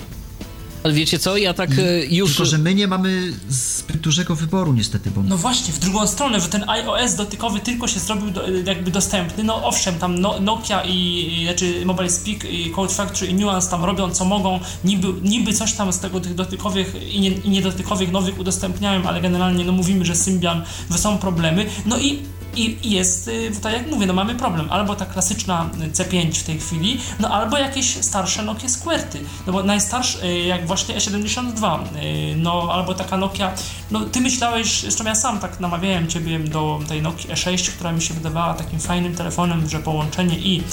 Ale wiecie co, ja tak e, już... Tylko, że my nie mamy zbyt dużego wyboru niestety, bo No właśnie, w drugą stronę, że ten iOS dotykowy tylko się zrobił do, jakby dostępny. No owszem, tam no, Nokia i, i znaczy Mobile Speak i Code Factory i Nuance tam robią co mogą, niby, niby coś tam z tego tych dotykowych i, nie, i niedotykowych nowych udostępniają, ale generalnie no mówimy, że Symbian, że są problemy. No i i jest, y, tak jak mówię, no mamy problem. Albo ta klasyczna C5 w tej chwili, no albo jakieś starsze Nokia Squirty. No bo najstarsze, y, jak właśnie E72, y, no albo taka Nokia, no ty myślałeś, zresztą ja sam tak namawiałem ciebie do tej Nokii E6, która mi się wydawała takim fajnym telefonem, że połączenie i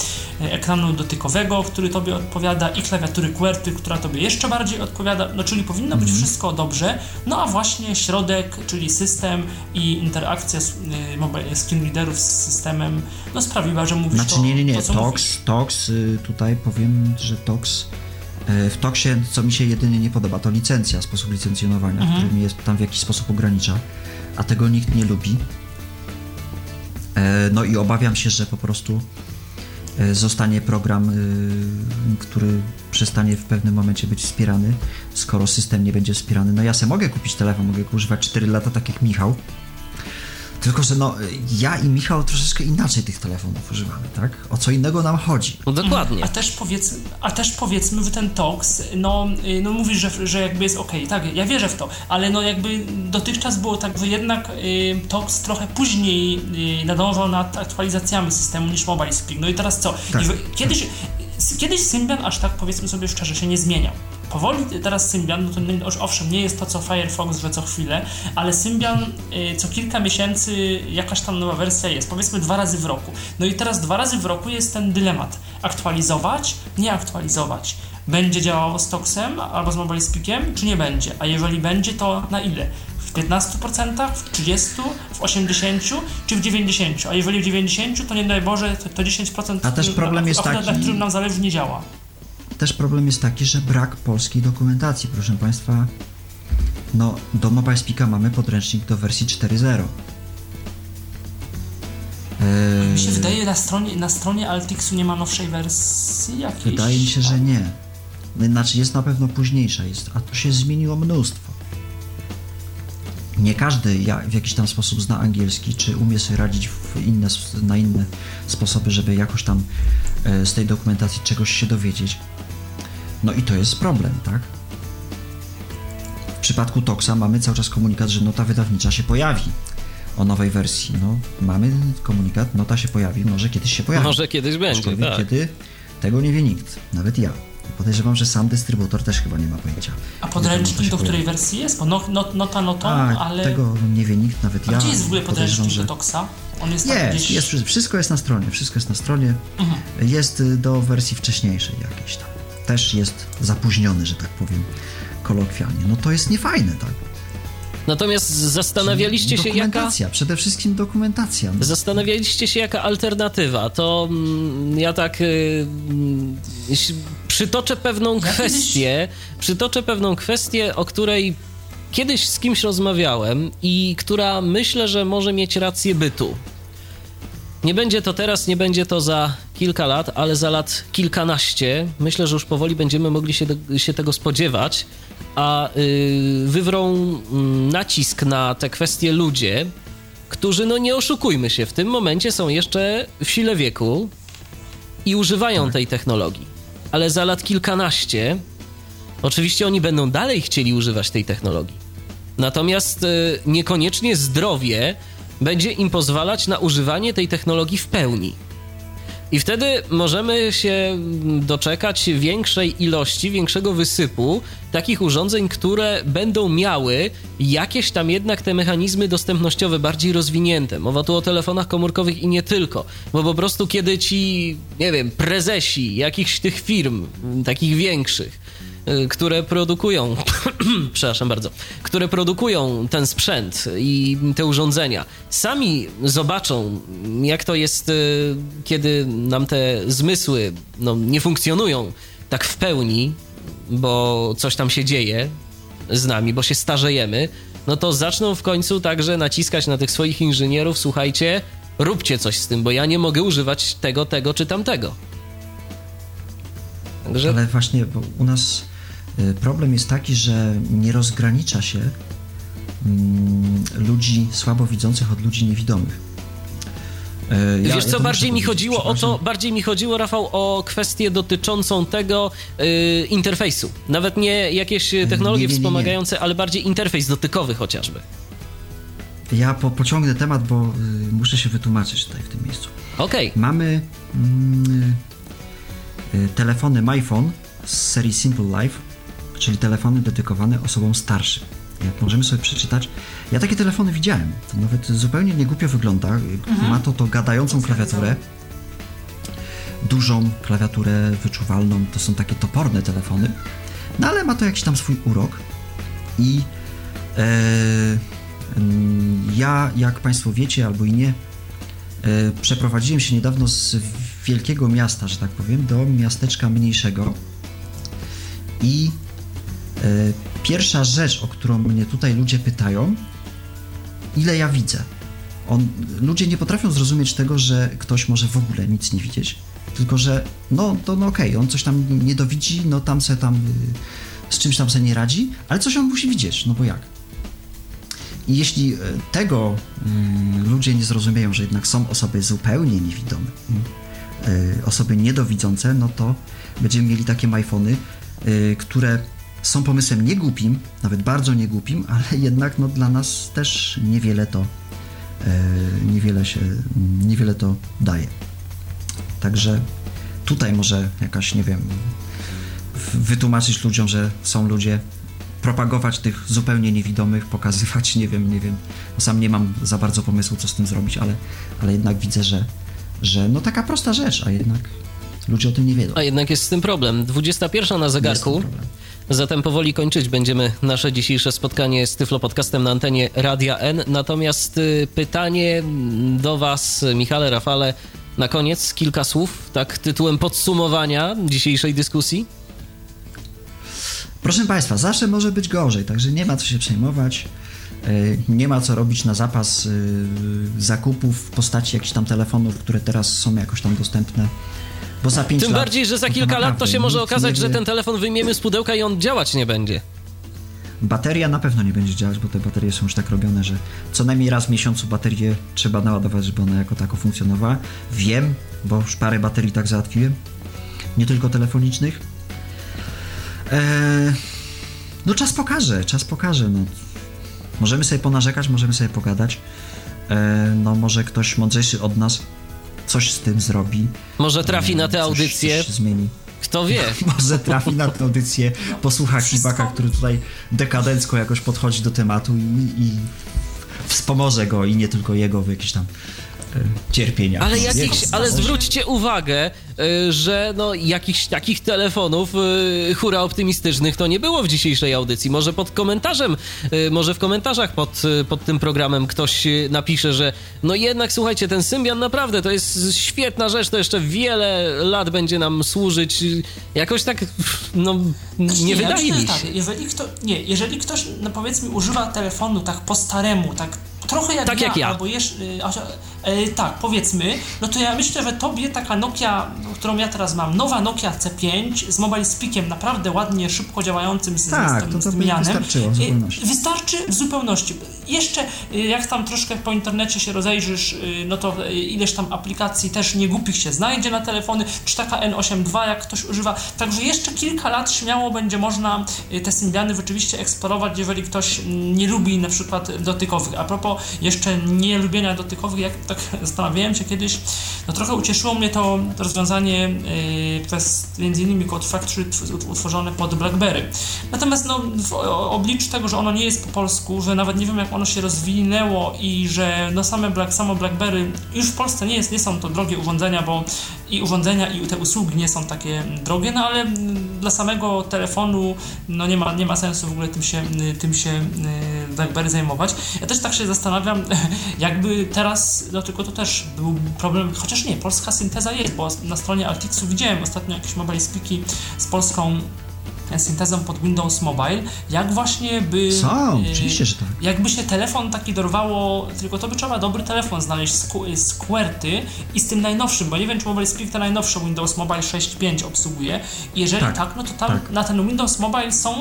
ekranu dotykowego, który tobie odpowiada, i klawiatury QWERTY, która tobie jeszcze bardziej odpowiada, no czyli powinno być wszystko dobrze, no a właśnie środek, czyli system i interakcja z, mobile, screen readerów z systemem, no sprawiła, że mówisz Znaczy to, nie, nie, nie, to Tox, mówisz. Tox, y, tutaj powiem, że Tox, y, w Toxie, co mi się jedynie nie podoba, to licencja, sposób licencjonowania, Mhm. który mnie jest tam w jakiś sposób ogranicza, a tego nikt nie lubi. E, No i obawiam się, że po prostu e, zostanie program, y, który przestanie w pewnym momencie być wspierany, skoro system nie będzie wspierany. No ja sobie mogę kupić telefon, mogę używać 4 lata, tak jak Michał, tylko, że no, ja i Michał troszeczkę inaczej tych telefonów używamy, tak? O co innego nam chodzi. No dokładnie. A też, powiedz, a też powiedzmy, że ten TOX, no, no mówisz, że, że jakby jest ok, tak, ja wierzę w to, ale no jakby dotychczas było tak, że jednak y, TOX trochę później y, nadążał nad aktualizacjami systemu niż Mobile Speak. No i teraz co? Tak, kiedyś, kiedyś Symbian aż tak powiedzmy sobie szczerze się nie zmieniał. Powoli teraz Symbian, no to oż- owszem, nie jest to co Firefox, że co chwilę, ale Symbian y, co kilka miesięcy jakaś tam nowa wersja jest, powiedzmy dwa razy w roku. No i teraz dwa razy w roku jest ten dylemat. Aktualizować, nie aktualizować. Będzie działało z Toxem albo z Mobile Speakiem, czy nie będzie? A jeżeli będzie, to na ile? W 15%, w 30%, w 80% czy w 90%? A jeżeli w 90%, to nie daj Boże, to, to 10%, A też problem jest akurat na taki- którym nam zależy, nie działa. Też problem jest taki, że brak polskiej dokumentacji, proszę Państwa. No, do Mobile Speaka mamy podręcznik do wersji 4.0. Eee, Mi się wydaje, na stronie, na stronie Altixu nie ma nowszej wersji jakiejś. Wydaje mi się, że nie. Znaczy jest na pewno późniejsza, jest, a to się zmieniło mnóstwo. Nie każdy w jakiś tam sposób zna angielski, czy umie sobie radzić inne, na inne sposoby, żeby jakoś tam e, z tej dokumentacji czegoś się dowiedzieć. No i to jest problem, tak? W przypadku Toxa mamy cały czas komunikat, że nota wydawnicza się pojawi o nowej wersji. No, mamy komunikat, nota się pojawi, może kiedyś się pojawi. Może kiedyś będzie, Aczkolwiek tak. kiedy? Tego nie wie nikt, nawet ja. Podejrzewam, że sam dystrybutor też chyba nie ma pojęcia. A podręcznik do której pojawi. wersji jest? Bo no, no, nota notą, A, ale... tego nie wie nikt, nawet A ja. gdzie jest w ogóle podręcznik że... do Toxa? On jest Jest, gdzieś... jest, wszystko- wszystko jest na stronie, wszystko jest na stronie. Mhm. Jest y, do wersji wcześniejszej jakiejś tam. Też jest zapóźniony, że tak powiem, kolokwialnie. No to jest niefajne, tak? Natomiast zastanawialiście się, jaka... Dokumentacja, przede wszystkim dokumentacja. No, Zastanawialiście się, jaka alternatywa. To mm, ja tak y, mm, przytoczę pewną Ja kwestię, przytoczę pewną kwestię, o której kiedyś z kimś rozmawiałem i która myślę, że może mieć rację bytu. Nie będzie to teraz, nie będzie to za kilka lat, ale za lat kilkanaście. Myślę, że już powoli będziemy mogli się, do, się tego spodziewać, a y, wywrą mm, nacisk na te kwestie ludzie, którzy, no nie oszukujmy się, w tym momencie są jeszcze w sile wieku i używają tej technologii. Ale za lat kilkanaście, oczywiście oni będą dalej chcieli używać tej technologii. Natomiast y, niekoniecznie zdrowie będzie im pozwalać na używanie tej technologii w pełni. I wtedy możemy się doczekać większej ilości, większego wysypu takich urządzeń, które będą miały jakieś tam jednak te mechanizmy dostępnościowe bardziej rozwinięte. Mowa tu o telefonach komórkowych i nie tylko, bo po prostu kiedy ci, nie wiem, prezesi jakichś tych firm, takich większych, które produkują, przepraszam bardzo, które produkują ten sprzęt i te urządzenia, sami zobaczą, jak to jest, y, kiedy nam te zmysły no, nie funkcjonują tak w pełni, bo coś tam się dzieje z nami, bo się starzejemy, no to zaczną w końcu także naciskać na tych swoich inżynierów, słuchajcie, róbcie coś z tym, bo ja nie mogę używać tego, tego czy tamtego. Także... Ale właśnie u nas Y, problem jest taki, że nie rozgranicza się mm, ludzi słabowidzących od ludzi niewidomych. Y, ja, Wiesz co, ja bardziej mi chodziło o to, bardziej mi chodziło, Rafał, o kwestię dotyczącą tego yy, interfejsu. Nawet nie jakieś technologie nie, nie, nie, wspomagające, ale bardziej interfejs dotykowy chociażby. Ja po, pociągnę temat, bo y, muszę się wytłumaczyć tutaj w tym miejscu. Okej. Okay. Mamy y, y, telefony MyPhone z serii Simple Life, czyli telefony dedykowane osobom starszym. Jak możemy sobie przeczytać, ja takie telefony widziałem. To nawet zupełnie niegłupio wygląda. Mhm. Ma to to gadającą klawiaturę, dużą klawiaturę wyczuwalną. To są takie toporne telefony, no ale ma to jakiś tam swój urok. I e, ja, jak Państwo wiecie albo i nie, e, przeprowadziłem się niedawno z wielkiego miasta, że tak powiem, do miasteczka mniejszego i pierwsza rzecz, o którą mnie tutaj ludzie pytają, ile ja widzę. On, ludzie nie potrafią zrozumieć tego, że ktoś może w ogóle nic nie widzieć, tylko że no to no okej, okay, on coś tam nie dowidzi, no tam se tam y, z czymś tam se nie radzi, ale coś on musi widzieć, no bo jak? I jeśli e, tego y, ludzie nie zrozumieją, że jednak są osoby zupełnie niewidome, y, osoby niedowidzące, no to będziemy mieli takie iPhony, które są pomysłem niegłupim, nawet bardzo niegłupim, ale jednak no, dla nas też niewiele to e, niewiele się, niewiele to daje. Także tutaj może jakaś, nie wiem, wytłumaczyć ludziom, że są ludzie, propagować tych zupełnie niewidomych, pokazywać, nie wiem, nie wiem, sam nie mam za bardzo pomysłu, co z tym zrobić, ale, ale jednak widzę, że, że no taka prosta rzecz, a jednak ludzie o tym nie wiedzą. A jednak jest z tym problem. 21 na zegarku. Zatem powoli kończyć będziemy nasze dzisiejsze spotkanie z Tyflo Podcastem na antenie Radia N. Natomiast y, pytanie do Was, Michale, Rafale, na koniec kilka słów, tak tytułem podsumowania dzisiejszej dyskusji. Proszę Państwa, zawsze może być gorzej, także nie ma co się przejmować. Y, nie ma co robić na zapas y, zakupów w postaci jakichś tam telefonów, które teraz są jakoś tam dostępne bo za 5 Tym lat, bardziej, że za kilka lat to się może okazać, że ten telefon wyjmiemy z pudełka i on działać nie będzie. Bateria na pewno nie będzie działać, bo te baterie są już tak robione, że co najmniej raz w miesiącu baterię trzeba naładować, żeby ona jako tako funkcjonowała. Wiem, bo już parę baterii tak załatwiłem, nie tylko telefonicznych. Eee, no czas pokaże, czas pokaże. No. Możemy sobie ponarzekać, możemy sobie pogadać. Eee, no może ktoś mądrzejszy od nas coś z tym zrobi. Może trafi na tę audycję. Coś zmieni. Kto wie? Może trafi na tę audycję, posłucha Kibaka, który tutaj dekadencko jakoś podchodzi do tematu i, i wspomoże go i nie tylko jego w jakiś tam cierpienia. Ale, jakichś, ale zwróćcie uwagę, e, że no, jakichś takich telefonów e, hura optymistycznych to nie było w dzisiejszej audycji. Może pod komentarzem, może w komentarzach pod, pod tym programem ktoś napisze, że no jednak słuchajcie, ten Symbian naprawdę to jest świetna rzecz, to jeszcze wiele lat będzie nam służyć. Jakoś tak, no znaczy, nie, nie wydaje mi się. Tak, jeżeli, kto, nie, jeżeli ktoś, no powiedzmy, używa telefonu tak po staremu, tak trochę jak, tak ja, jak ja, albo jeszcze, e, tak, powiedzmy, no to ja myślę, że tobie taka Nokia, którą ja teraz mam, nowa Nokia C5 z Mobile Speakiem, naprawdę ładnie, szybko działającym z, tak, z, z, to, wystarczyło w zupełności. Wystarczy w zupełności. Jeszcze jak tam troszkę po internecie się rozejrzysz, no to ileś tam aplikacji też niegłupich się znajdzie na telefony, czy taka N82 jak ktoś używa, także jeszcze kilka lat śmiało będzie można te Symbiany rzeczywiście eksplorować, jeżeli ktoś nie lubi na przykład dotykowych. A propos jeszcze nie lubienia dotykowych, jak tak zastanawiałem się kiedyś, no trochę ucieszyło mnie to, to rozwiązanie yy, przez między innymi Code Factory utworzone pod BlackBerry. Natomiast no, w obliczu tego, że ono nie jest po polsku, że nawet nie wiem jak ono się rozwinęło i że no same Black, samo BlackBerry już w Polsce nie, jest, nie są to drogie urządzenia, bo i urządzenia i te usługi nie są takie drogie, no ale dla samego telefonu no nie ma, nie ma sensu w ogóle tym się, tym się BlackBerry zajmować. Ja też tak się zastanawiam, jakby teraz, no tylko to też był problem, chociaż nie, polska synteza jest, bo na stronie Altixu widziałem ostatnio jakieś mobile speaki z polską syntezą pod Windows Mobile, jak właśnie by... Są, e, oczywiście, że tak. Jakby się telefon taki dorwało, tylko to by trzeba dobry telefon znaleźć z QWERTY i z tym najnowszym, bo nie wiem, czy Mobile Speak to najnowsze Windows Mobile 6.5 obsługuje. Jeżeli tak, tak no to tam tak. na ten Windows Mobile są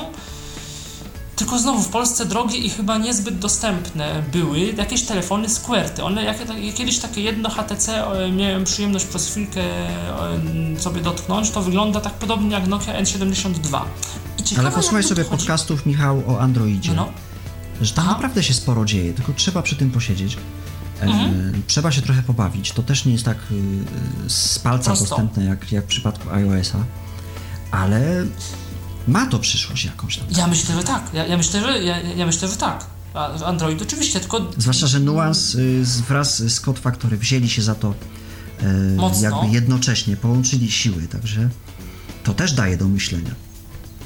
tylko znowu w Polsce drogie i chyba niezbyt dostępne były jakieś telefony z QWERTY. One, jak, jak kiedyś takie jedno HTC miałem przyjemność przez chwilkę sobie dotknąć, to wygląda tak podobnie jak Nokia N72. Ale posłuchaj sobie podcastów, Michał, o Androidzie. No. Że tam naprawdę się sporo dzieje, tylko trzeba przy tym posiedzieć. E, mhm. trzeba się trochę pobawić. To też nie jest tak y, z palca Prosto. dostępne jak, jak w przypadku iOS-a, ale ma to przyszłość jakąś tam. Ja myślę, że tak. Ja, ja myślę, że, ja, ja, myślę, że tak. Android oczywiście, tylko... Zwłaszcza, że Nuance y, wraz z Code Factory wzięli się za to e, jakby jednocześnie, połączyli siły, także to też daje do myślenia.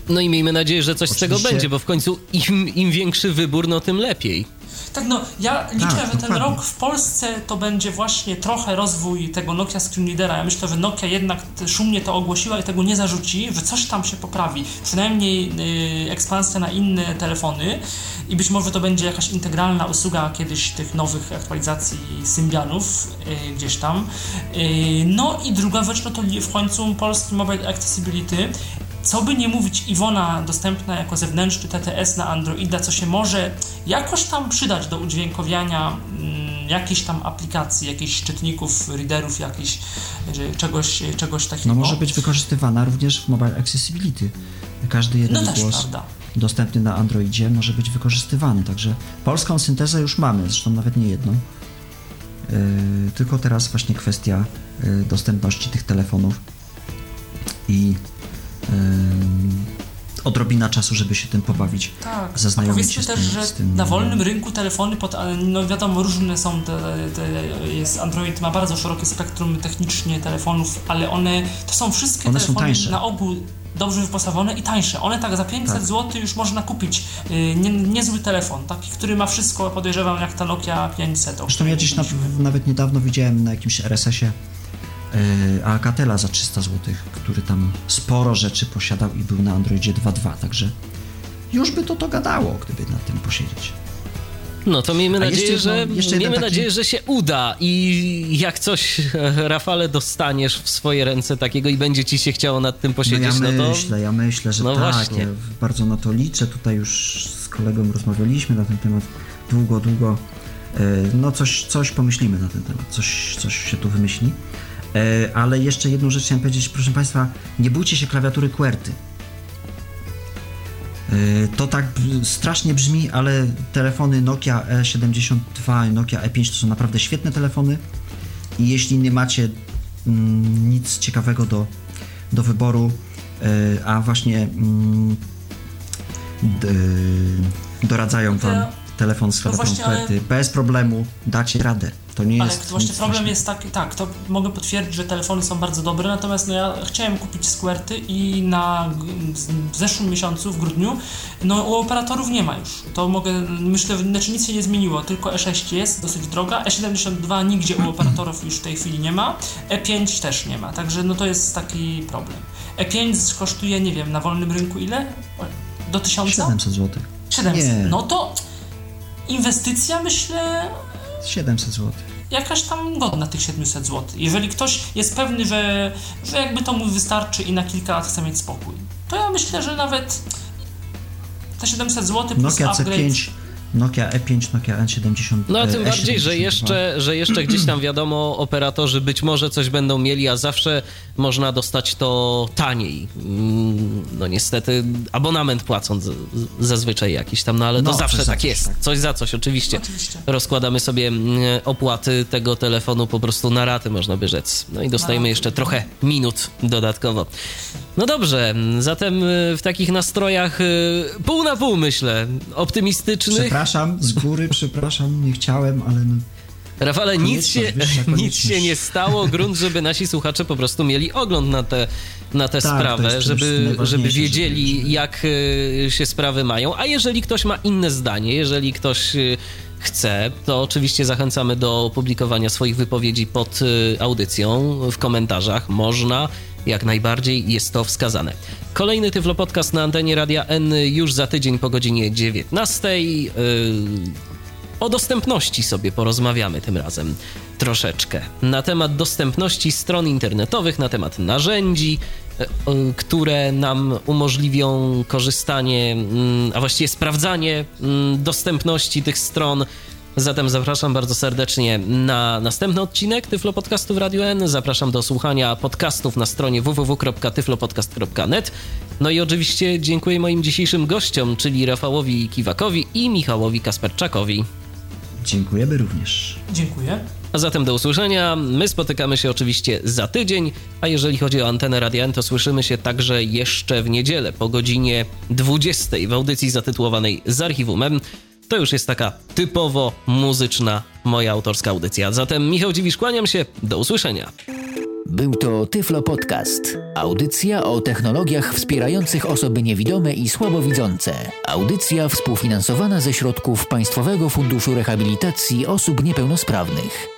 No i miejmy nadzieję, że coś Oczywiście... z tego będzie, bo w końcu im, im większy wybór, no tym lepiej. Tak, no ja liczę, tak, że ten dokładnie. rok w Polsce to będzie właśnie trochę rozwój tego Nokia Screen Leadera. Ja myślę, że Nokia jednak szumnie to ogłosiła i tego nie zarzuci, że coś tam się poprawi. Przynajmniej yy, ekspansja na inne telefony i być może to będzie jakaś integralna usługa kiedyś tych nowych aktualizacji Symbianów yy, gdzieś tam. Yy, no i druga rzecz, no to w końcu polski Mobile Accessibility co by nie mówić, Iwona dostępna jako zewnętrzny TTS na Androida, co się może jakoś tam przydać do udźwiękowiania mm, jakiejś tam aplikacji, jakichś czytników, readerów, jakichś czegoś, czegoś takiego. No może być wykorzystywana również w Mobile Accessibility. Każdy jeden no głos prawda. dostępny na Androidzie może być wykorzystywany, także polską syntezę już mamy, zresztą nawet nie jedną. Yy, tylko teraz właśnie kwestia yy, dostępności tych telefonów i odrobina czasu, żeby się tym pobawić. Tak, zaznajomić się z też, tym, że tym, na wolnym rynku telefony, pod, no wiadomo, różne są te, te, jest Android ma bardzo szerokie spektrum technicznie telefonów, ale one, to są wszystkie one telefony są na ogół dobrze wyposażone i tańsze. One tak za 500 tak. zł już można kupić yy, nie, niezły telefon, taki, który ma wszystko, podejrzewam, jak ta Nokia 500. Zresztą ja gdzieś na, nawet niedawno widziałem na jakimś RSS-ie E, Alcatela za 300 zł, który tam sporo rzeczy posiadał i był na Androidzie 2.2, także już by to to gadało, gdyby na tym posiedzieć. No to miejmy nadzieję, jeszcze, że, no, jeszcze miejmy taki... nadzieję, że się uda i jak coś, Rafale, dostaniesz w swoje ręce takiego i będzie ci się chciało nad tym posiedzieć, no, ja no to... myślę, ja myślę, że no tak, właśnie. ja bardzo na to liczę, tutaj już z kolegą rozmawialiśmy na ten temat długo, długo, e, no coś, coś pomyślimy na ten temat, coś, coś się tu wymyśli. E, ale jeszcze jedną rzecz chciałem powiedzieć, proszę Państwa, nie bójcie się klawiatury QWERTY. E, to tak strasznie brzmi, ale telefony Nokia E72 i Nokia E5 to są naprawdę świetne telefony i jeśli nie macie mm, nic ciekawego do, do wyboru, e, a właśnie mm, doradzają Wam telefon z klawiaturą no QWERTY, bez problemu dacie radę. To nie Ale jest. właśnie problem jest taki, tak, to mogę potwierdzić, że telefony są bardzo dobre, natomiast no ja chciałem kupić Squirty i na w zeszłym miesiącu, w grudniu, no u operatorów nie ma już. To mogę, myślę, że znaczy nic się nie zmieniło, tylko E6 jest dosyć droga, E72 nigdzie u operatorów już w tej chwili nie ma, E5 też nie ma, także no to jest taki problem. E5 kosztuje, nie wiem, na wolnym rynku ile? Do 1000? 700 zł. 700. Nie. No to inwestycja, myślę, 700 zł. Jakaś tam godna tych 700 zł. Jeżeli ktoś jest pewny, że, że jakby to mu wystarczy i na kilka lat chce mieć spokój, to ja myślę, że nawet te 700 zł plus Nokia upgrade... C5 Nokia E5, Nokia N70. No a tym E72. bardziej, że jeszcze, że jeszcze gdzieś tam wiadomo, operatorzy być może coś będą mieli, a zawsze można dostać to taniej. Mm, No niestety, abonament płacąc zazwyczaj jakiś tam, no ale to No, zawsze coś za tak jest. tak. Coś za coś, oczywiście. Oczywiście. Rozkładamy sobie mm, opłaty tego telefonu po prostu na raty, można by rzec. No i dostajemy jeszcze trochę minut dodatkowo. No dobrze, zatem y, w takich nastrojach y, pół na pół myślę, optymistycznych. Przepraszam, z góry przepraszam, nie chciałem, ale no, Rafale, nic się, nic się nie stało. Grunt, żeby nasi słuchacze po prostu mieli ogląd na tę na tę Tak, sprawę, żeby, żeby wiedzieli, żeby- żeby- jak y, się sprawy mają. A jeżeli ktoś ma inne zdanie, jeżeli ktoś chce, to oczywiście zachęcamy do publikowania swoich wypowiedzi pod audycją w komentarzach. Można. Jak najbardziej jest to wskazane. Kolejny Tyflo Podcast na antenie Radia N już za tydzień po godzinie 19. Yy, o dostępności sobie porozmawiamy tym razem troszeczkę. Na temat dostępności stron internetowych, na temat narzędzi, e, które nam umożliwią korzystanie, mm, a właściwie sprawdzanie mm, dostępności tych stron. Zatem zapraszam bardzo serdecznie na następny odcinek Tyflo Podcastu w Radio N. Zapraszam do słuchania podcastów na stronie www.tyflopodcast.net. No i oczywiście dziękuję moim dzisiejszym gościom, czyli Rafałowi Kiwakowi i Michałowi Kasperczakowi. dziękujemy również. Dziękuję. A zatem do usłyszenia. My spotykamy się oczywiście za tydzień, a jeżeli chodzi o antenę Radia N, to słyszymy się także jeszcze w niedzielę po godzinie 20 w audycji zatytułowanej z archiwum M. To już jest taka typowo muzyczna moja autorska audycja. Zatem Michał Dziwisz, kłaniam się. Do usłyszenia. Był to Tyflo Podcast. Audycja o technologiach wspierających osoby niewidome i słabowidzące. Audycja współfinansowana ze środków Państwowego Funduszu Rehabilitacji Osób Niepełnosprawnych.